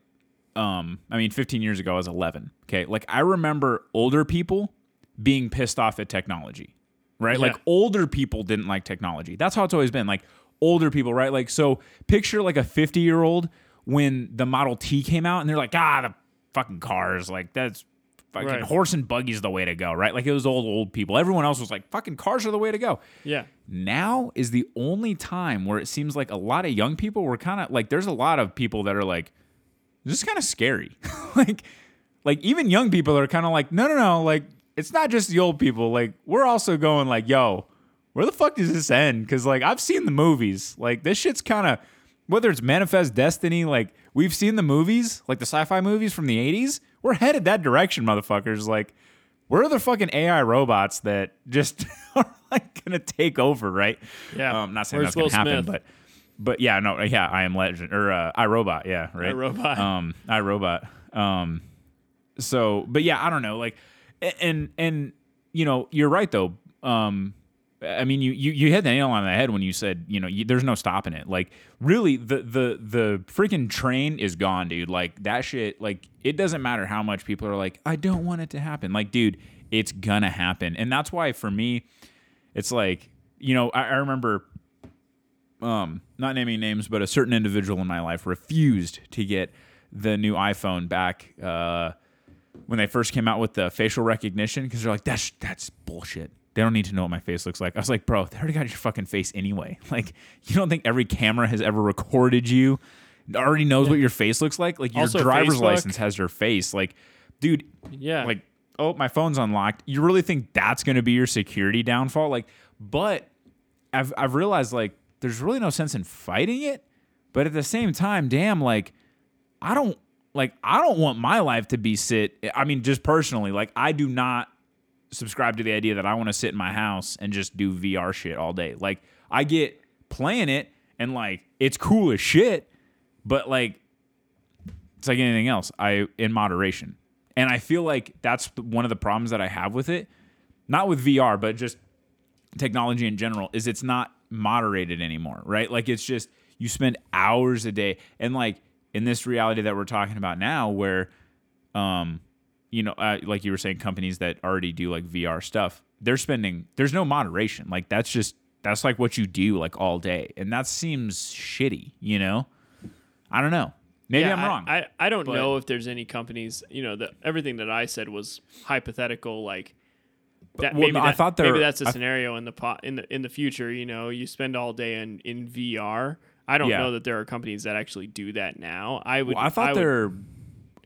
Speaker 2: um I mean 15 years ago I was 11. Okay? Like I remember older people being pissed off at technology. Right?
Speaker 1: Yeah.
Speaker 2: Like older people didn't like technology. That's how it's always been. Like older people, right? Like so picture like a 50-year-old when the Model T came out and they're like, "Ah, the fucking cars, like that's fucking
Speaker 1: Right.
Speaker 2: horse and buggy's the way to go," right? Like it was old old people. Everyone else was like, "Fucking cars are the way to go."
Speaker 1: yeah,
Speaker 2: now is the only time where it seems like a lot of young people were kind of like there's a lot of people that are like this is kind of scary *laughs* like like even young people are kind of like no no no like it's not just the old people like we're also going like yo where the fuck does this end because like i've seen the movies like this shit's kind of whether it's manifest destiny like we've seen the movies like the sci-fi movies from the 80s we're headed that direction motherfuckers like where are the fucking AI robots that just *laughs* are like gonna take over, right?
Speaker 1: Yeah.
Speaker 2: I'm um, not saying
Speaker 1: Where's
Speaker 2: that's gonna
Speaker 1: Will
Speaker 2: happen,
Speaker 1: Smith?
Speaker 2: but but yeah, no, yeah, I am legend or uh, I robot, yeah, right.
Speaker 1: iRobot.
Speaker 2: Um, I robot. Um, so, but yeah, I don't know, like, and and you know, you're right though. Um, I mean, you you you hit the nail on the head when you said, you know, you, there's no stopping it. Like, really, the the the freaking train is gone, dude. Like that shit. Like, it doesn't matter how much people are like, I don't want it to happen. Like, dude, it's gonna happen, and that's why for me, it's like, you know, I, I remember um, not naming names, but a certain individual in my life refused to get the new iPhone back uh, when they first came out with the facial recognition because they're like, that's that's bullshit. They don't need to know what my face looks like. I was like, bro, they already got your fucking face anyway. *laughs* Like, you don't think every camera has ever recorded you, already knows what your face looks like? Like, your
Speaker 1: Also,
Speaker 2: driver's
Speaker 1: Facebook.
Speaker 2: license has your face. Like, dude,
Speaker 1: yeah,
Speaker 2: like oh my phone's unlocked you really think that's going to be your security downfall like but I've, I've realized like there's really no sense in fighting it but at the same time damn like i don't like i don't want my life to be sit i mean just personally like i do not subscribe to the idea that i want to sit in my house and just do vr shit all day. Like i get playing it and like it's cool as shit but like it's like anything else i in moderation. And i feel like that's one of the problems that i have with it not with vr but just technology in general is it's not moderated anymore right? Like it's just you spend hours a day. And like in this reality that we're talking about now where um you know uh, like you were saying companies that already do like vr stuff they're spending there's no moderation like that's just that's like what you do like all day and that seems shitty you know i don't know maybe
Speaker 1: Yeah,
Speaker 2: i'm wrong
Speaker 1: I, I don't
Speaker 2: but-
Speaker 1: know if there's any companies, you know, that everything that I said was hypothetical. Like that,
Speaker 2: well,
Speaker 1: maybe,
Speaker 2: no, I
Speaker 1: that-
Speaker 2: thought
Speaker 1: maybe that's a
Speaker 2: I-
Speaker 1: scenario in the pot in the in the future. You know, you spend all day in in VR. I don't
Speaker 2: Yeah.
Speaker 1: know that there are companies that actually do that now. I would.
Speaker 2: Well, I thought
Speaker 1: would-
Speaker 2: there,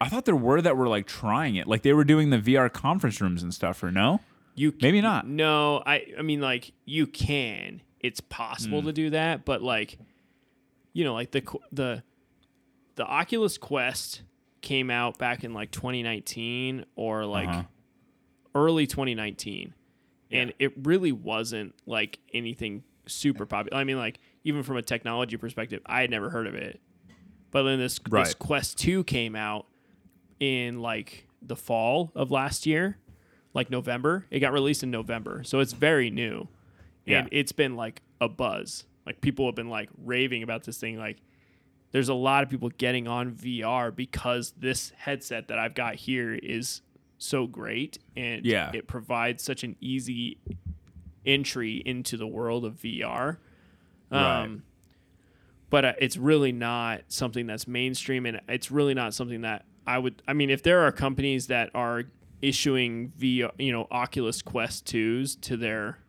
Speaker 2: I thought there were that were like trying it, like they were doing the VR conference rooms and stuff, or no?
Speaker 1: You
Speaker 2: Maybe not.
Speaker 1: No, I I mean like you can. It's possible
Speaker 2: Hmm.
Speaker 1: to do that, but like you know, like the the the Oculus Quest came out back in like 2019 or like
Speaker 2: Uh-huh.
Speaker 1: early 2019, and it really wasn't like anything super popular. I mean, like even from a technology perspective, I had never heard of it. But then this this Quest 2 came out in like the fall of last year, like November. It got released in November, so it's very new, and
Speaker 2: Yeah.
Speaker 1: it's been like a buzz. Like people have been like raving about this thing. Like there's a lot of people getting on VR because this headset that I've got here is so great and
Speaker 2: Yeah.
Speaker 1: it provides such an easy entry into the world of VR.
Speaker 2: Right.
Speaker 1: Um, but uh, it's really not something that's mainstream, and it's really not something that I would. I mean, if there are companies that are issuing VR, you know, Oculus Quest twos to their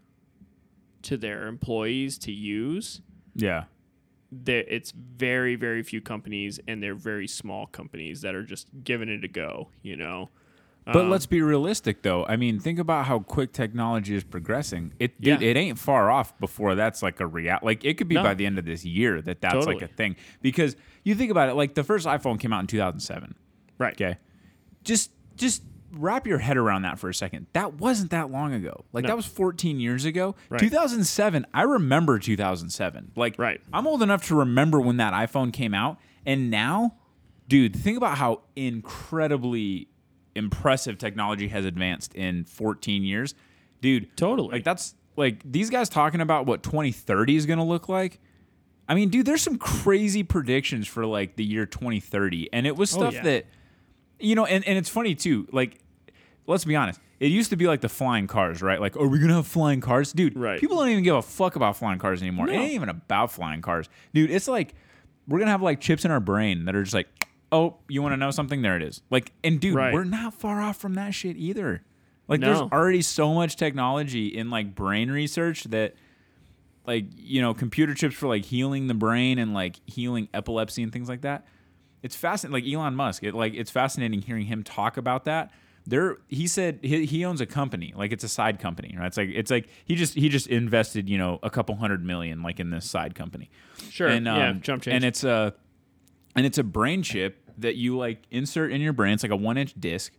Speaker 1: to their employees to use,
Speaker 2: Yeah.
Speaker 1: there it's very very few companies, and they're very small companies that are just giving it a go. You know.
Speaker 2: But
Speaker 1: Um,
Speaker 2: let's be realistic, though. I mean, think about how quick technology is progressing. It dude,
Speaker 1: Yeah.
Speaker 2: it ain't far off before that's like a real. Like it could be
Speaker 1: No.
Speaker 2: by the end of this year that that's like a thing. Because you think about it, like the first iPhone came out in 2007.
Speaker 1: Right.
Speaker 2: Okay, just just wrap your head around that for a second. That wasn't that long ago. Like
Speaker 1: No.
Speaker 2: that was 14 years ago.
Speaker 1: Right.
Speaker 2: 2007. I remember 2007. Like
Speaker 1: Right.
Speaker 2: I'm old enough to remember when that iPhone came out, and now, dude, think about how incredibly impressive technology has advanced in 14 years, dude.
Speaker 1: Totally.
Speaker 2: Like that's like these guys talking about what 2030 is going to look like. I mean, dude, there's some crazy predictions for like the year 2030, and it was
Speaker 1: Oh,
Speaker 2: stuff
Speaker 1: yeah.
Speaker 2: that, you know, and, and it's funny too. Like, let's be honest, it used to be like the flying cars, right? Like, are we gonna have flying cars, dude?
Speaker 1: Right.
Speaker 2: People don't even give a fuck about flying cars anymore. It ain't even about flying cars, dude. It's like we're gonna have like chips in our brain that are just like, oh, you want to know something? There it is. Like, and dude,
Speaker 1: Right.
Speaker 2: we're not far off from that shit either. Like, there's already so much technology in like brain research that like you know computer chips for like healing the brain and like healing epilepsy and things like that it's fascinating like elon musk it like it's fascinating hearing him talk about that there he said he, he owns a company like it's a side company right it's like it's like he just he just invested you know a couple hundred million like in this side company
Speaker 1: Sure.
Speaker 2: and um,
Speaker 1: yeah. Jump change.
Speaker 2: and it's a and it's a brain chip that you like insert in your brain it's like a one inch disc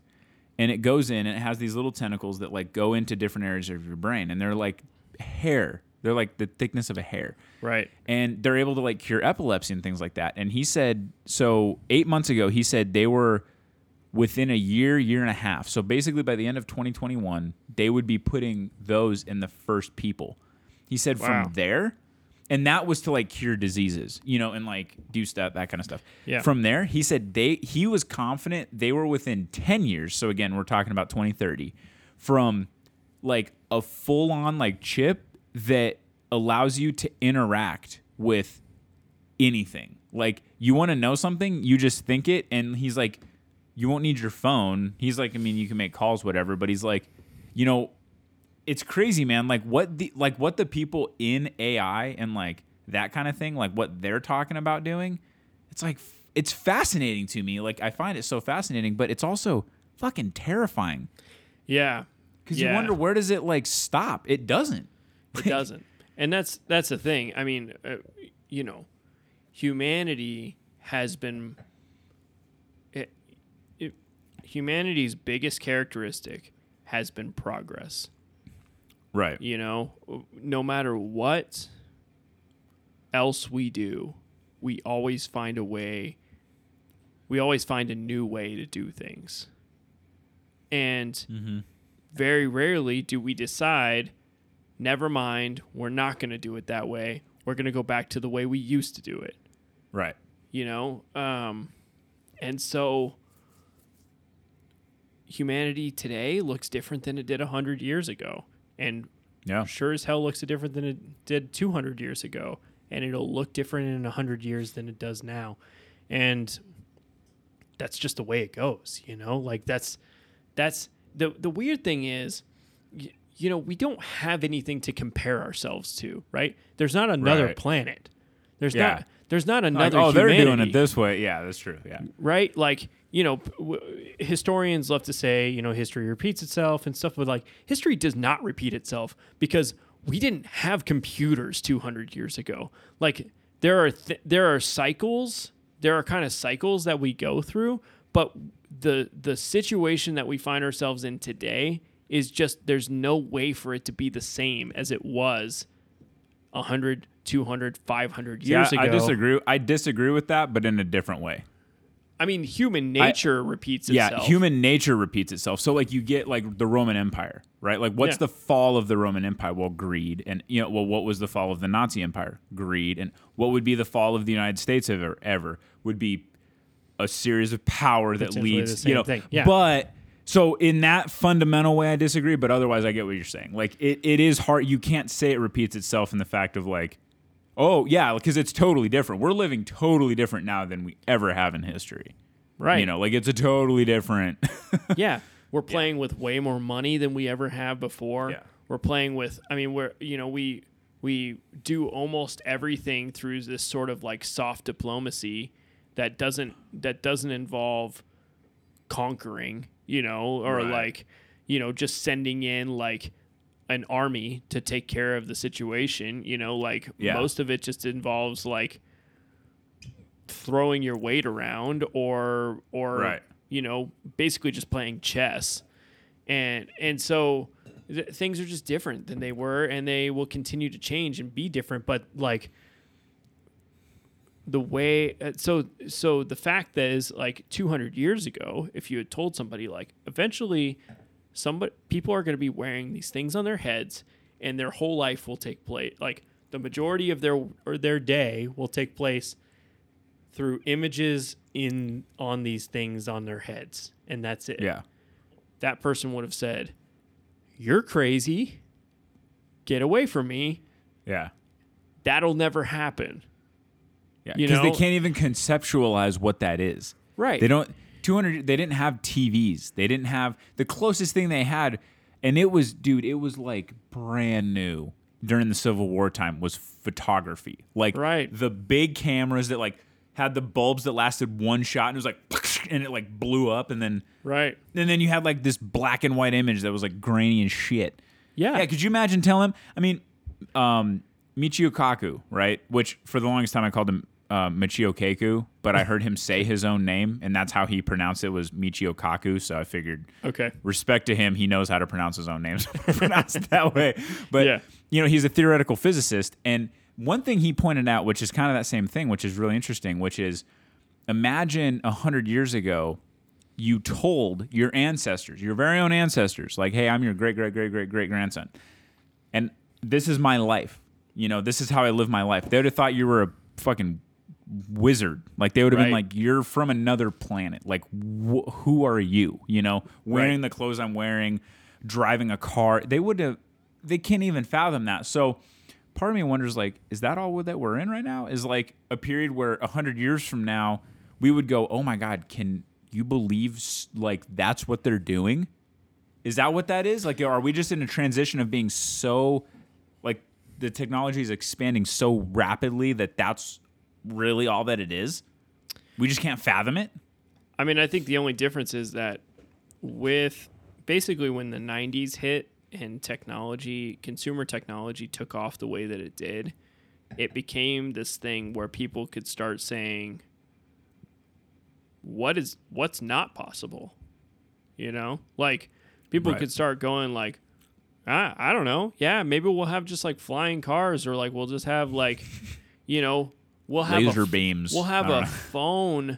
Speaker 2: and it goes in and it has these little tentacles that like go into different areas of your brain and they're like hair they're like the thickness of a hair
Speaker 1: right.
Speaker 2: and they're able to like cure epilepsy and things like that and he said so eight months ago he said they were within a year year and a half so basically by the end of 2021 they would be putting those in the first people he said
Speaker 1: Wow.
Speaker 2: from there and that was to like cure diseases you know and like do stuff that kind of stuff
Speaker 1: Yeah.
Speaker 2: from there he said they he was confident they were within 10 years so again we're talking about 2030 from like a full on like chip that allows you to interact with anything. Like you want to know something, you just think it and he's like you won't need your phone. He's like I mean you can make calls whatever, but he's like you know it's crazy man like what the like what the people in AI and like that kind of thing like what they're talking about doing it's like it's fascinating to me like I find it so fascinating but it's also fucking terrifying
Speaker 1: Yeah.
Speaker 2: because
Speaker 1: Yeah.
Speaker 2: you wonder where does it like stop it doesn't
Speaker 1: It doesn't, and that's that's the thing. I mean, uh, you know, humanity has been it, it, humanity's biggest characteristic has been progress.
Speaker 2: right
Speaker 1: You know, no matter what else we do, we always find a way. We always find a new way to do things, and
Speaker 2: mm-hmm.
Speaker 1: very rarely do we decide, never mind, we're not going to do it that way. We're going to go back to the way we used to do it,
Speaker 2: right
Speaker 1: you know? Um, and so humanity today looks different than it did 100 years ago. And
Speaker 2: yeah
Speaker 1: sure as hell looks different than it did 200 years ago. And it'll look different in 100 years than it does now. And that's just the way it goes, you know? Like that's that's the the weird thing is you know, we don't have anything to compare ourselves to, right? There's not another
Speaker 2: Right.
Speaker 1: planet. There's
Speaker 2: Yeah.
Speaker 1: not there's not
Speaker 2: Like,
Speaker 1: another
Speaker 2: oh they're doing it this way yeah that's true yeah
Speaker 1: right? Like, you know, w- historians love to say, you know, history repeats itself and stuff, but like, history does not repeat itself because we didn't have computers 200 years ago. Like, there are th- there are cycles, there are kind of cycles that we go through, but the the situation that we find ourselves in today is just there's no way for it to be the same as it was 100 200 500 years
Speaker 2: yeah,
Speaker 1: ago
Speaker 2: I disagree. I disagree with that, but in a different way.
Speaker 1: I mean human nature repeats itself Yeah,
Speaker 2: human nature repeats itself. So like you get like the Roman Empire, right? Like what's
Speaker 1: Yeah.
Speaker 2: the fall of the Roman Empire? Well, greed, and you know, well, what was the fall of the Nazi Empire? Greed, and what would be the fall of the United States ever? Ever would be a series of power that leads, you know.
Speaker 3: Yeah.
Speaker 2: But so in that fundamental way, I disagree. But otherwise, I get what you're saying. Like it, it is hard. You can't say it repeats itself in the fact of like, oh yeah, because it's totally different. We're living totally different now than we ever have in history.
Speaker 1: right
Speaker 2: You know, like it's a totally different. *laughs*
Speaker 1: yeah we're playing with way more money than we ever have before
Speaker 2: Yeah.
Speaker 1: we're playing with i mean we're you know we we do almost everything through this sort of like soft diplomacy that doesn't that doesn't involve conquering you know or
Speaker 2: Right.
Speaker 1: like you know just sending in like an army to take care of the situation you know like
Speaker 2: Yeah.
Speaker 1: most of it just involves like throwing your weight around or or
Speaker 2: Right.
Speaker 1: you know basically just playing chess and and so th- things are just different than they were and they will continue to change and be different but like the way uh, so so the fact that is like 200 years ago if you had told somebody like eventually somebody people are going to be wearing these things on their heads and their whole life will take place like the majority of their or their day will take place through images in on these things on their heads and that's it
Speaker 2: yeah.
Speaker 1: that person would have said you're crazy get away from me
Speaker 2: Yeah.
Speaker 1: that'll never happen
Speaker 2: Yeah. Because they can't even conceptualize what that is.
Speaker 1: right
Speaker 2: They don't 200 they didn't have TVs. They didn't have the closest thing they had and it was dude, it was like brand new during the Civil War time was photography. Like
Speaker 1: Right.
Speaker 2: the big cameras that like had the bulbs that lasted one shot and it was like *laughs* and it like blew up and then
Speaker 1: right
Speaker 2: and then you had like this black and white image that was like grainy and shit.
Speaker 1: yeah
Speaker 2: Yeah, could you imagine telling him? I mean, um, Michio Kaku, right? Which for the longest time I called him uh, Michio Keku, but I *laughs* heard him say his own name, and that's how he pronounced it was Michio Kaku. So I figured,
Speaker 1: okay
Speaker 2: respect to him, he knows how to pronounce his own name, so *laughs* I pronounced it that way. But
Speaker 1: Yeah.
Speaker 2: you know, he's a theoretical physicist, and one thing he pointed out, which is kind of that same thing, which is really interesting, which is imagine a hundred years ago you told your ancestors, your very own ancestors, like, hey, I'm your great, great, great, great, great grandson. And this is my life. You know, this is how I live my life. They would have thought you were a fucking wizard. Like, they would have been like, you're from another planet. Like, wh- who are you? You know, wearing the clothes I'm wearing, driving a car. They would have, they can't even fathom that. So, part of me wonders, like, is that all that we're in right now? Is like a period where a hundred years from now, we would go, oh my God, can you believe like that's what they're doing? Is that what that is? Like, are we just in a transition of being so, like, the technology is expanding so rapidly that that's really all that it is? We just can't fathom it.
Speaker 1: I mean, I think the only difference is that with basically when the 90s hit and technology, consumer technology took off the way that it did, it became this thing where people could start saying what is what's not possible? You know? Like people
Speaker 2: Right.
Speaker 1: could start going like I, I don't know. Yeah, maybe we'll have just like flying cars or like we'll just have like you know, we'll have a
Speaker 2: Laser
Speaker 1: f-
Speaker 2: beams.
Speaker 1: We'll have a
Speaker 2: know. *laughs*
Speaker 1: phone.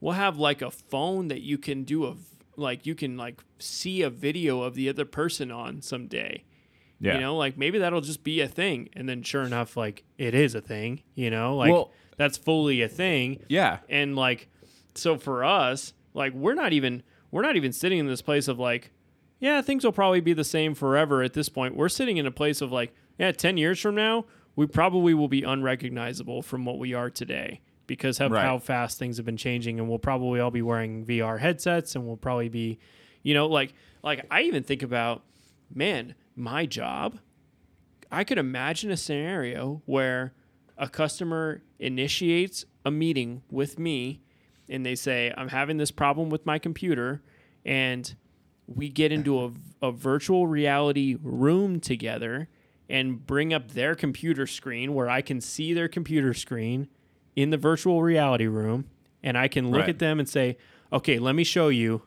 Speaker 1: We'll have like a phone that you can do a like you can like see a video of the other person on someday.
Speaker 2: Yeah.
Speaker 1: You know, like maybe that'll just be a thing, and then sure enough, like it is a thing. You know, like
Speaker 2: Well-
Speaker 1: that's fully a thing.
Speaker 2: yeah.
Speaker 1: And like, so for us, like we're not even we're not even sitting in this place of like, yeah, things will probably be the same forever at this point. We're sitting in a place of like, yeah, ten years from now, we probably will be unrecognizable from what we are today because of
Speaker 2: Right.
Speaker 1: how fast things have been changing, and we'll probably all be wearing VR headsets, and we'll probably be, you know, like like I even think about, man, my job. I could imagine a scenario where a customer initiates a meeting with me and they say, I'm having this problem with my computer, and we get into a, a virtual reality room together and bring up their computer screen where I can see their computer screen in the virtual reality room and I can look
Speaker 2: Right.
Speaker 1: at them and say, okay, let me show you.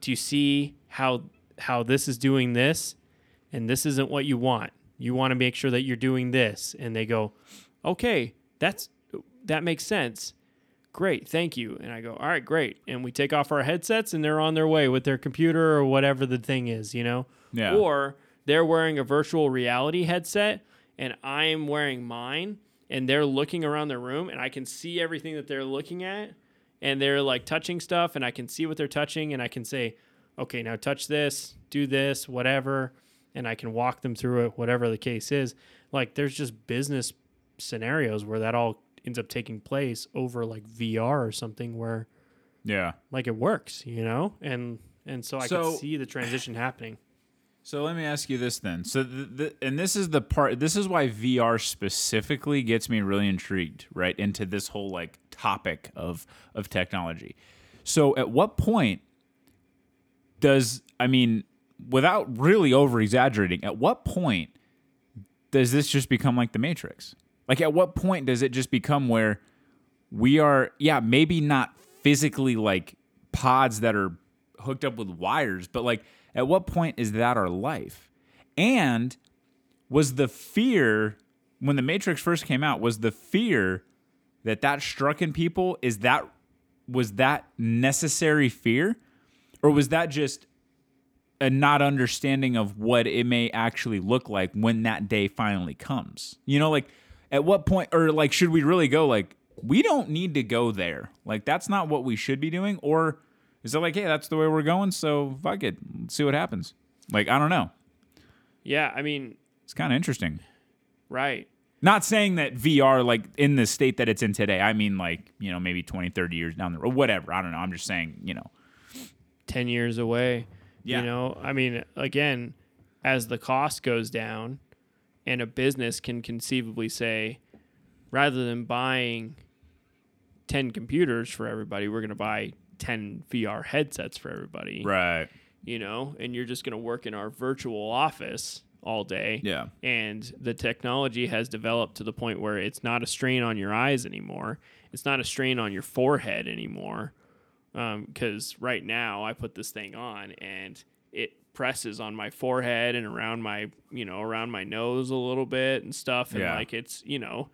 Speaker 1: Do you see how how this is doing this, and this isn't what you want? You want to make sure that you're doing this, and they go, okay, that's that makes sense. Great, thank you. And I go, all right, great. And we take off our headsets, and they're on their way with their computer or whatever the thing is, you know.
Speaker 2: Yeah.
Speaker 1: Or they're wearing a virtual reality headset, and I'm wearing mine, and they're looking around the room, and I can see everything that they're looking at, and they're like touching stuff, and I can see what they're touching, and I can say, okay, now touch this, do this, whatever, and I can walk them through it, whatever the case is. Like, there's just business scenarios where that all ends up taking place over like VR or something where
Speaker 2: Yeah.
Speaker 1: like it works, you know? And and so I
Speaker 2: So-
Speaker 1: can see the transition happening.
Speaker 2: So let me ask you this then. So the, the and this is the part this is why VR specifically gets me really intrigued, right, into this whole like topic of of technology. So at what point does I mean without really over exaggerating, at what point does this just become like the Matrix? Like at what point does it just become where we are yeah, maybe not physically like pods that are hooked up with wires, but like at what point is that our life? And was the fear when the Matrix first came out was the fear that that struck in people is that was that necessary fear or was that just a not understanding of what it may actually look like when that day finally comes. You know, like at what point, or like, should we really go like, we don't need to go there? Like, that's not what we should be doing. Or is it like, hey, that's the way we're going. So fuck it. Let's see what happens. Like, I don't know.
Speaker 1: Yeah, I mean,
Speaker 2: It's kind of interesting.
Speaker 1: right.
Speaker 2: Not saying that VR, like in the state that it's in today, I mean, like, you know, maybe 20, 30 years down the road, whatever. I don't know. I'm just saying, you know.
Speaker 1: 10 years away.
Speaker 2: Yeah.
Speaker 1: You know, I mean, again, as the cost goes down and a business can conceivably say, rather than buying 10 computers for everybody, we're going to buy 10 VR headsets for everybody.
Speaker 2: Right.
Speaker 1: You know, and you're just going to work in our virtual office all day.
Speaker 2: Yeah.
Speaker 1: and the technology has developed to the point where it's not a strain on your eyes anymore. It's not a strain on your forehead anymore. Um, because right now I put this thing on and it presses on my forehead and around my, you know, around my nose a little bit and stuff. And
Speaker 2: Yeah.
Speaker 1: like it's, you know,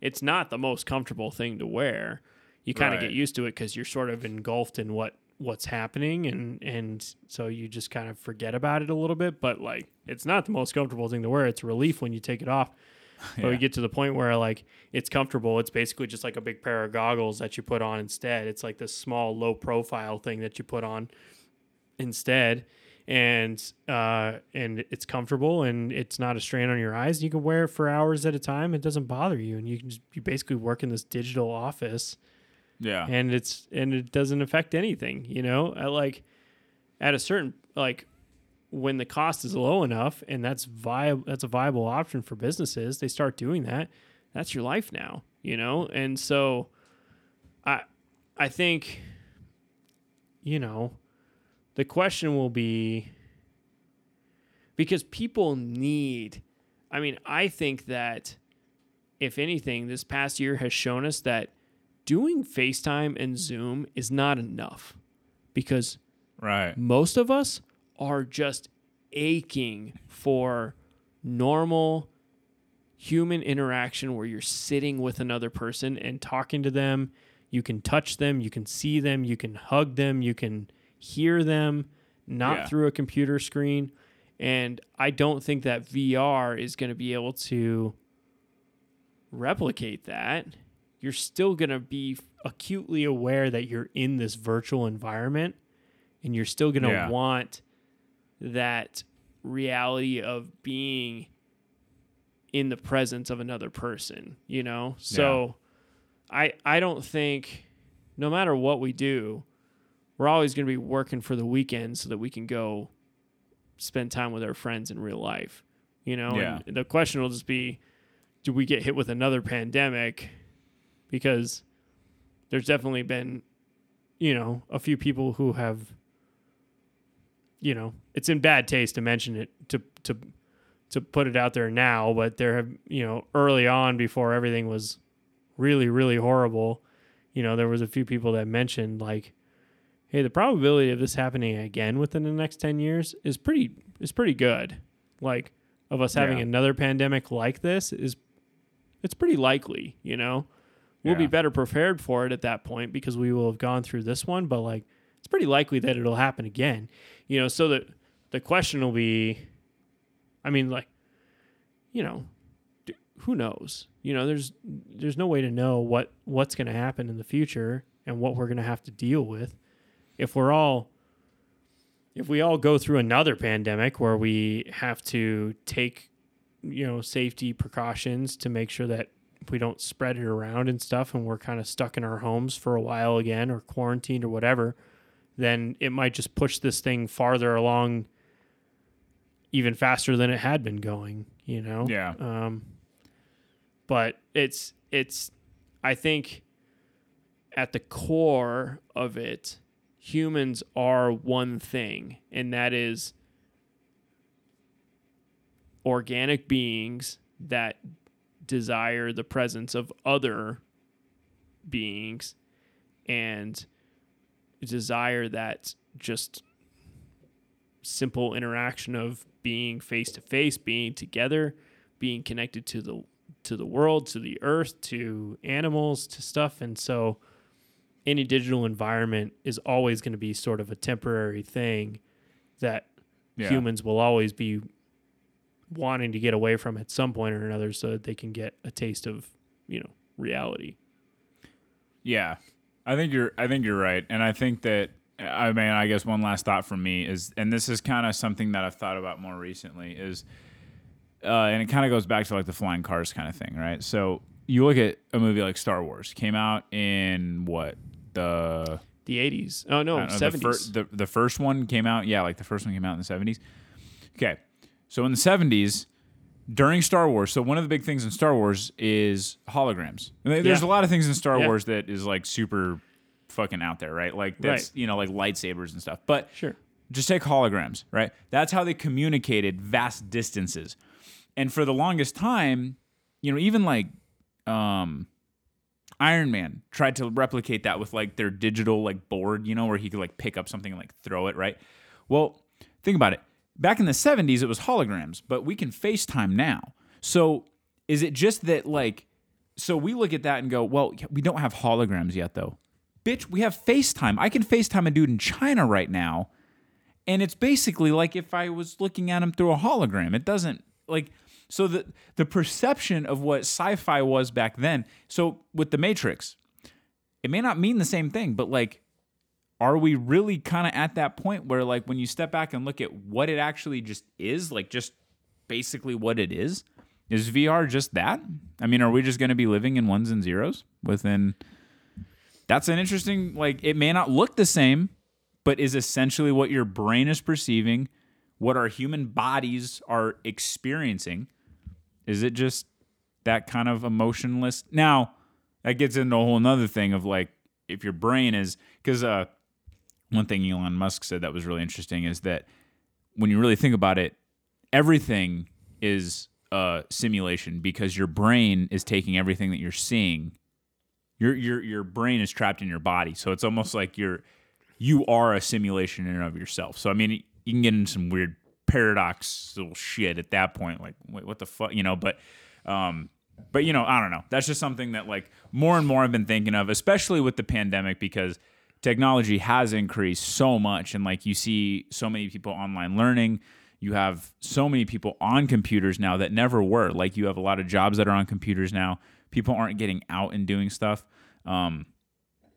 Speaker 1: it's not the most comfortable thing to wear. You kind of
Speaker 2: Right.
Speaker 1: get used to it because you're sort of engulfed in what what's happening and and so you just kind of forget about it a little bit but like it's not the most comfortable thing to wear. It's a relief when you take it off. *laughs* But we get to the point where like it's comfortable. It's basically just like a big pair of goggles that you put on instead. It's like this small low profile thing that you put on instead. And uh and it's comfortable and it's not a strain on your eyes. You can wear it for hours at a time. It doesn't bother you. And you can just you basically work in this digital office
Speaker 2: Yeah.
Speaker 1: and it's and it doesn't affect anything you know at like at a certain like when the cost is low enough and that's viable that's a viable option for businesses they start doing that that's your life now you know and so i i think you know the question will be because people need i mean i think that if anything this past year has shown us that doing FaceTime and Zoom is not enough because
Speaker 2: right.
Speaker 1: most of us are just aching for normal human interaction where you're sitting with another person and talking to them. You can touch them, you can see them, you can hug them, you can hear them, not
Speaker 2: Yeah.
Speaker 1: through a computer screen. And I don't think that VR is going to be able to replicate that. You're still going to be acutely aware that you're in this virtual environment and you're still going to
Speaker 2: Yeah.
Speaker 1: want that reality of being in the presence of another person, you know? So I I don't think no matter what we do, we're always going to be working for the weekend so that we can go spend time with our friends in real life, you know?
Speaker 2: Yeah.
Speaker 1: And the question will just be do we get hit with another pandemic because there's definitely been you know, a few people who have you know, it's in bad taste to mention it to to to put it out there now, but there have you know early on before everything was really really horrible, you know, there was a few people that mentioned like hey, the probability of this happening again within the next 10 years is pretty is pretty good. Like of us having
Speaker 2: Yeah.
Speaker 1: another pandemic like this is it's pretty likely, you know. We'll be better prepared for it at that point because we will have gone through this one, but like it's pretty likely that it'll happen again. You know, so that the question will be I mean like you know, who knows? You know, there's there's no way to know what what's going to happen in the future and what we're going to have to deal with if we're all if we all go through another pandemic where we have to take you know safety precautions to make sure that we don't spread it around and stuff and we're kind of stuck in our homes for a while again or quarantined or whatever then it might just push this thing farther along even faster than it had been going you know
Speaker 2: Yeah.
Speaker 1: um but it's it's i think at the core of it humans are one thing and that is organic beings that desire the presence of other beings and desire that just simple interaction of being face to face, being together, being connected to the to the world, to the earth, to animals, to stuff. And so any digital environment is always going to be sort of a temporary thing that
Speaker 2: Yeah.
Speaker 1: humans will always be wanting to get away from at some point or another so that they can get a taste of, you know, reality.
Speaker 2: Yeah, I think you're. I think you're right, and I think that. I mean, I guess one last thought from me is, and this is kind of something that I've thought about more recently, is, uh, and it kind of goes back to like the flying cars kind of thing, right? So you look at a movie like Star Wars, came out in what the
Speaker 1: The 80s. Oh no,
Speaker 2: know, the,
Speaker 1: 70s.
Speaker 2: fir- the the first one came out, yeah, like the first one came out in the seventies. Okay, so in the seventies, during Star Wars, so one of the big things in Star Wars is holograms. And There's
Speaker 1: Yeah.
Speaker 2: a lot of things in Star
Speaker 1: Yeah.
Speaker 2: Wars that is like super fucking out there, right? Like that's
Speaker 1: Right.
Speaker 2: you know like lightsabers and stuff. But
Speaker 1: Sure.
Speaker 2: just take holograms, right? That's how they communicated vast distances. And for the longest time, you know, even like um Iron Man tried to replicate that with like their digital like board, you know, where he could like pick up something and like throw it, right? Well, think about it. Back in the 70s it was holograms, but we can FaceTime now. So is it just that like so we look at that and go, well, we don't have holograms yet though. Bitch, we have FaceTime. I can FaceTime a dude in China right now and it's basically like if I was looking at him through a hologram. It doesn't like so the the perception of what sci-fi was back then. So with the Matrix, it may not mean the same thing, but like are we really kind of at that point where like when you step back and look at what it actually just is, like just basically what it is? Is VR just that? I mean, are we just going to be living in ones and zeros within That's an interesting like it may not look the same, but is essentially what your brain is perceiving, what our human bodies are experiencing. Is it just that kind of emotionless? Now, that gets into a whole nother thing of like if your brain is because uh, one thing Elon Musk said that was really interesting is that when you really think about it, everything is a simulation because your brain is taking everything that you're seeing. Your your your brain is trapped in your body, so it's almost like you're you are a simulation in and of yourself. So I mean, you can get into some weird paradoxical shit at that point, like wait, what the fuck, you know? But um, but you know, I don't know. That's just something that like more and more I've been thinking of, especially with the pandemic, because technology has increased so much, and like you see so many people online learning. You have so many people on computers now that never were. Like you have a lot of jobs that are on computers now. People aren't getting out and doing stuff. Um,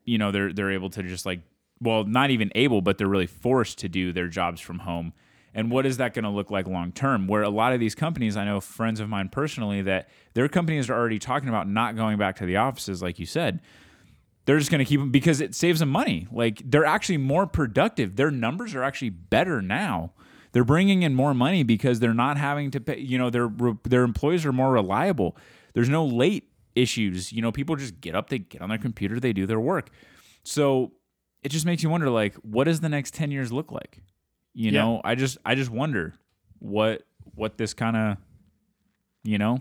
Speaker 2: you know, they're they're able to just like well, not even able, but they're really forced to do their jobs from home. And what is that going to look like long term? Where a lot of these companies, I know friends of mine personally, that their companies are already talking about not going back to the offices, like you said. They're just going to keep them because it saves them money. Like they're actually more productive. Their numbers are actually better now. They're bringing in more money because they're not having to pay. You know, their their employees are more reliable. There's no late issues. You know, people just get up, they get on their computer, they do their work. So it just makes you wonder, like, what does the next ten years look like? You
Speaker 1: Yeah.
Speaker 2: know, I just I just wonder what what this kind of, you know,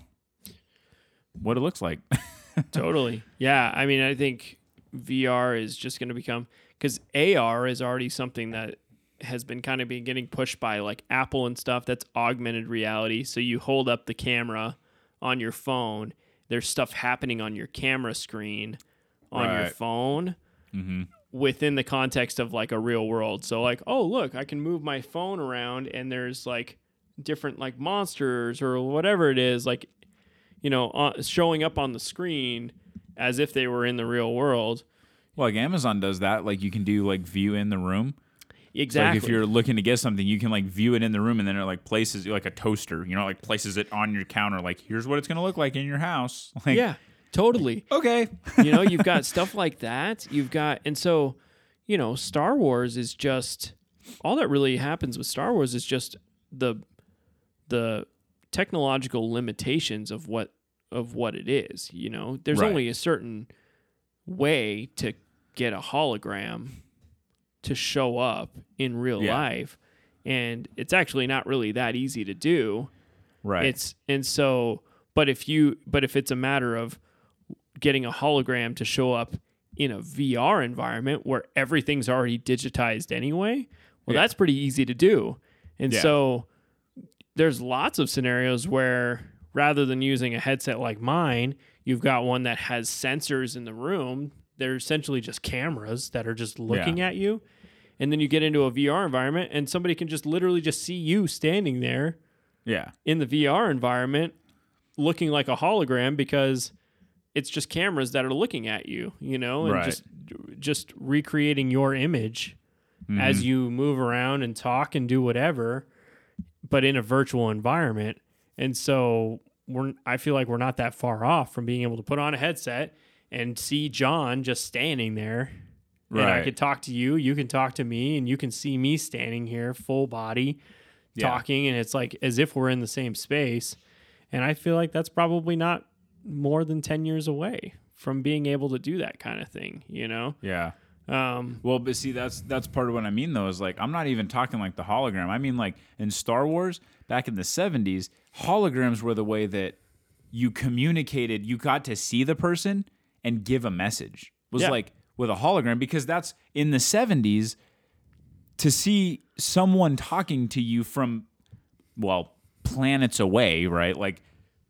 Speaker 2: what it looks like. *laughs*
Speaker 1: totally. Yeah. I mean, I think VR is just going to become because AR is already something that has been kind of been getting pushed by like Apple and stuff. That's augmented reality. So you hold up the camera on your phone. There's stuff happening on your camera screen on your phone
Speaker 2: Mm-hmm.
Speaker 1: within the context of like a real world. So like, oh look, I can move my phone around and there's like different like monsters or whatever it is like you know uh, showing up on the screen as if they were in the real world.
Speaker 2: Well, like Amazon does that. Like you can do like view in the room.
Speaker 1: Exactly.
Speaker 2: like if you're looking to get something, you can like view it in the room, and then it like places like a toaster. You know, like places it on your counter. Like here's what it's gonna look like in your house. *laughs* Like,
Speaker 1: yeah, totally.
Speaker 2: Okay.
Speaker 1: you know, you've got *laughs* stuff like that. You've got, and so, you know, Star Wars is just all that really happens with Star Wars is just the the technological limitations of what of what it is. You know, there's
Speaker 2: Right.
Speaker 1: only a certain way to get a hologram to show up in real
Speaker 2: Yeah.
Speaker 1: life, and it's actually not really that easy to do.
Speaker 2: Right.
Speaker 1: It's and so, but if you, but if it's a matter of getting a hologram to show up in a VR environment where everything's already digitized anyway, well,
Speaker 2: Yeah.
Speaker 1: that's pretty easy to do. And
Speaker 2: Yeah.
Speaker 1: so, there's lots of scenarios where rather than using a headset like mine, you've got one that has sensors in the room. They're essentially just cameras that are just looking at you. And then you get into a VR environment and somebody can just literally just see you standing there
Speaker 2: yeah.
Speaker 1: in the VR environment looking like a hologram because it's just cameras that are looking at you, you know, and
Speaker 2: Right.
Speaker 1: just just recreating your image
Speaker 2: Mm-hmm.
Speaker 1: as you move around and talk and do whatever, but in a virtual environment. And so we're I feel like we're not that far off from being able to put on a headset and see Jon just standing there. And I could talk to you, you can talk to me, and you can see me standing here, full body,
Speaker 2: Yeah.
Speaker 1: talking, and it's like as if we're in the same space. And I feel like that's probably not more than 10 years away from being able to do that kind of thing, you know?
Speaker 2: Yeah.
Speaker 1: Um,
Speaker 2: Well, but see, that's that's part of what I mean though. Is like I'm not even talking like the hologram. I mean like in Star Wars back in the '70s, holograms were the way that you communicated. You got to see the person and give a message. Was
Speaker 1: Yeah.
Speaker 2: like with a hologram because that's in the '70s to see someone talking to you from well planets away, right? Like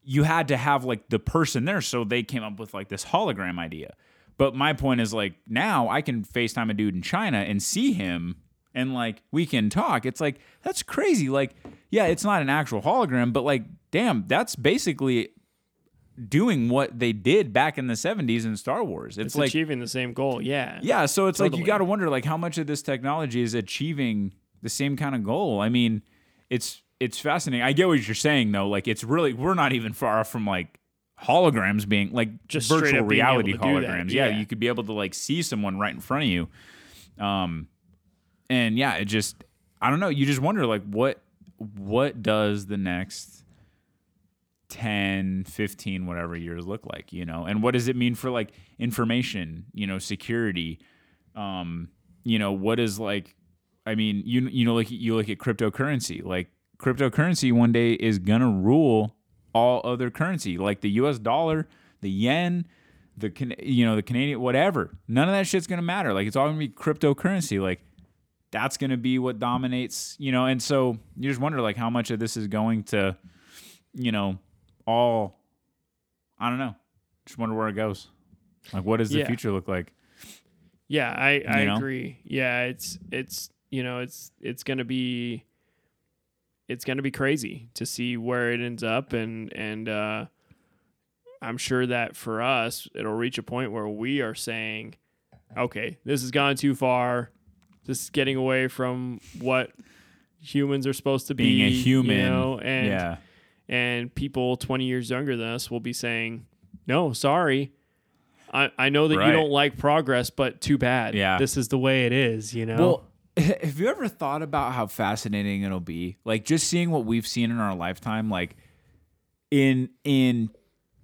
Speaker 2: you had to have like the person there, so they came up with like this hologram idea. But my point is like now I can FaceTime a dude in China and see him and like we can talk. It's like that's crazy. Like, yeah, it's not an actual hologram, but like, damn, that's basically doing what they did back in the 70s in Star Wars. It's,
Speaker 1: it's
Speaker 2: like
Speaker 1: achieving the same goal. Yeah.
Speaker 2: yeah, so it's like you got to wonder like how much of this technology is achieving the same kind of goal. I mean, it's it's fascinating. I get what you're saying though. Like it's really we're not even far off from like holograms being like
Speaker 1: Just
Speaker 2: virtual
Speaker 1: up being able
Speaker 2: reality
Speaker 1: to do that,
Speaker 2: holograms. Yeah.
Speaker 1: yeah.
Speaker 2: you could be able to like see someone right in front of you. Um and yeah, it just I don't know, you just wonder like what what does the next 10 15 whatever years look like you know? And what does it mean for like information you know security? Um you know what is like i mean you you know like you look at cryptocurrency like cryptocurrency one day is gonna rule all other currency like the us dollar the yen the you know the canadian whatever. None of that shit's gonna matter. Like it's all gonna be cryptocurrency. Like that's gonna be what dominates you know and so you just wonder like how much of this is going to you know all I don't know. Just wonder where it goes. Like what does the
Speaker 1: Yeah.
Speaker 2: future look like?
Speaker 1: Yeah, I, I
Speaker 2: You know?
Speaker 1: agree. Yeah, it's it's you know it's it's gonna be it's gonna be crazy to see where it ends up, and and uh, I'm sure that for us it'll reach a point where we are saying, okay, this has gone too far. This is getting away from what humans are supposed to
Speaker 2: Being
Speaker 1: be.
Speaker 2: a human.
Speaker 1: you know, and
Speaker 2: yeah.
Speaker 1: and people 20 years younger than us will be saying, "No, sorry. I, I know that
Speaker 2: Right.
Speaker 1: you don't like progress, but too bad.
Speaker 2: Yeah.
Speaker 1: This is the way it is, you know."
Speaker 2: Well, *laughs* have you ever thought about how fascinating it'll be? Like just seeing what we've seen in our lifetime, like in in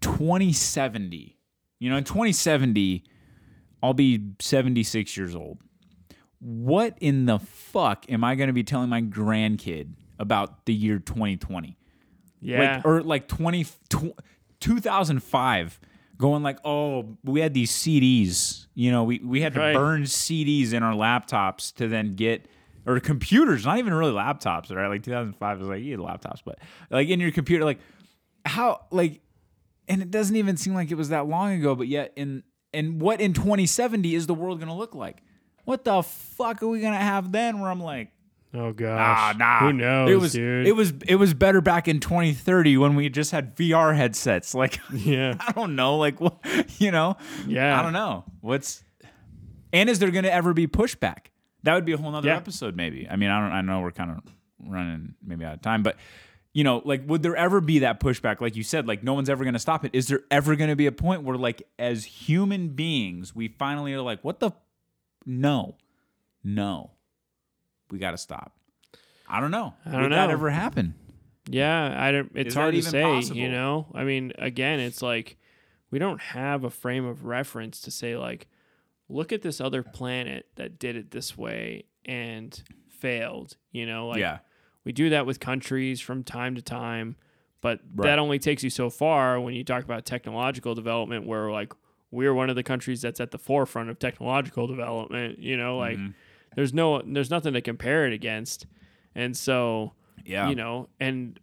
Speaker 2: 2070. You know, in 2070, I'll be 76 years old. What in the fuck am I going to be telling my grandkid about the year 2020?
Speaker 1: yeah.
Speaker 2: like or like 20 tw- 2005 going like oh we had these CDs You know, we, we had to burn CDs in our laptops to then get or computers, not even really laptops, right? Like 2005 was like you had laptops, but like in your computer, like how like, and it doesn't even seem like it was that long ago, but yet in and what in 2070 is the world gonna look like? What the fuck are we gonna have then? Where I'm like,
Speaker 1: Oh gosh.
Speaker 2: nah,
Speaker 1: Who knows,
Speaker 2: It was
Speaker 1: dude?
Speaker 2: it was it was better back in 2030 when we just had VR headsets. *laughs* Like,
Speaker 1: yeah.
Speaker 2: I don't know, like what you know,
Speaker 1: Yeah.
Speaker 2: I don't know what's. And is there gonna ever be pushback? That would be a whole nother
Speaker 1: Yeah.
Speaker 2: episode, maybe. I mean, I don't. I know we're kind of running maybe out of time, but you know, like, would there ever be that pushback? Like you said, like no one's ever going to stop it. Is there ever going to be a point where, like, as human beings, we finally are like, what the? No, no, we got to stop. I don't know.
Speaker 1: I don't
Speaker 2: Would that ever happen?
Speaker 1: Yeah, I don't. It's
Speaker 2: Is
Speaker 1: hard to say.
Speaker 2: possible?
Speaker 1: You know, I mean, again, it's like we don't have a frame of reference to say like, look at this other planet that did it this way and failed. You know, like
Speaker 2: yeah,
Speaker 1: we do that with countries from time to time, but
Speaker 2: Right.
Speaker 1: that only takes you so far when you talk about technological development, where like we're one of the countries that's at the forefront of technological development. You know, like
Speaker 2: Mhm.
Speaker 1: there's no, there's nothing to compare it against, and so
Speaker 2: yeah,
Speaker 1: you know, and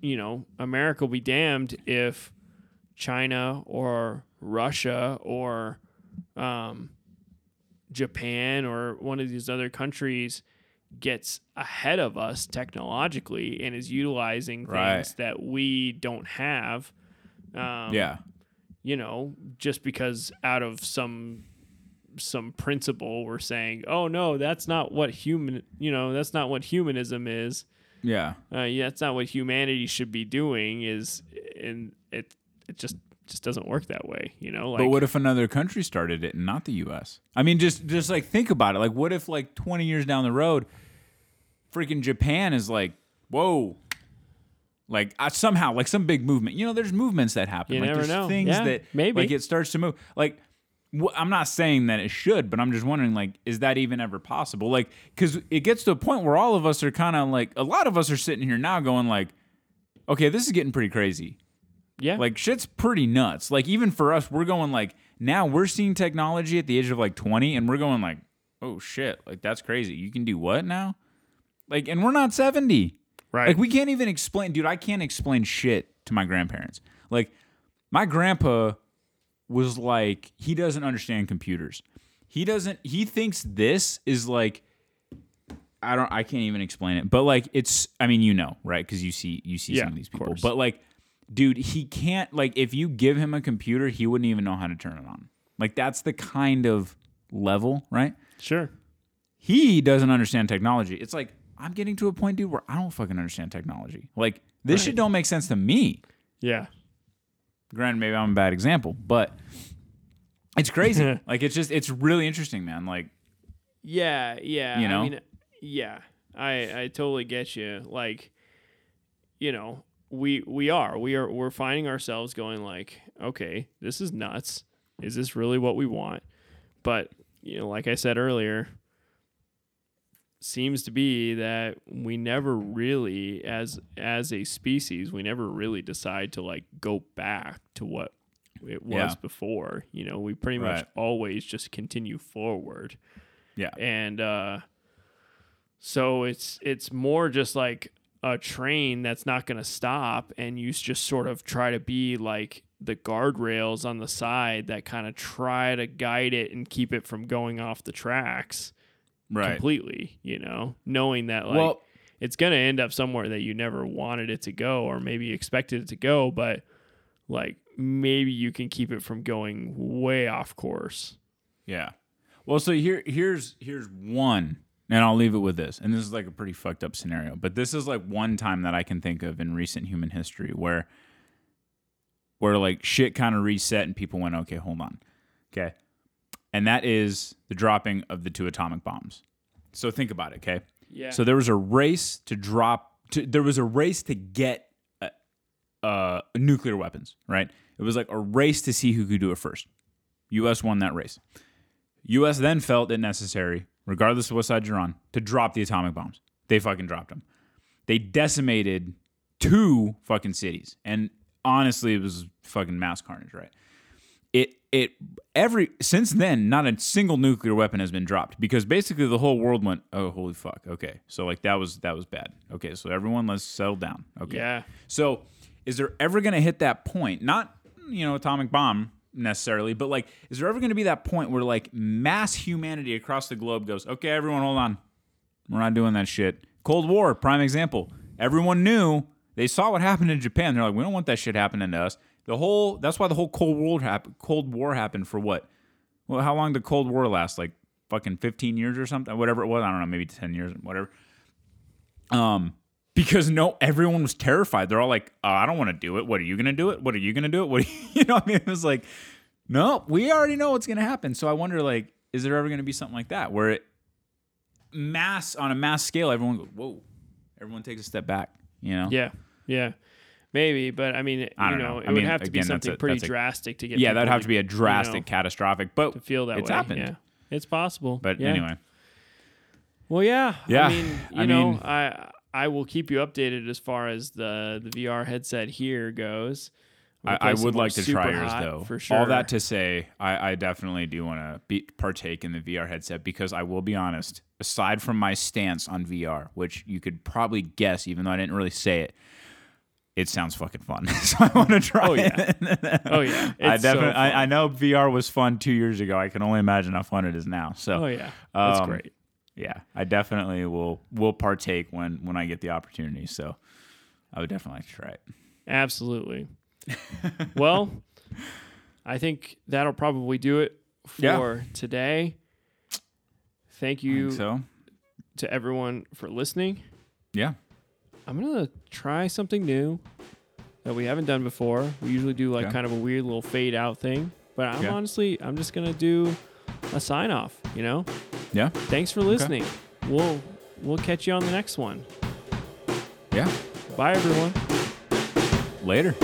Speaker 1: you know, America will be damned if China or Russia or um, Japan or one of these other countries gets ahead of us technologically and is utilizing things
Speaker 2: Right.
Speaker 1: that we don't have. Um,
Speaker 2: yeah,
Speaker 1: you know, just because out of some some principle we're saying, oh no, that's not what human, you know, that's not what humanism is
Speaker 2: yeah.
Speaker 1: uh, yeah, that's not what humanity should be doing. Is and it it just just doesn't work that way. You know, like
Speaker 2: but what if another country started it and not the U.S.? I mean, just just like think about it. Like, what if like 20 years down the road, freaking Japan is like, whoa, like uh, somehow like some big movement. You know, there's movements that happen.
Speaker 1: You
Speaker 2: like,
Speaker 1: never
Speaker 2: there's
Speaker 1: know.
Speaker 2: Things
Speaker 1: Yeah,
Speaker 2: that
Speaker 1: maybe.
Speaker 2: like it starts to move. Like, wh- I'm not saying that it should, but I'm just wondering like, is that even ever possible? Like, because it gets to a point where all of us are kind of like, a lot of us are sitting here now going like, okay, this is getting pretty crazy.
Speaker 1: yeah,
Speaker 2: Like shit's pretty nuts. Like even for us, we're going like now we're seeing technology at the age of like 20 and we're going like, "Oh shit, like that's crazy. You can do what now?" Like and we're not 70.
Speaker 1: Right,
Speaker 2: Like we can't even explain, dude, I can't explain shit to my grandparents. Like my grandpa was like he doesn't understand computers. He doesn't he thinks this is like I don't I can't even explain it. But like it's I mean you know, right? Cuz you see you see
Speaker 1: Yeah,
Speaker 2: some of these people. But like dude, he can't like if you give him a computer, he wouldn't even know how to turn it on. Like that's the kind of level, right?
Speaker 1: sure,
Speaker 2: he doesn't understand technology. It's like I'm getting to a point, dude, where I don't fucking understand technology. Like this
Speaker 1: Right.
Speaker 2: shit don't make sense to me.
Speaker 1: yeah,
Speaker 2: Granted, maybe I'm a bad example, but it's crazy. *laughs* like it's just it's really interesting, man. Like
Speaker 1: yeah, yeah.
Speaker 2: You know?
Speaker 1: I mean, yeah, I I totally get you. Like, you know, we we are we are we're finding ourselves going like, okay, this is nuts. Is this really what we want? But you know, like I said earlier, seems to be that we never really as as a species we never really decide to like go back to what it was
Speaker 2: Yeah.
Speaker 1: before. You know we pretty much always just continue forward.
Speaker 2: Yeah,
Speaker 1: and uh so it's it's more just like a train that's not going to stop and you just sort of try to be like the guardrails on the side that kind of try to guide it and keep it from going off the tracks
Speaker 2: right.
Speaker 1: completely, you know, knowing that like
Speaker 2: well,
Speaker 1: it's going to end up somewhere that you never wanted it to go or maybe expected it to go, but like maybe you can keep it from going way off course.
Speaker 2: yeah. Well, so here here's here's one, and I'll leave it with this. And this is like a pretty fucked up scenario, but this is like one time that I can think of in recent human history where where like shit kind of reset and people went, okay, hold on. Okay. And that is the dropping of the two atomic bombs. So think about it, okay?
Speaker 1: Yeah.
Speaker 2: So there was a race to drop. To, there was a race to get uh, uh, nuclear weapons. Right. It was like a race to see who could do it first. U.S. won that race. U.S. then felt it necessary, regardless of what side you're on, to drop the atomic bombs. They fucking dropped them. They decimated two fucking cities, and honestly, it was fucking mass carnage. Right. It every since then not a single nuclear weapon has been dropped because basically the whole world went oh holy fuck okay. So like that was that was bad. Okay so everyone let's settle down. Okay.
Speaker 1: Yeah.
Speaker 2: so is there ever going to hit that point not you know atomic bomb necessarily but like is there ever going to be that point where like mass humanity across the globe goes okay everyone hold on. We're not doing that shit. Cold war prime example. Everyone knew. They saw what happened in japan. They're like we don't want that shit happening to us the whole that's why the whole cold war happened cold war happened for what? Well how long did cold war last? Like fucking 15 years or something? Whatever it was i don't know maybe 10 years whatever. Um because no everyone was terrified. They're all like oh, i don't want to do it. What are you gonna do it? What are you gonna do it? What you, *laughs* you know i mean? It was like no we already know what's gonna happen. So i wonder like is there ever gonna be something like that where it mass on a mass scale everyone goes whoa. Everyone takes a step back you know?
Speaker 1: Yeah. Yeah. Maybe, but I mean,
Speaker 2: I
Speaker 1: you know,
Speaker 2: know.
Speaker 1: it
Speaker 2: I
Speaker 1: would
Speaker 2: mean,
Speaker 1: have to be
Speaker 2: again, that's
Speaker 1: something
Speaker 2: a-
Speaker 1: pretty
Speaker 2: a-
Speaker 1: drastic to get.
Speaker 2: yeah that'd have to be a
Speaker 1: you
Speaker 2: drastic
Speaker 1: know,
Speaker 2: catastrophic but
Speaker 1: to feel that
Speaker 2: it's
Speaker 1: way.
Speaker 2: happened
Speaker 1: Yeah. It's possible.
Speaker 2: but
Speaker 1: yeah.
Speaker 2: anyway
Speaker 1: Well, yeah.
Speaker 2: Yeah,
Speaker 1: I mean, you
Speaker 2: I
Speaker 1: know,
Speaker 2: mean-
Speaker 1: I I will keep you updated as far as the the VR headset here goes. We'll
Speaker 2: I, I would like to try yours though.
Speaker 1: for sure.
Speaker 2: All that to say, I, I definitely do want to be partake in the VR headset because I will be honest. Aside from my stance on VR, which you could probably guess, even though I didn't really say it, it sounds fucking fun. *laughs* so I want to try.
Speaker 1: Oh, yeah.
Speaker 2: it.
Speaker 1: oh yeah, *laughs*
Speaker 2: I
Speaker 1: It's so
Speaker 2: definitely.
Speaker 1: fun.
Speaker 2: I, I know VR was fun two years ago. I can only imagine how fun it is now. So
Speaker 1: Oh yeah, that's
Speaker 2: Um,
Speaker 1: great.
Speaker 2: yeah, I definitely will will partake when when I get the opportunity. So I would definitely like to try it.
Speaker 1: Absolutely. well, I think that'll probably do it for
Speaker 2: Yeah.
Speaker 1: today. Thank you
Speaker 2: so
Speaker 1: to everyone for listening.
Speaker 2: yeah.
Speaker 1: I'm gonna try something new that we haven't done before. We usually do like
Speaker 2: Okay.
Speaker 1: kind of a weird little fade out thing, but I'm
Speaker 2: Yeah.
Speaker 1: honestly I'm just gonna do a sign off. You know,
Speaker 2: Yeah.
Speaker 1: thanks for listening. We'll we'll catch you on the next one.
Speaker 2: Yeah.
Speaker 1: Bye everyone.
Speaker 2: Later.